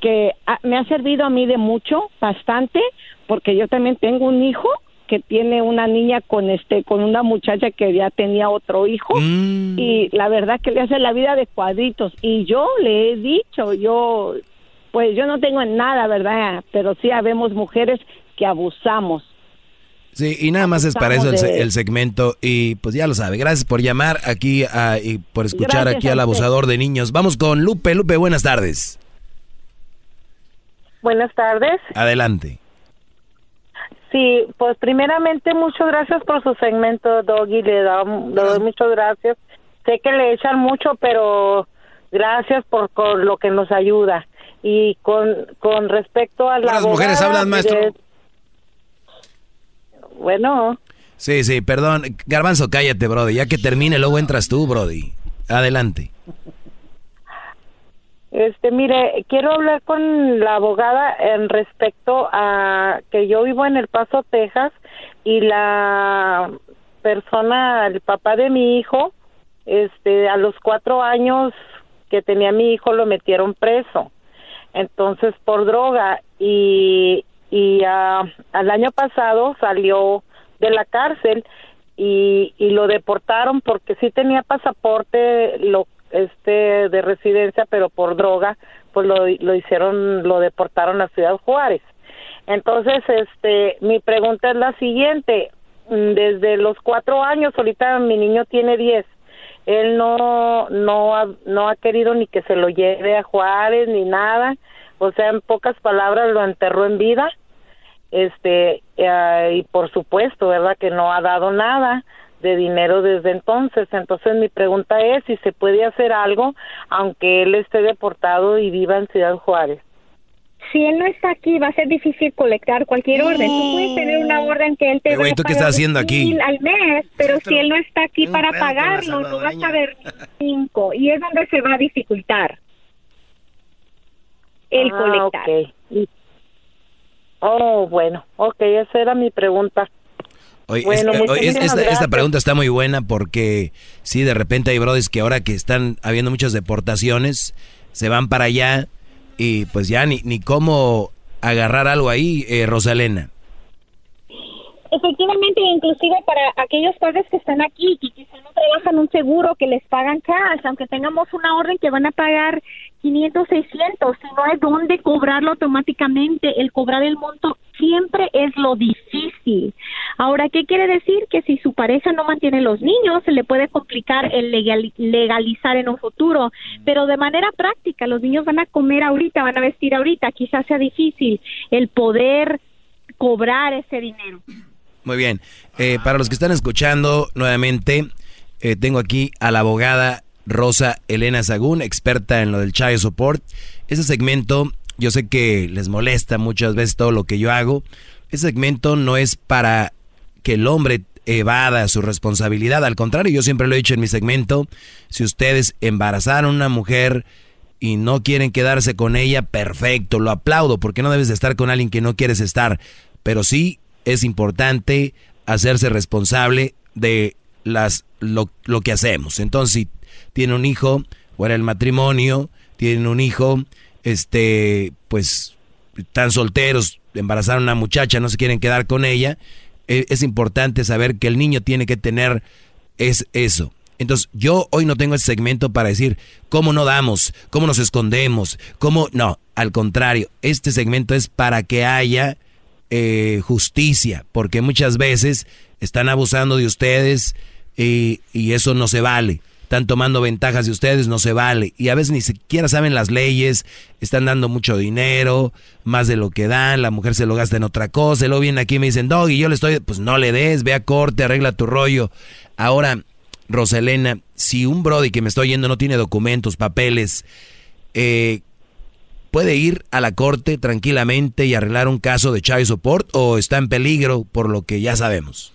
que me ha servido a mí de mucho, bastante, porque yo también tengo un hijo que tiene una niña con este con una muchacha que ya tenía otro hijo Mm. y la verdad que le hace la vida de cuadritos y yo le he dicho yo pues yo no tengo nada verdad pero sí habemos mujeres que abusamos Sí, y nada más es para eso el, el segmento y pues ya lo sabe. Gracias por llamar aquí a- y por escuchar Gracias aquí al abusador de niños. Vamos con Lupe. Lupe, buenas tardes. Buenas tardes. Adelante. Sí, pues primeramente muchas gracias por su segmento, Doggy. Le, da- le doy muchas gracias. Sé que le echan mucho, pero gracias por, por lo que nos ayuda. Y con, con respecto a la Buenas mujeres hablan, maestro. Bueno, Sí, sí, perdón. Garbanzo, cállate, Brody. Ya que termine, luego entras tú, Brody. Adelante. Este, mire, quiero hablar con la abogada en respecto a que yo vivo en El Paso, Texas, y la persona, el papá de mi hijo, este, a los cuatro años que tenía mi hijo lo metieron preso. Entonces, por droga. Y, y ah, al año pasado salió de la cárcel y, y lo deportaron porque sí tenía pasaporte lo este de residencia pero por droga pues lo, lo hicieron lo deportaron a Ciudad Juárez. Entonces este mi pregunta es la siguiente. Mm, desde los cuatro años ahorita mi niño tiene diez él no no ha, no ha querido ni que se lo lleve a Juárez ni nada. O sea en pocas palabras lo enterró en vida. Este eh, y por supuesto verdad que no ha dado nada de dinero desde entonces entonces mi pregunta es si se puede hacer algo aunque él esté deportado y viva en Ciudad Juárez si él no está aquí, va a ser difícil colectar cualquier orden. Tú puedes tener una orden que él te va a ¿tú qué pagar estás haciendo aquí? mil al mes, pero si él no está aquí para pagarlo, no vas a ver cinco. Y es donde se va a dificultar el Ah, colectar. Oh, bueno, ok, esa era mi pregunta. Oye, Bueno, es- muchas oye, es- esta, esta pregunta está muy buena porque sí, de repente hay brothers que ahora que están habiendo muchas deportaciones, se van para allá y pues ya ni, ni cómo agarrar algo ahí, eh, Rosalena. Efectivamente, inclusive para aquellos padres que están aquí, que quizá no trabajan un seguro, que les pagan cash, aunque tengamos una orden que van a pagar 500, 600, si no hay dónde cobrarlo automáticamente, el cobrar el monto siempre es lo difícil. Ahora, ¿qué quiere decir? Que si su pareja no mantiene los niños, se le puede complicar el legal- legalizar en un futuro, pero de manera práctica, los niños van a comer ahorita, van a vestir ahorita, quizás sea difícil el poder cobrar ese dinero. Muy bien. Eh, para los que están escuchando nuevamente, eh, tengo aquí a la abogada Rosa Elena Sagún, experta en lo del child support. Ese segmento, yo sé que les molesta muchas veces todo lo que yo hago. Ese segmento no es para que el hombre evada su responsabilidad. Al contrario, yo siempre lo he dicho en mi segmento, si ustedes embarazaron a una mujer y no quieren quedarse con ella, perfecto, lo aplaudo, porque no debes de estar con alguien que no quieres estar. Pero sí es importante hacerse responsable de las lo, lo que hacemos. Entonces, si tiene un hijo, fuera el matrimonio, tienen un hijo, este, pues están solteros, embarazaron a una muchacha, no se quieren quedar con ella, eh, es importante saber que el niño tiene que tener es eso. Entonces, yo hoy no tengo ese segmento para decir cómo no damos, cómo nos escondemos, cómo no, al contrario, este segmento es para que haya eh, justicia, porque muchas veces están abusando de ustedes y, y eso no se vale. Están tomando ventajas de ustedes, no se vale. Y a veces ni siquiera saben las leyes, están dando mucho dinero, más de lo que dan, la mujer se lo gasta en otra cosa, y luego vienen aquí y me dicen, Doggy, yo le estoy, pues no le des, ve a corte, arregla tu rollo. Ahora, Roselena, si un Brody que me estoy yendo no tiene documentos, papeles, eh, ¿puede ir a la corte tranquilamente y arreglar un caso de child support o está en peligro por lo que ya sabemos?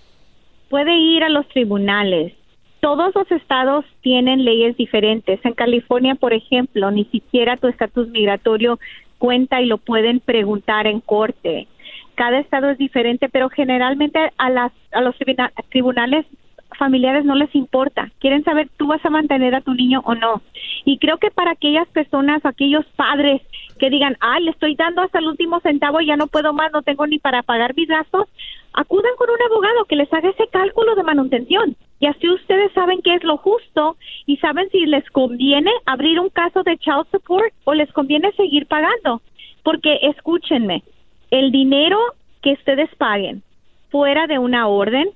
Puede ir a los tribunales. Todos los estados tienen leyes diferentes. En California, por ejemplo, ni siquiera tu estatus migratorio cuenta y lo pueden preguntar en corte. Cada estado es diferente, pero generalmente a las a los tribuna- tribunales familiares no les importa. Quieren saber tú vas a mantener a tu niño o no. Y creo que para aquellas personas, aquellos padres que digan, ay, le estoy dando hasta el último centavo y ya no puedo más, no tengo ni para pagar mis gastos, acudan con un abogado que les haga ese cálculo de manutención. Y así ustedes saben qué es lo justo y saben si les conviene abrir un caso de child support o les conviene seguir pagando. Porque escúchenme, el dinero que ustedes paguen fuera de una orden,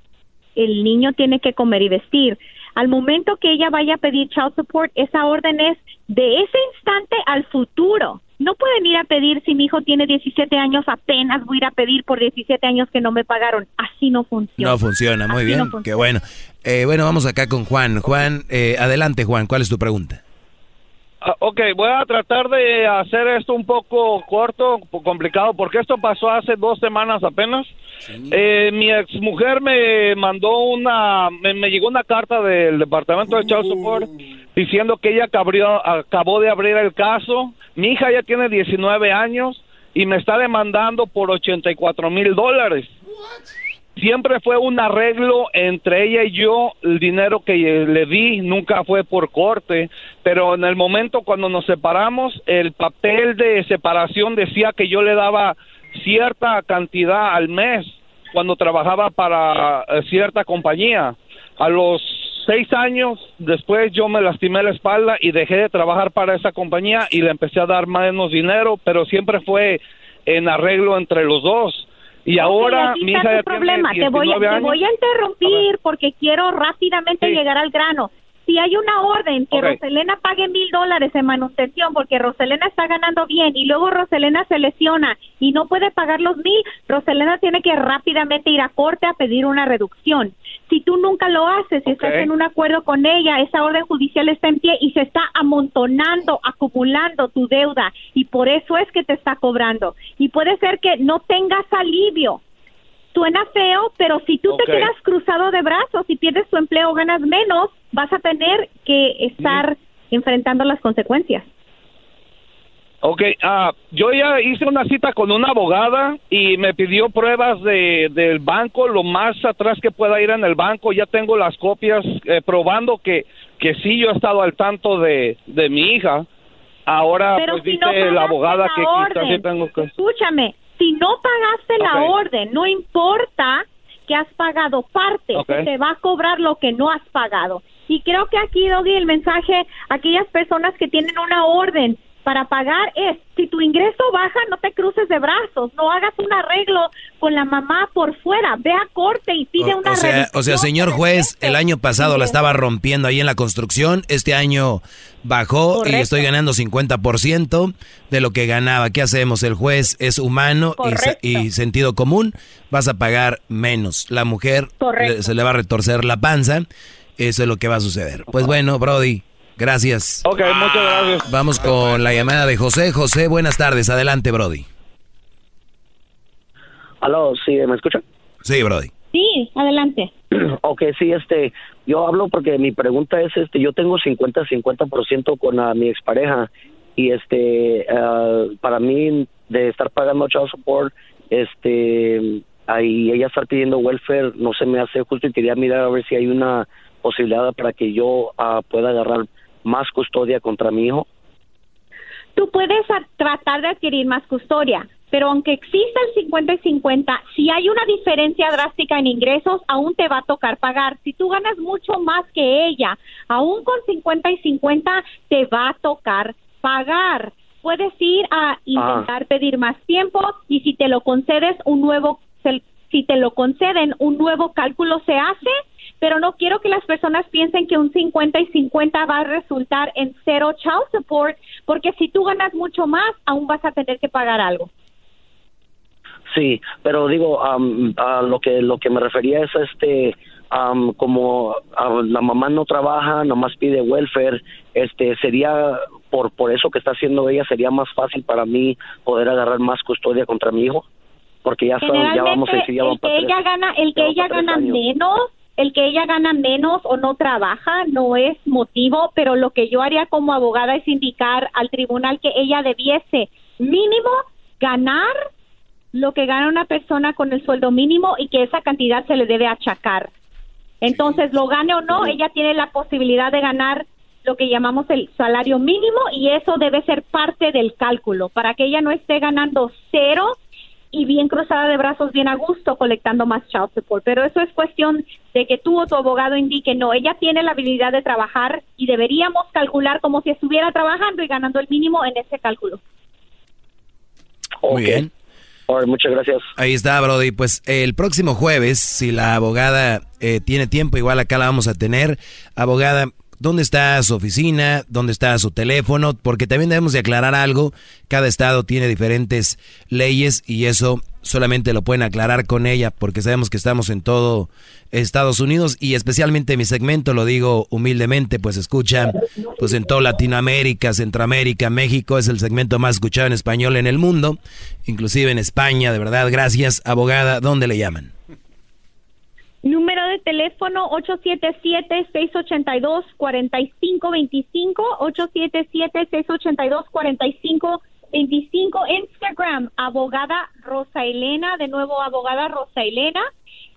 el niño tiene que comer y vestir. Al momento que ella vaya a pedir child support, esa orden es de ese instante al futuro. No pueden ir a pedir si mi hijo tiene 17 años, apenas voy a ir a pedir por 17 años que no me pagaron. Así no funciona. No funciona, muy Así bien, no funciona. qué bueno. Eh, bueno, vamos acá con Juan. Juan, eh, adelante Juan, ¿cuál es tu pregunta? Ah, ok, voy a tratar de hacer esto un poco corto, complicado, porque esto pasó hace dos semanas apenas. Eh, mi ex mujer me mandó una, me, me llegó una carta del Departamento de Child Support diciendo que ella acabrió- acabó de abrir el caso. Mi hija ya tiene 19 años y me está demandando por 84 mil dólares. Siempre fue un arreglo entre ella y yo, el dinero que le di nunca fue por corte, pero en el momento cuando nos separamos, el papel de separación decía que yo le daba cierta cantidad al mes cuando trabajaba para eh, cierta compañía. A los seis años después yo me lastimé la espalda y dejé de trabajar para esa compañía y le empecé a dar menos dinero, pero siempre fue en arreglo entre los dos. Y ahora aquí mi hija tu ya problema. tiene Te voy, a, 19 te años. voy a interrumpir porque quiero rápidamente Sí. llegar al grano. Si hay una orden que. Roselena pague mil dólares en manutención porque Roselena está ganando bien y luego Roselena se lesiona y no puede pagar los mil, Roselena tiene que rápidamente ir a corte a pedir una reducción. Si tú nunca lo haces y estás en un acuerdo con ella, esa orden judicial está en pie y se está amontonando, acumulando tu deuda y por eso es que te está cobrando. Y puede ser que no tengas alivio suena feo, pero si tú te quedas cruzado de brazos y pierdes tu empleo, ganas menos, vas a tener que estar enfrentando las consecuencias. Ok, ah, yo ya hice una cita con una abogada y me pidió pruebas de, del banco, lo más atrás que pueda ir en el banco. Ya tengo las copias eh, probando que, que sí yo he estado al tanto de, de mi hija. Ahora, Pero pues si dice no la abogada la que quizás orden, sí tengo que... escúchame, si no pagaste la orden, no importa que has pagado parte, se te va a cobrar lo que no has pagado. Y creo que aquí, Doggy, el mensaje a aquellas personas que tienen una orden para pagar es, si tu ingreso baja, no te cruces de brazos, no hagas un arreglo con la mamá por fuera, ve a corte y pide una O sea, o sea, señor juez, el año pasado la estaba rompiendo ahí en la construcción, este año bajó y estoy ganando 50% de lo que ganaba. ¿Qué hacemos? El juez es humano y, sentido común, vas a pagar menos. La mujer le- se le va a retorcer la panza, eso es lo que va a suceder. Pues bueno, Brody, gracias. Ok, muchas gracias. Vamos con la llamada de José. José, buenas tardes, adelante, Brody. Aló, sí, ¿me escucha? Sí, Brody. Sí, adelante. Ok, sí, este, yo hablo porque mi pregunta es, este, yo tengo 50-50% con ah, mi expareja y este, ah, para mí de estar pagando child support, este, ahí ella estar pidiendo welfare, no se me hace justo y quería mirar a ver si hay una posibilidad para que yo ah, pueda agarrar más custodia contra mi hijo. Tú puedes tratar de adquirir más custodia, pero aunque exista el 50 y 50, si hay una diferencia drástica en ingresos, aún te va a tocar pagar. Si tú ganas mucho más que ella, aún con 50 y 50, te va a tocar pagar. Puedes ir a intentar pedir más tiempo y si te lo concedes, un nuevo, si te lo conceden, un nuevo cálculo se hace pero no quiero que las personas piensen que un 50 y 50 va a resultar en cero child support, porque si tú ganas mucho más, aún vas a tener que pagar algo. Sí, pero digo, am, a lo que lo que me refería es este am, como la mamá no trabaja, nomás pide welfare, este sería por por eso que está haciendo ella sería más fácil para mí poder agarrar más custodia contra mi hijo, porque ya son, ya vamos a decir ya van el que ella gana, el que ella gana años. menos, el que ella gana menos o no trabaja no es motivo, pero lo que yo haría como abogada es indicar al tribunal que ella debiese mínimo ganar lo que gana una persona con el sueldo mínimo y que esa cantidad se le debe achacar. Entonces, lo gane o no, ella tiene la posibilidad de ganar lo que llamamos el salario mínimo y eso debe ser parte del cálculo para que ella no esté ganando cero y bien cruzada de brazos, bien a gusto, colectando más child support. Pero eso es cuestión de que tú o tu abogado indique, no, ella tiene la habilidad de trabajar y deberíamos calcular como si estuviera trabajando y ganando el mínimo en ese cálculo. Muy bien. Alright, muchas gracias. Ahí está, Brody. Pues el próximo jueves, si la abogada eh, tiene tiempo, igual acá la vamos a tener. Abogada, ¿dónde está su oficina? ¿Dónde está su teléfono? Porque también debemos de aclarar algo. Cada estado tiene diferentes leyes y eso solamente lo pueden aclarar con ella porque sabemos que estamos en todo Estados Unidos y especialmente mi segmento, lo digo humildemente, pues escucha pues en toda Latinoamérica, Centroamérica, México, es el segmento más escuchado en español en el mundo, inclusive en España, de verdad, gracias, abogada, ¿dónde le llaman? Número de teléfono 877-682-4525, 877-682-4525, Instagram, abogada Rosa Elena, de nuevo abogada Rosa Elena,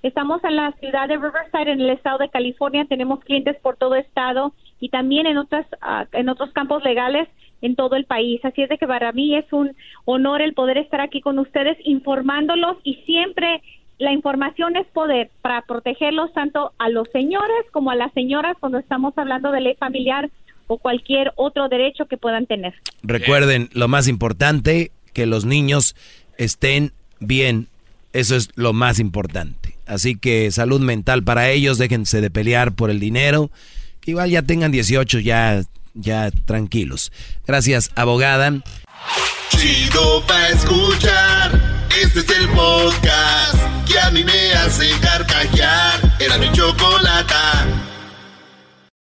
Estamos en la ciudad de Riverside, en el estado de California. Tenemos clientes por todo estado y también en otras ah, en otros campos legales en todo el país. Así es de que para mí es un honor el poder estar aquí con ustedes informándolos y siempre la información es poder para protegerlos tanto a los señores como a las señoras cuando estamos hablando de ley familiar o cualquier otro derecho que puedan tener. Recuerden, lo más importante, que los niños estén bien. Eso es lo más importante. Así que salud mental para ellos, déjense de pelear por el dinero. Que igual ya tengan 18, ya, ya tranquilos. Gracias, abogada. Chido pa escuchar. Este es el podcast que a mí me hace carcajear. Era mi chocolata.